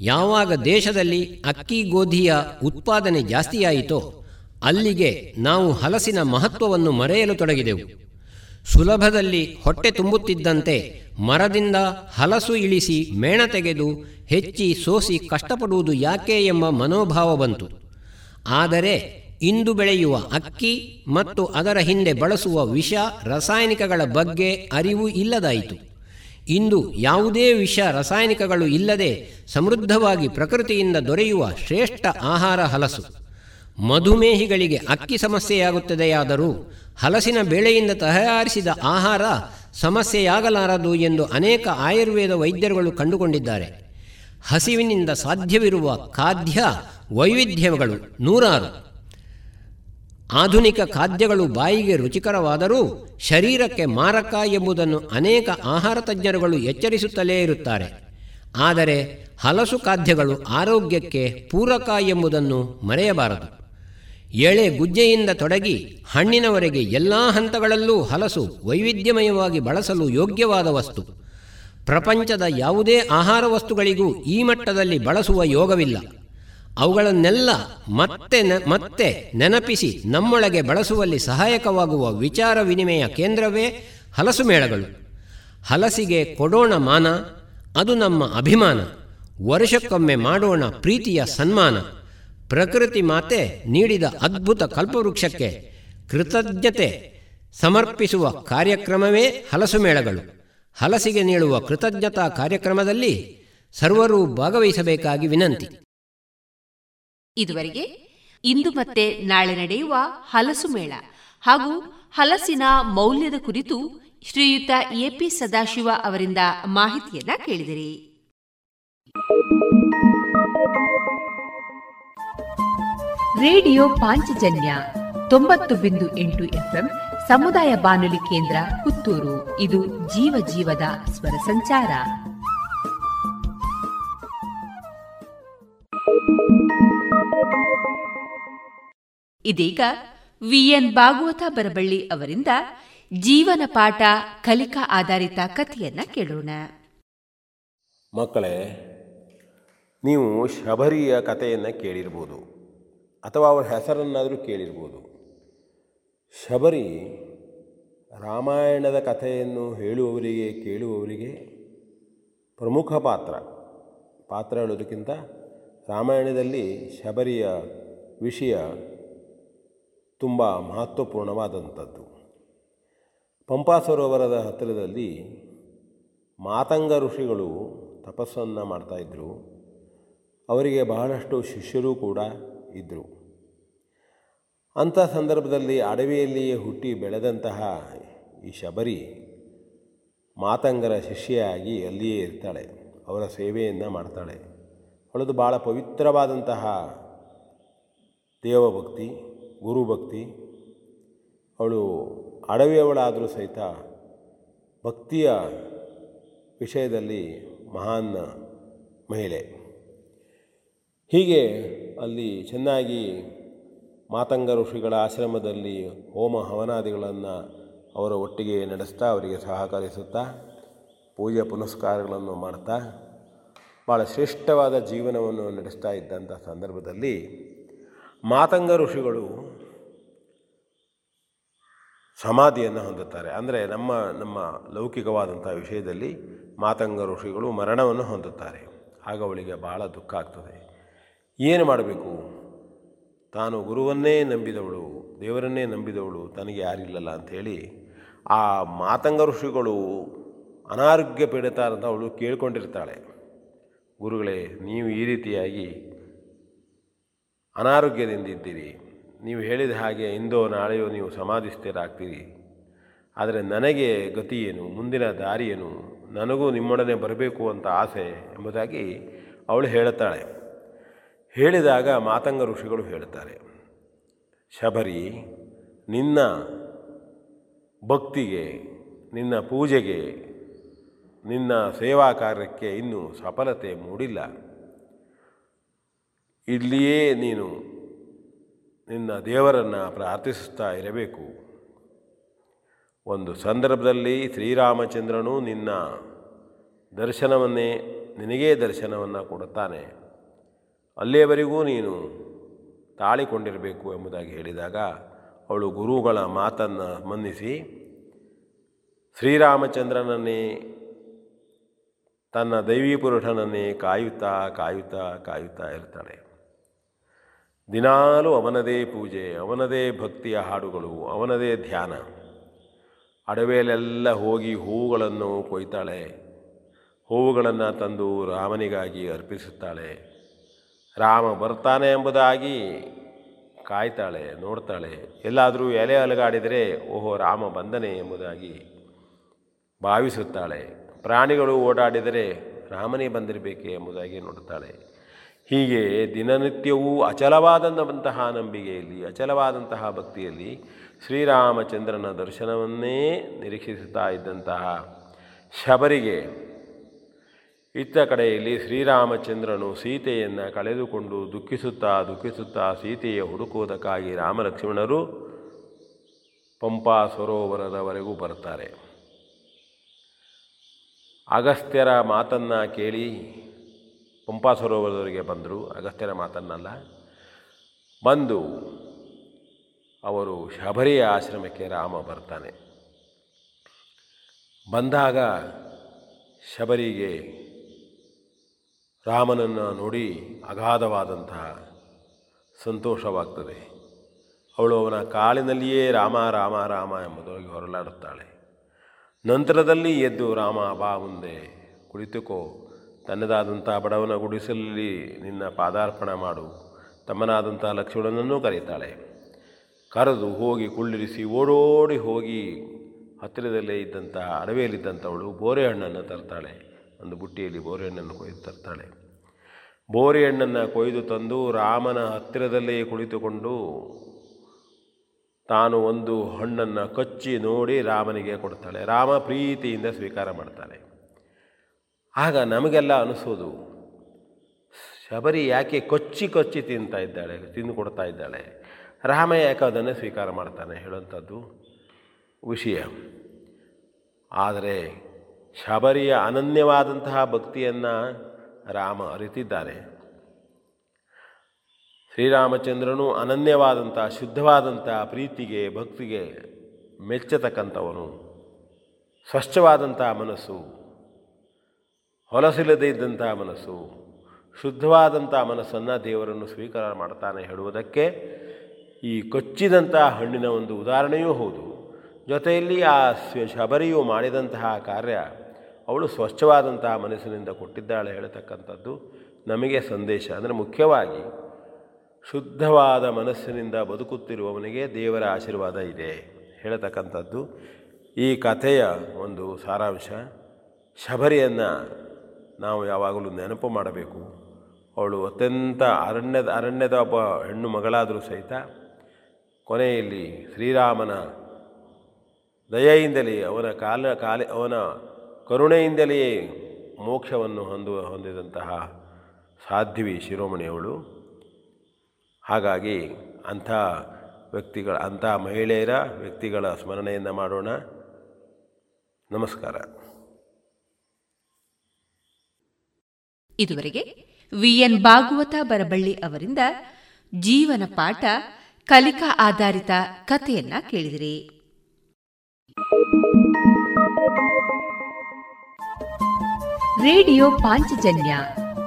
Speaker 12: ಯಾವಾಗ ದೇಶದಲ್ಲಿ ಅಕ್ಕಿ ಗೋಧಿಯ ಉತ್ಪಾದನೆ ಜಾಸ್ತಿಯಾಯಿತೋ ಅಲ್ಲಿಗೆ ನಾವು ಹಲಸಿನ ಮಹತ್ವವನ್ನು ಮರೆಯಲು ತೊಡಗಿದೆವು. ಸುಲಭದಲ್ಲಿ ಹೊಟ್ಟೆ ತುಂಬುತ್ತಿದ್ದಂತೆ ಮರದಿಂದ ಹಲಸು ಇಳಿಸಿ ಮೇಣ ತೆಗೆದು ಹೆಚ್ಚಿ ಸೋಸಿ ಕಷ್ಟಪಡುವುದು ಯಾಕೆ ಎಂಬ ಮನೋಭಾವ ಬಂತು. ಆದರೆ ಇಂದು ಬೆಳೆಯುವ ಅಕ್ಕಿ ಮತ್ತು ಅದರ ಹಿಂದೆ ಬಳಸುವ ವಿಷ ರಾಸಾಯನಿಕಗಳ ಬಗ್ಗೆ ಅರಿವು ಇಲ್ಲದಾಯಿತು. ಇಂದು ಯಾವುದೇ ವಿಷ ರಾಸಾಯನಿಕಗಳು ಇಲ್ಲದೆ ಸಮೃದ್ಧವಾಗಿ ಪ್ರಕೃತಿಯಿಂದ ದೊರೆಯುವ ಶ್ರೇಷ್ಠ ಆಹಾರ ಹಲಸು. ಮಧುಮೇಹಿಗಳಿಗೆ ಅಕ್ಕಿ ಸಮಸ್ಯೆಯಾಗುತ್ತದೆಯಾದರೂ ಹಲಸಿನ ಬೇಳೆಯಿಂದ ತಯಾರಿಸಿದ ಆಹಾರ ಸಮಸ್ಯೆಯಾಗಲಾರದು ಎಂದು ಅನೇಕ ಆಯುರ್ವೇದ ವೈದ್ಯರುಗಳು ಕಂಡುಕೊಂಡಿದ್ದಾರೆ. ಹಸಿವಿನಿಂದ ಸಾಧ್ಯವಿರುವ ಖಾದ್ಯ ವೈವಿಧ್ಯಗಳು ನೂರಾರು. ಆಧುನಿಕ ಖಾದ್ಯಗಳು ಬಾಯಿಗೆ ರುಚಿಕರವಾದರೂ ಶರೀರಕ್ಕೆ ಮಾರಕ ಎಂಬುದನ್ನು ಅನೇಕ ಆಹಾರ ತಜ್ಞರುಗಳು ಎಚ್ಚರಿಸುತ್ತಲೇ ಇರುತ್ತಾರೆ. ಆದರೆ ಹಲಸು ಖಾದ್ಯಗಳು ಆರೋಗ್ಯಕ್ಕೆ ಪೂರಕ ಎಂಬುದನ್ನು ಮರೆಯಬಾರದು. ಎಳೆ ಗುಜ್ಜೆಯಿಂದ ತೊಡಗಿ ಹಣ್ಣಿನವರೆಗೆ ಎಲ್ಲ ಹಂತಗಳಲ್ಲೂ ಹಲಸು ವೈವಿಧ್ಯಮಯವಾಗಿ ಬಳಸಲು ಯೋಗ್ಯವಾದ ವಸ್ತು. ಪ್ರಪಂಚದ ಯಾವುದೇ ಆಹಾರ ವಸ್ತುಗಳಿಗೂ ಈ ಮಟ್ಟದಲ್ಲಿ ಬಳಸುವ ಯೋಗವಿಲ್ಲ. ಅವುಗಳನ್ನೆಲ್ಲ ಮತ್ತೆ ಮತ್ತೆ ನೆನಪಿಸಿ ನಮ್ಮೊಳಗೆ ಬಳಸುವಲ್ಲಿ ಸಹಾಯಕವಾಗುವ ವಿಚಾರ ವಿನಿಮಯ ಕೇಂದ್ರವೇ ಹಲಸು ಮೇಳಗಳು. ಹಲಸಿಗೆ ಕೊಡೋಣ ಮಾನ, ಅದು ನಮ್ಮ ಅಭಿಮಾನ. ವರ್ಷಕ್ಕೊಮ್ಮೆ ಮಾಡೋಣ ಪ್ರೀತಿಯ ಸನ್ಮಾನ. ಪ್ರಕೃತಿ ಮಾತೆ ನೀಡಿದ ಅದ್ಭುತ ಕಲ್ಪವೃಕ್ಷಕ್ಕೆ ಕೃತಜ್ಞತೆ ಸಮರ್ಪಿಸುವ ಕಾರ್ಯಕ್ರಮವೇ ಹಲಸು ಮೇಳಗಳು. ಹಲಸಿಗೆ ನೀಡುವ ಕೃತಜ್ಞತಾ ಕಾರ್ಯಕ್ರಮದಲ್ಲಿ ಸರ್ವರೂ ಭಾಗವಹಿಸಬೇಕಾಗಿ ವಿನಂತಿ.
Speaker 9: ಇದುವರೆಗೆ ಇಂದು ಮತ್ತೆ ನಾಳೆ ನಡೆಯುವ ಹಲಸು ಮೇಳ
Speaker 2: ಹಾಗೂ ಹಲಸಿನ ಮೌಲ್ಯದ ಕುರಿತು ಶ್ರೀಯುತ ಎಪಿ ಸದಾಶಿವ ಅವರಿಂದ ಮಾಹಿತಿಯನ್ನ ಕೇಳಿದಿರಿ.
Speaker 9: ರೇಡಿಯೋ ಪಾಂಚಜನ್ಯ ತೊಂಬತ್ತು ಬಿಂದು ಎಂಟು ಎಫ್ಎಂ ಸಮುದಾಯ ಬಾನುಲಿ ಕೇಂದ್ರ ಪುತ್ತೂರು. ಇದು ಜೀವ ಜೀವದ ಸ್ವರ ಸಂಚಾರ.
Speaker 2: ಇದೀಗ ವಿಎನ್ ಭಾಗವತ ಬರಬಳ್ಳಿ ಅವರಿಂದ ಜೀವನ ಪಾಠ ಕಲಿಕಾ ಆಧಾರಿತ ಕಥೆಯನ್ನ ಕೇಳೋಣ.
Speaker 13: ಮಕ್ಕಳೇ, ನೀವು ಶಬರಿಯ ಕಥೆಯನ್ನು ಕೇಳಿರ್ಬೋದು ಅಥವಾ ಅವರ ಹೆಸರನ್ನಾದರೂ ಕೇಳಿರ್ಬೋದು. ಶಬರಿ ರಾಮಾಯಣದ ಕಥೆಯನ್ನು ಹೇಳುವವರಿಗೆ, ಕೇಳುವವರಿಗೆ ಪ್ರಮುಖ ಪಾತ್ರ ಪಾತ್ರ ಹೇಳೋದಕ್ಕಿಂತ ರಾಮಾಯಣದಲ್ಲಿ ಶಬರಿಯ ವಿಷಯ ತುಂಬ ಮಹತ್ವಪೂರ್ಣವಾದಂಥದ್ದು. ಪಂಪಾ ಸರೋವರದ ಹತ್ತಿರದಲ್ಲಿ ಮಾತಂಗ ಋಷಿಗಳು ತಪಸ್ಸನ್ನು ಮಾಡ್ತಾಯಿದ್ರು ಅವರಿಗೆ ಬಹಳಷ್ಟು ಶಿಷ್ಯರು ಕೂಡ ಇದ್ದರು ಅಂಥ ಸಂದರ್ಭದಲ್ಲಿ ಅಡವಿಯಲ್ಲಿಯೇ ಹುಟ್ಟಿ ಬೆಳೆದಂತಹ ಈ ಶಬರಿ ಮಾತಂಗರ ಶಿಷ್ಯೆಯಾಗಿ ಅಲ್ಲಿಯೇ ಇರ್ತಾಳೆ. ಅವರ ಸೇವೆಯನ್ನು ಮಾಡ್ತಾಳೆ. ಅವಳದು ಭಾಳ ಪವಿತ್ರವಾದಂತಹ ದೇವಭಕ್ತಿ, ಗುರುಭಕ್ತಿ. ಅವಳು ಅಡವಿಯವಳಾದರೂ ಸಹಿತ ಭಕ್ತಿಯ ವಿಷಯದಲ್ಲಿ ಮಹಾನ್ ಮಹಿಳೆ. ಹೀಗೆ ಅಲ್ಲಿ ಚೆನ್ನಾಗಿ ಮಾತಂಗ ಋಷಿಗಳ ಆಶ್ರಮದಲ್ಲಿ ಹೋಮ ಹವನಾದಿಗಳನ್ನು ಅವರ ಒಟ್ಟಿಗೆ ನಡೆಸ್ತಾ, ಅವರಿಗೆ ಸಹಕರಿಸುತ್ತಾ, ಪೂಜೆ ಪುನಸ್ಕಾರಗಳನ್ನು ಮಾಡ್ತಾ ಭಾಳ ಶ್ರೇಷ್ಠವಾದ ಜೀವನವನ್ನು ನಡೆಸ್ತಾ ಇದ್ದಂಥ ಸಂದರ್ಭದಲ್ಲಿ ಮಾತಂಗ ಋಷಿಗಳು ಸಮಾಧಿಯನ್ನು ಹೊಂದುತ್ತಾರೆ. ಅಂದರೆ ನಮ್ಮ ನಮ್ಮ ಲೌಕಿಕವಾದಂಥ ವಿಷಯದಲ್ಲಿ ಮಾತಂಗ ಋಷಿಗಳು ಮರಣವನ್ನು ಹೊಂದುತ್ತಾರೆ. ಆಗ ಅವಳಿಗೆ ಭಾಳ ದುಃಖ ಆಗ್ತದೆ. ಏನು ಮಾಡಬೇಕು? ತಾನು ಗುರುವನ್ನೇ ನಂಬಿದವಳು, ದೇವರನ್ನೇ ನಂಬಿದವಳು, ತನಗೆ ಯಾರಿಲ್ಲಲ್ಲ ಅಂಥೇಳಿ ಆ ಮಾತಂಗ ಋಷಿಗಳು ಅನಾರೋಗ್ಯ ಪೀಡಿತ ಅಂತ ಅವಳು ಕೇಳ್ಕೊಂಡಿರ್ತಾಳೆ. ಗುರುಗಳೇ, ನೀವು ಈ ರೀತಿಯಾಗಿ ಅನಾರೋಗ್ಯದಿಂದಿದ್ದೀರಿ ನೀವು ಹೇಳಿದ ಹಾಗೆ ಇಂದೋ ನಾಳೆಯೋ ನೀವು ಸಮಾಧಿಸ್ಥರಾಗ್ತೀರಿ. ಆದರೆ ನನಗೆ ಗತಿ ಏನು? ಮುಂದಿನ ದಾರಿಯೇನು ನನಗೂ ನಿಮ್ಮೊಡನೆ ಬರಬೇಕು ಅಂತ ಆಸೆ ಎಂಬುದಾಗಿ ಅವಳು ಹೇಳುತ್ತಾಳೆ. ಹೇಳಿದಾಗ ಮಾತಂಗ ಋಷಿಗಳು ಹೇಳುತ್ತಾರೆ, ಶಬರಿ, ನಿನ್ನ ಭಕ್ತಿಗೆ, ನಿನ್ನ ಪೂಜೆಗೆ ನಿನ್ನ ಸೇವಾ ಕಾರ್ಯಕ್ಕೆ ಇನ್ನೂ ಸಫಲತೆ ಮೂಡಿಲ್ಲ. ಇಲ್ಲಿಯೇ ನೀನು ನಿನ್ನ ದೇವರನ್ನು ಪ್ರಾರ್ಥಿಸುತ್ತಾ ಇರಬೇಕು. ಒಂದು ಸಂದರ್ಭದಲ್ಲಿ ಶ್ರೀರಾಮಚಂದ್ರನು ನಿನ್ನ ದರ್ಶನವನ್ನೇ, ನಿನಗೇ ದರ್ಶನವನ್ನು ಕೊಡುತ್ತಾನೆ. ಅಲ್ಲಿಯವರೆಗೂ ನೀನು ತಾಳಿಕೊಂಡಿರಬೇಕು ಎಂಬುದಾಗಿ ಹೇಳಿದಾಗ ಅವಳು ಗುರುಗಳ ಮಾತನ್ನು ಮನ್ನಿಸಿ, ಶ್ರೀರಾಮಚಂದ್ರನನ್ನೇ ತನ್ನ ದೈವಿ ಪುರುಷನನ್ನೇ ಕಾಯುತ್ತಾ ಕಾಯುತ್ತಾ ಕಾಯುತ್ತಾ ಇರ್ತಾರೆ ದಿನಾಲೂ ಅವನದೇ ಪೂಜೆ, ಅವನದೇ ಭಕ್ತಿಯ ಹಾಡುಗಳು, ಅವನದೇ ಧ್ಯಾನ. ಅಡವೆಯಲ್ಲೆಲ್ಲ ಹೋಗಿ ಹೂವುಗಳನ್ನು ಕೊಯ್ತಾಳೆ. ಹೂವುಗಳನ್ನು ತಂದು ರಾಮನಿಗಾಗಿ ಅರ್ಪಿಸುತ್ತಾಳೆ. ರಾಮ ಬರ್ತಾನೆ ಎಂಬುದಾಗಿ ಕಾಯ್ತಾಳೆ, ನೋಡ್ತಾಳೆ. ಎಲ್ಲಾದರೂ ಎಲೆ ಅಲಗಾಡಿದರೆ ಓಹೋ ರಾಮ ಬಂದನೆ ಎಂಬುದಾಗಿ ಭಾವಿಸುತ್ತಾಳೆ. ಪ್ರಾಣಿಗಳು ಓಡಾಡಿದರೆ ರಾಮನೇ ಬಂದಿರಬೇಕೆ ಎಂಬುದಾಗಿ ನೋಡುತ್ತಾಳೆ. ಹೀಗೆ ದಿನನಿತ್ಯವೂ ಅಚಲವಾದಂತಹ ನಂಬಿಕೆಯಲ್ಲಿ, ಅಚಲವಾದಂತಹ ಭಕ್ತಿಯಲ್ಲಿ ಶ್ರೀರಾಮಚಂದ್ರನ ದರ್ಶನವನ್ನೇ ನಿರೀಕ್ಷಿಸುತ್ತಾ ಇದ್ದಂತಹ ಶಬರಿಗೆ ಇತ್ತ ಕಡೆಯಲ್ಲಿ ಶ್ರೀರಾಮಚಂದ್ರನು ಸೀತೆಯನ್ನು ಕಳೆದುಕೊಂಡು ದುಃಖಿಸುತ್ತಾ ದುಃಖಿಸುತ್ತಾ ಸೀತೆಯ ಹುಡುಕುವುದಕ್ಕಾಗಿ ರಾಮಲಕ್ಷ್ಮಣರು ಪಂಪಾ ಸರೋವರದವರೆಗೂ ಬರ್ತಾರೆ ಅಗಸ್ತ್ಯರ ಮಾತನ್ನು ಕೇಳಿ ಪಂಪಾ ಸರೋವರದವರಿಗೆ ಬಂದರು. ಅಗಸ್ತ್ಯರ ಮಾತನ್ನಲ್ಲ. ಬಂದು ಅವರು ಶಬರಿಯ ಆಶ್ರಮಕ್ಕೆ ರಾಮ ಬರ್ತಾನೆ. ಬಂದಾಗ ಶಬರಿಗೆ ರಾಮನನ್ನು ನೋಡಿ ಅಗಾಧವಾದಂತಹ ಸಂತೋಷವಾಗ್ತದೆ. ಅವಳು ಅವನ ಕಾಲಿನಲ್ಲಿಯೇ ರಾಮ ರಾಮ ರಾಮ ಎಂಬುದಾಗಿ ಹೊರಲಾಡುತ್ತಾಳೆ ನಂತರದಲ್ಲಿ ಎದ್ದು ರಾಮ ಬಾ ಮುಂದೆ ಕುಳಿತುಕೋ. ತನ್ನದಾದಂಥ ಬಡವನ ಗುಡಿಸಲಲ್ಲಿ ನಿನ್ನ ಪಾದಾರ್ಪಣ ಮಾಡು. ತಮ್ಮನಾದಂಥ ಲಕ್ಷ್ಮಣನನ್ನೂ ಕರೀತಾಳೆ ಕರೆದು ಹೋಗಿ ಕುಳ್ಳಿರಿಸಿ ಓಡೋಡಿ ಹೋಗಿ ಹತ್ತಿರದಲ್ಲೇ ಇದ್ದಂಥ ಅಡವೆಯಲ್ಲಿದ್ದಂಥವಳು ಬೋರೆ ಹಣ್ಣನ್ನು ತರ್ತಾಳೆ. ಒಂದು ಬುಟ್ಟಿಯಲ್ಲಿ ಬೋರೆ ಹಣ್ಣನ್ನು ಕೊಯ್ದು ತರ್ತಾಳೆ. ಬೋರೆ ಹಣ್ಣನ್ನು ಕೊಯ್ದು ತಂದು ರಾಮನ ಹತ್ತಿರದಲ್ಲೇ ಕುಳಿತುಕೊಂಡು ತಾನು ಒಂದು ಹಣ್ಣನ್ನು ಕಚ್ಚಿ ನೋಡಿ ರಾಮನಿಗೆ ಕೊಡ್ತಾಳೆ. ರಾಮ ಪ್ರೀತಿಯಿಂದ ಸ್ವೀಕಾರ ಮಾಡ್ತಾನೆ. ಆಗ ನಮಗೆಲ್ಲ ಅನಿಸೋದು, ಶಬರಿ ಯಾಕೆ ಕೊಚ್ಚಿ ಕೊಚ್ಚಿ ತಿಂತಾ ಇದ್ದಾಳೆ, ತಿಂದು ಕೊಡ್ತಾ ಇದ್ದಾಳೆ? ರಾಮ ಯಾಕೆ ಅದನ್ನೇ ಸ್ವೀಕಾರ ಮಾಡ್ತಾನೆ ಹೇಳುವಂಥದ್ದು? ವಿಷಯ, ಆದರೆ ಶಬರಿಯ ಅನನ್ಯವಾದಂತಹ ಭಕ್ತಿಯನ್ನು ರಾಮ ಅರಿತಿದ್ದಾನೆ ಶ್ರೀರಾಮಚಂದ್ರನು ಅನನ್ಯವಾದಂಥ, ಶುದ್ಧವಾದಂಥ ಪ್ರೀತಿಗೆ, ಭಕ್ತಿಗೆ ಮೆಚ್ಚತಕ್ಕಂಥವನು. ಸ್ವಚ್ಛವಾದಂಥ ಮನಸ್ಸು, ಹೊಲಸಿಲ್ಲದೇ ಇದ್ದಂಥ ಮನಸ್ಸು, ಶುದ್ಧವಾದಂಥ ಮನಸ್ಸನ್ನು ದೇವರನ್ನು ಸ್ವೀಕಾರ ಮಾಡ್ತಾನೆ ಹೇಳುವುದಕ್ಕೆ ಈ ಕೊಚ್ಚಿದಂಥ ಹಣ್ಣಿನ ಒಂದು ಉದಾಹರಣೆಯೂ ಹೌದು. ಜೊತೆಯಲ್ಲಿ ಆ ಶಬರಿಯು ಮಾಡಿದಂತಹ ಕಾರ್ಯ, ಅವಳು ಸ್ವಚ್ಛವಾದಂತಹ ಮನಸ್ಸಿನಿಂದ ಕೊಟ್ಟಿದ್ದಾಳೆ ಹೇಳತಕ್ಕಂಥದ್ದು ನಮಗೆ ಸಂದೇಶ. ಅಂದರೆ ಮುಖ್ಯವಾಗಿ ಶುದ್ಧವಾದ ಮನಸ್ಸಿನಿಂದ ಬದುಕುತ್ತಿರುವವನಿಗೆ ದೇವರ ಆಶೀರ್ವಾದ ಇದೆ. ಹೇಳತಕ್ಕಂಥದ್ದು ಈ ಕಥೆಯ ಒಂದು ಸಾರಾಂಶ. ಶಬರಿಯನ್ನು ನಾವು ಯಾವಾಗಲೂ ನೆನಪು ಮಾಡಬೇಕು. ಅವಳು ಅತ್ಯಂತ ಅರಣ್ಯದ ಅರಣ್ಯದ ಒಬ್ಬ ಹೆಣ್ಣು ಮಗಳಾದರೂ ಸಹಿತ ಕೊನೆಯಲ್ಲಿ ಶ್ರೀರಾಮನ ದಯೆಯಿಂದಲೇ ಅವನ ಕಾಲ ಕಾಲ, ಅವನ ಕರುಣೆಯಿಂದಲೇ ಮೋಕ್ಷವನ್ನು ಹೊಂದುವ ಹೊಂದಿದಂತಹ ಸಾಧ್ವಿ ಶಿರೋಮಣಿಯವಳು. ಹಾಗಾಗಿ ಅಂಥ ವ್ಯಕ್ತಿಗಳ, ಅಂಥ ಮಹಿಳೆಯರ ವ್ಯಕ್ತಿಗಳ ಸ್ಮರಣೆಯನ್ನು ಮಾಡೋಣ. ನಮಸ್ಕಾರ.
Speaker 2: ಇದುವರೆಗೆ ವಿಎನ್ ಭಾಗವತ ಬರಬಳ್ಳಿ ಅವರಿಂದ ಜೀವನ ಪಾಠ, ಕಲಿಕಾ ಆಧಾರಿತ ಕಥೆಯನ್ನ ಕೇಳಿದಿರಿ.
Speaker 9: ರೇಡಿಯೋ ಪಾಂಚಜನ್ಯ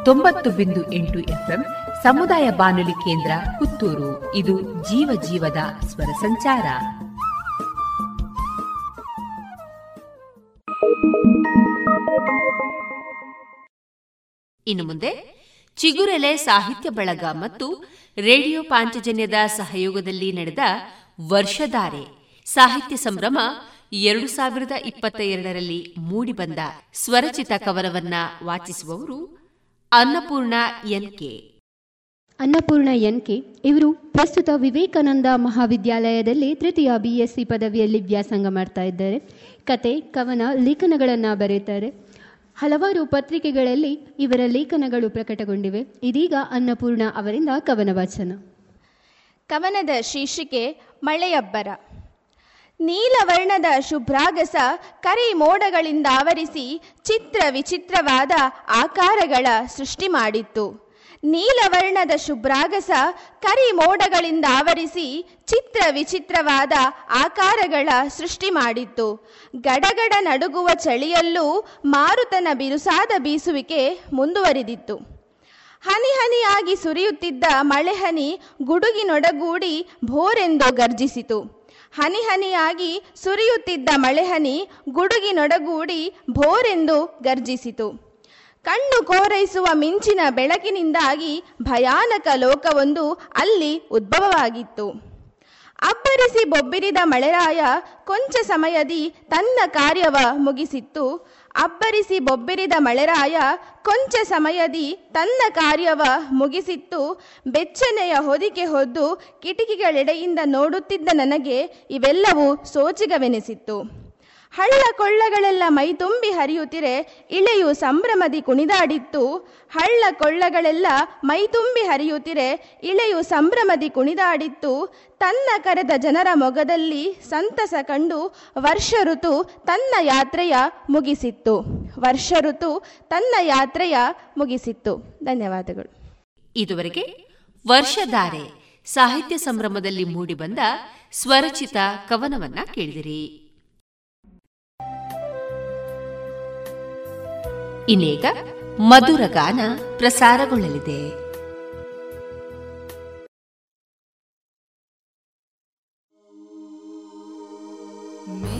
Speaker 9: ತೊಂಬತ್ತು ಬಿಂದು ಎಂಟು ಎಫ್ಎಂ ಸಮುದಾಯ ಬಾನುಲಿ ಕೇಂದ್ರ ಪುತ್ತೂರು. ಇದು ಜೀವ ಜೀವದ ಸ್ವರ ಸಂಚಾರ.
Speaker 2: ಇನ್ನು ಮುಂದೆ ಚಿಗುರೆಲೆ ಸಾಹಿತ್ಯ ಬಳಗ ಮತ್ತು ರೇಡಿಯೋ ಪಾಂಚಜನ್ಯದ ಸಹಯೋಗದಲ್ಲಿ ನಡೆದ ವರ್ಷಧಾರೆ ಸಾಹಿತ್ಯ ಸಂಭ್ರಮ ಎರಡು ಸಾವಿರದ ಇಪ್ಪತ್ತ ಎರಡರಲ್ಲಿ ಮೂಡಿಬಂದ ಸ್ವರಚಿತ ಕವನವನ್ನ ವಾಚಿಸುವವರು Annapurna
Speaker 14: N K Annapurna N K ಇವರು ಪ್ರಸ್ತುತ ವಿವೇಕಾನಂದ ಮಹಾವಿದ್ಯಾಲಯದಲ್ಲಿ ತೃತೀಯ ಬಿ ಎಸ್ ಸಿ ಪದವಿಯಲ್ಲಿ ವ್ಯಾಸಂಗ ಮಾಡ್ತಾ ಇದ್ದಾರೆ. ಕತೆ, ಕವನ, ಲೇಖನಗಳನ್ನು ಬರೆಯುತ್ತಾರೆ. ಹಲವಾರು ಪತ್ರಿಕೆಗಳಲ್ಲಿ ಇವರ ಲೇಖನಗಳು ಪ್ರಕಟಗೊಂಡಿವೆ. ಇದೀಗ ಅನ್ನಪೂರ್ಣ ಅವರಿಂದ ಕವನ ವಾಚನ.
Speaker 15: ಕವನದ ಶೀರ್ಷಿಕೆ ಮಳೆಯಬ್ಬರ. ನೀಲವರ್ಣದ ಶುಭ್ರಾಗಸ ಕರಿ ಮೋಡಗಳಿಂದ ಆವರಿಸಿ ಚಿತ್ರ ವಿಚಿತ್ರವಾದ ಆಕಾರಗಳ ಸೃಷ್ಟಿ ಮಾಡಿತ್ತು. ನೀಲವರ್ಣದ ಶುಭ್ರಾಗಸ ಕರಿ ಮೋಡಗಳಿಂದ ಆವರಿಸಿ ಚಿತ್ರ ವಿಚಿತ್ರವಾದ ಆಕಾರಗಳ ಸೃಷ್ಟಿ ಮಾಡಿತ್ತು. ಗಡಗಡ ನಡುಗುವ ಚಳಿಯಲ್ಲೂ ಮಾರುತನ ಬಿರುಸಾದ ಬೀಸುವಿಕೆ ಮುಂದುವರಿದಿತ್ತು. ಹನಿ ಹನಿಯಾಗಿ ಸುರಿಯುತ್ತಿದ್ದ ಮಳೆಹನಿ ಗುಡುಗಿನೊಡಗೂಡಿ ಭೋರೆಂದು ಗರ್ಜಿಸಿತು. ಹನಿ ಹನಿಯಾಗಿ ಸುರಿಯುತ್ತಿದ್ದ ಮಳೆಹನಿ ಗುಡುಗಿನೊಡಗೂಡಿ ಭೋರೆಂದು ಗರ್ಜಿಸಿತು. ಕಣ್ಣು ಕೋರೈಸುವ ಮಿಂಚಿನ ಬೆಳಕಿನಿಂದಾಗಿ ಭಯಾನಕ ಲೋಕವೊಂದು ಅಲ್ಲಿ ಉದ್ಭವವಾಗಿತ್ತು. ಅಬ್ಬರಿಸಿ ಬೊಬ್ಬಿರಿದ ಮಳೆರಾಯ ಕೊಂಚ ಸಮಯದಿ ತನ್ನ ಕಾರ್ಯವ ಮುಗಿಸಿತ್ತು. ಅಬ್ಬರಿಸಿ ಬೊಬ್ಬಿರಿದ ಮಳೆರಾಯ ಕೊಂಚ ಸಮಯದಿ ತನ್ನ ಕಾರ್ಯವ ಮುಗಿಸಿತ್ತು. ಬೆಚ್ಚನೆಯ ಹೊದಿಕೆ ಹೊದ್ದು ಕಿಟಕಿಗಳೆಡೆಯಿಂದ ನೋಡುತ್ತಿದ್ದ ನನಗೆ ಇವೆಲ್ಲವೂ ಸೋಚಿಗವೆನಿಸಿತ್ತು. ಹಳ್ಳ ಕೊಳ್ಳಗಳೆಲ್ಲ ಮೈತುಂಬಿ ಹರಿಯುತ್ತಿರೆ, ಇಳೆಯು ಸಂಭ್ರಮದಿ ಕುಣಿದಾಡಿತ್ತು. ಹಳ್ಳ ಕೊಳ್ಳಗಳೆಲ್ಲ ಮೈತುಂಬಿ ಹರಿಯುತ್ತಿರೆ, ಇಳೆಯು ಸಂಭ್ರಮದಿ ಕುಣಿದಾಡಿತ್ತು. ತನ್ನ ಕರೆದ ಜನರ ಮೊಗದಲ್ಲಿ ಸಂತಸ ಕಂಡು ವರ್ಷ ಋತು ತನ್ನ ಯಾತ್ರೆಯ ಮುಗಿಸಿತ್ತು. ವರ್ಷ ಋತು ತನ್ನ ಯಾತ್ರೆಯ ಮುಗಿಸಿತ್ತು. ಧನ್ಯವಾದಗಳು.
Speaker 2: ಇದುವರೆಗೆ ವರ್ಷಧಾರೆ ಸಾಹಿತ್ಯ ಸಂಭ್ರಮದಲ್ಲಿ ಮೂಡಿಬಂದ ಸ್ವರಚಿತ ಕವನವನ್ನ ಕೇಳಿದಿರಿ. ಇನ್ನೀಗ ಮಧುರ ಗಾನ ಪ್ರಸಾರಗೊಳ್ಳಲಿದೆ.
Speaker 16: हर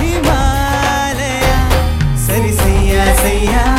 Speaker 17: हिमालया सरसिया
Speaker 5: सैया।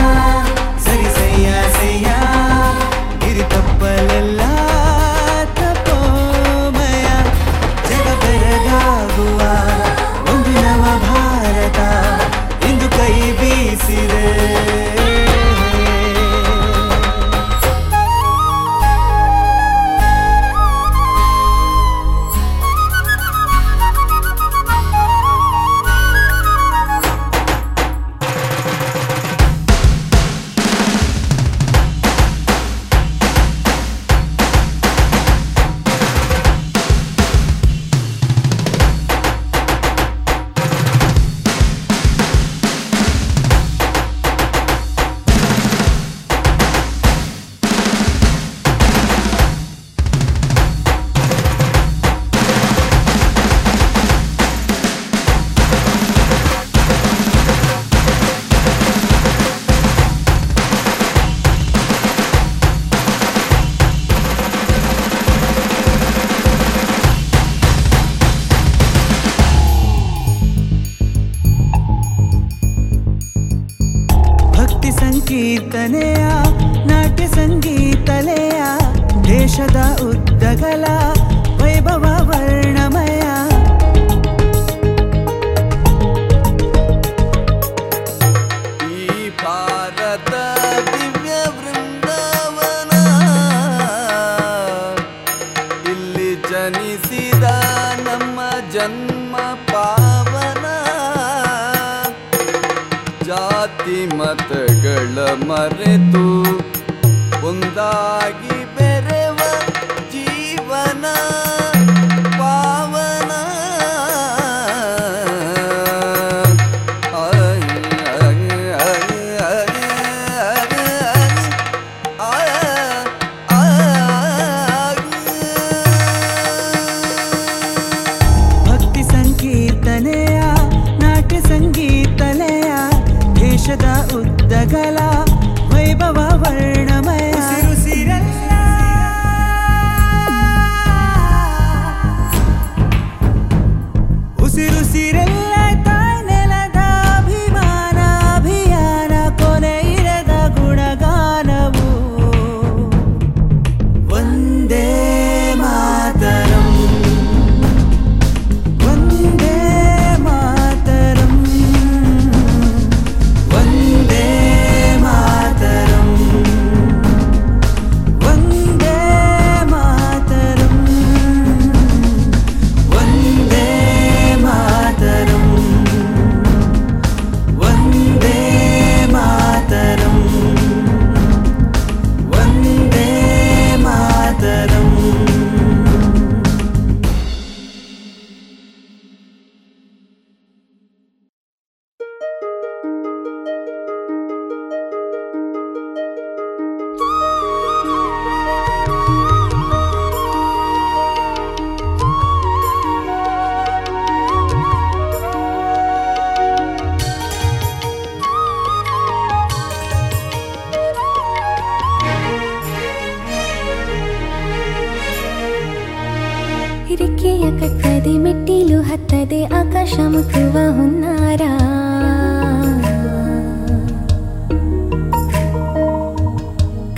Speaker 5: ಹತ್ತದೆ, ಮೆಟ್ಟಿಲು ಹತ್ತದೆ ಆಕಾಶ ಮುಟ್ಟುವ ಹುನ್ನಾರ.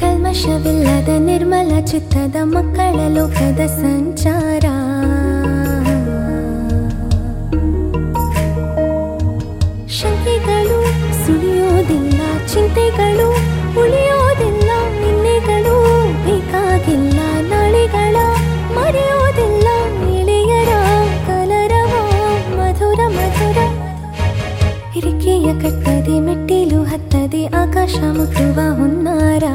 Speaker 5: ಕಲ್ಮಶವಿಲ್ಲದ ನಿರ್ಮಲ ಚಿತ್ತದ ಮಕ್ಕಳ ಲೋಕದ ಸಂಚಾರ. ಶಂಕೆಗಳು ಸುಳಿಯೋದಿಲ್ಲ, ಚಿಂತೆಗಳು
Speaker 18: ಉಳಿಯ ಕಟ್ಟದೆ ಮೆಟ್ಟಿಲು ಹತ್ತದೆ ಆಕಾಶ ಮುಟ್ಟುವ ಹುನ್ನಾರ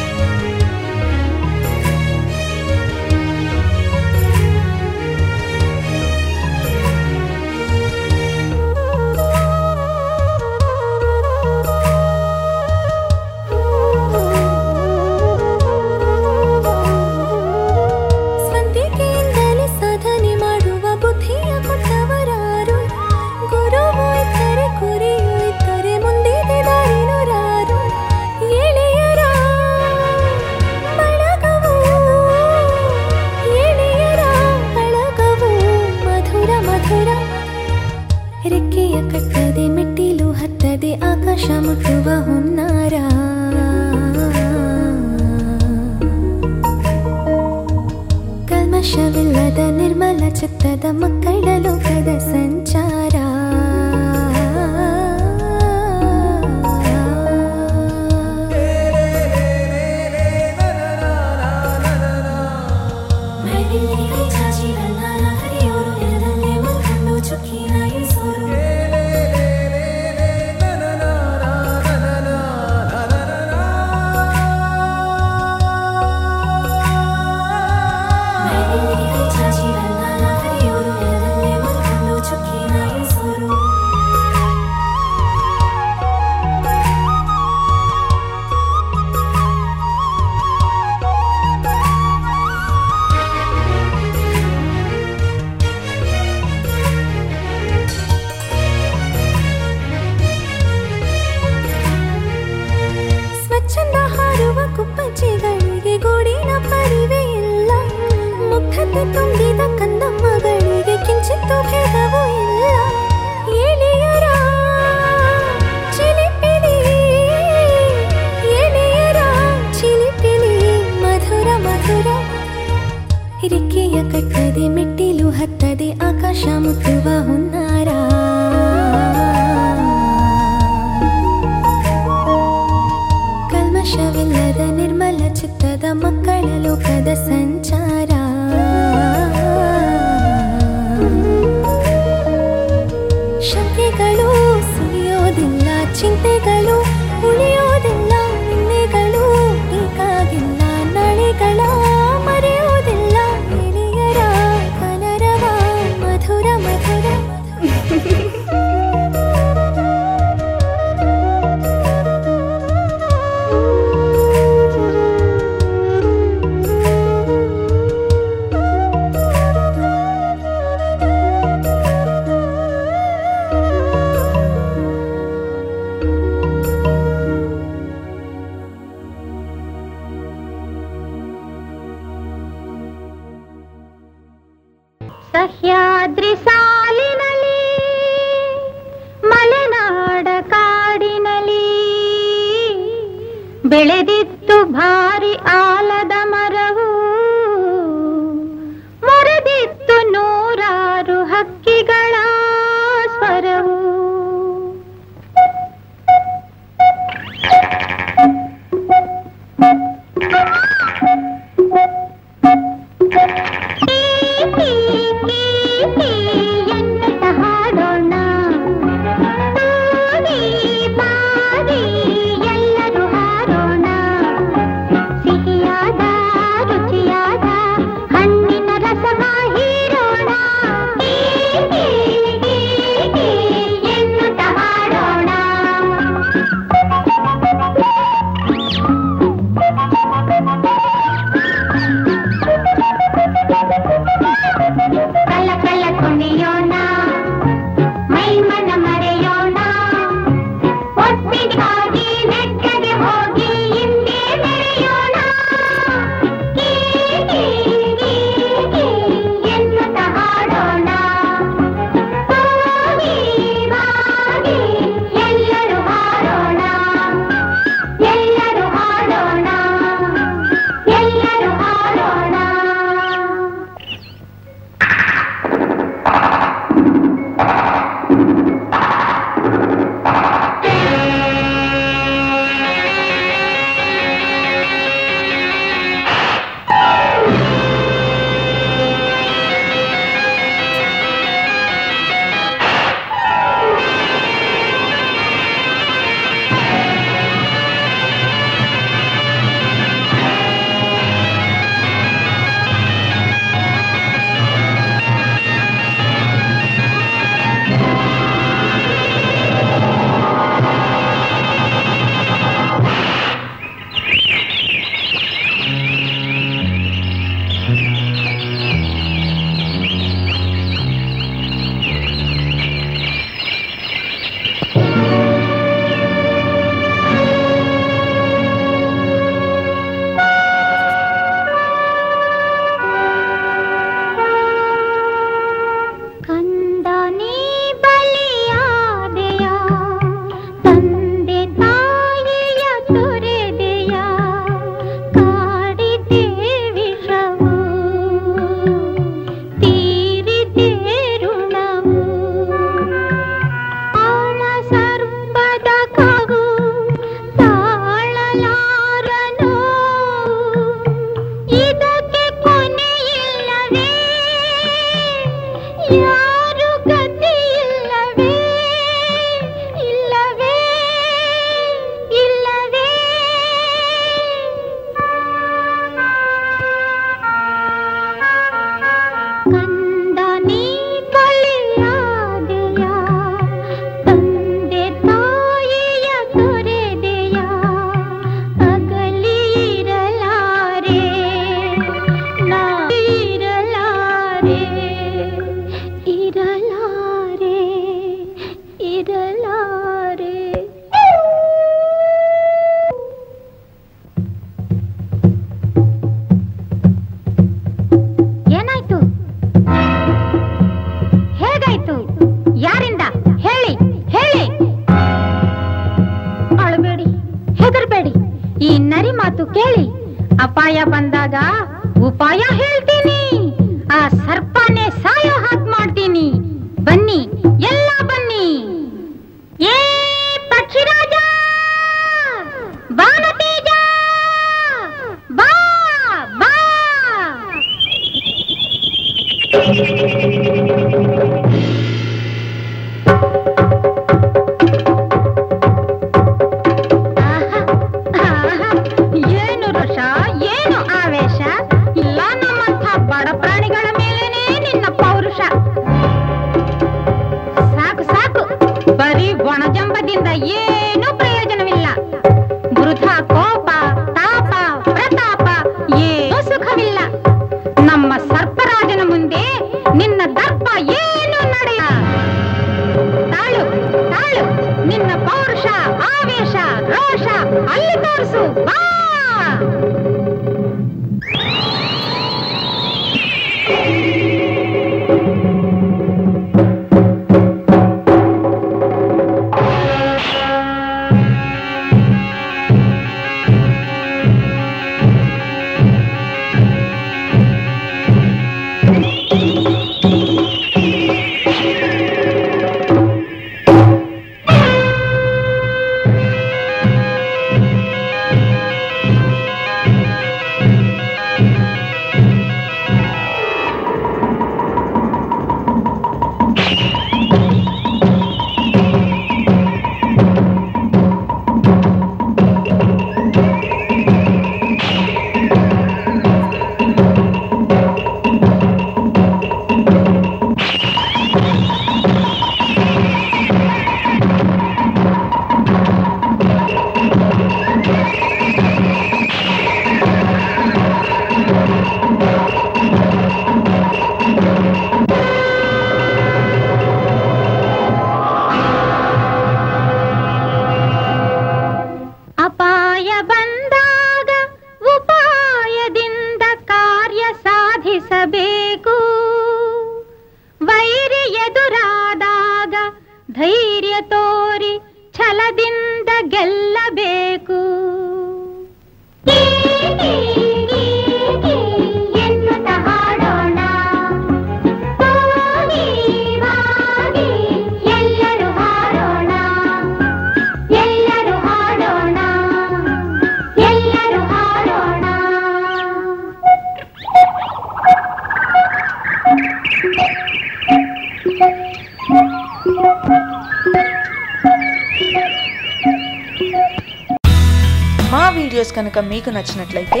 Speaker 19: మీకు నచ్చినట్లయితే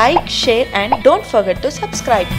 Speaker 20: like share and don't forget to
Speaker 2: subscribe.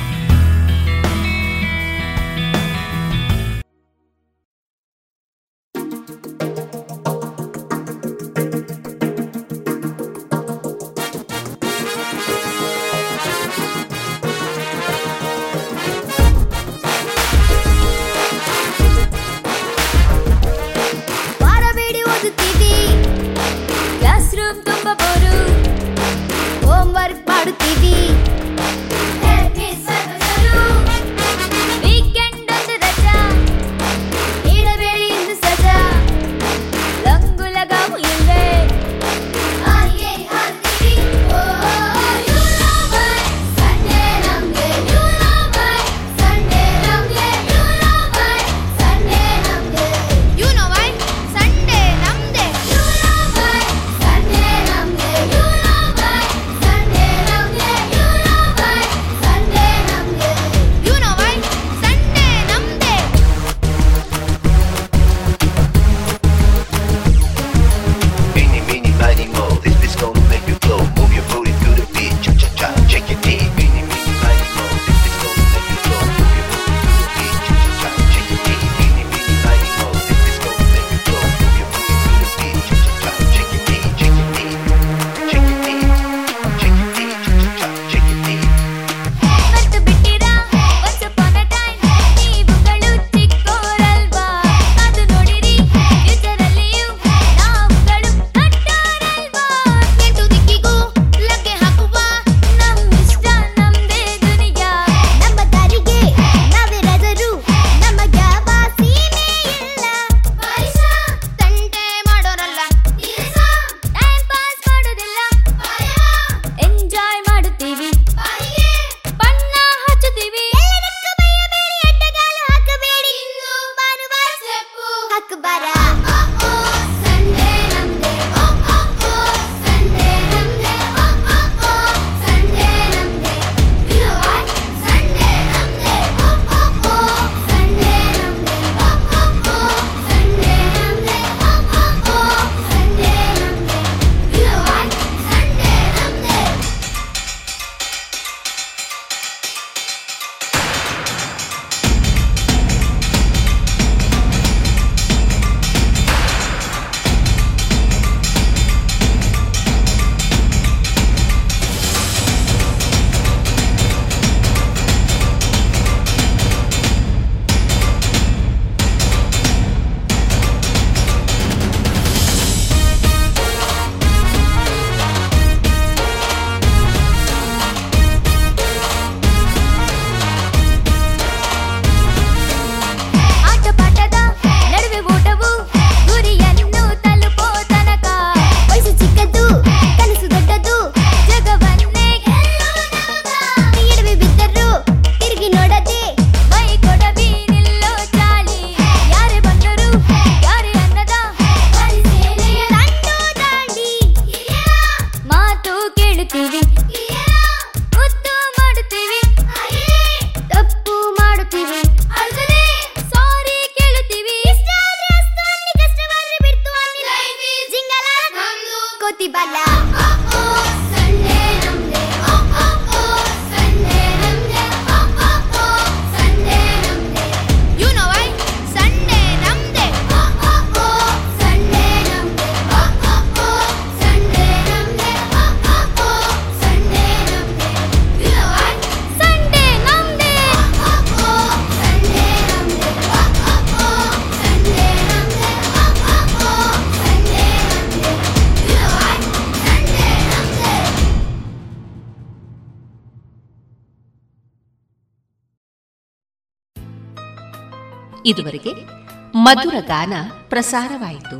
Speaker 2: ಮಧುರ ಗಾನ ಪ್ರಸಾರವಾಯಿತು.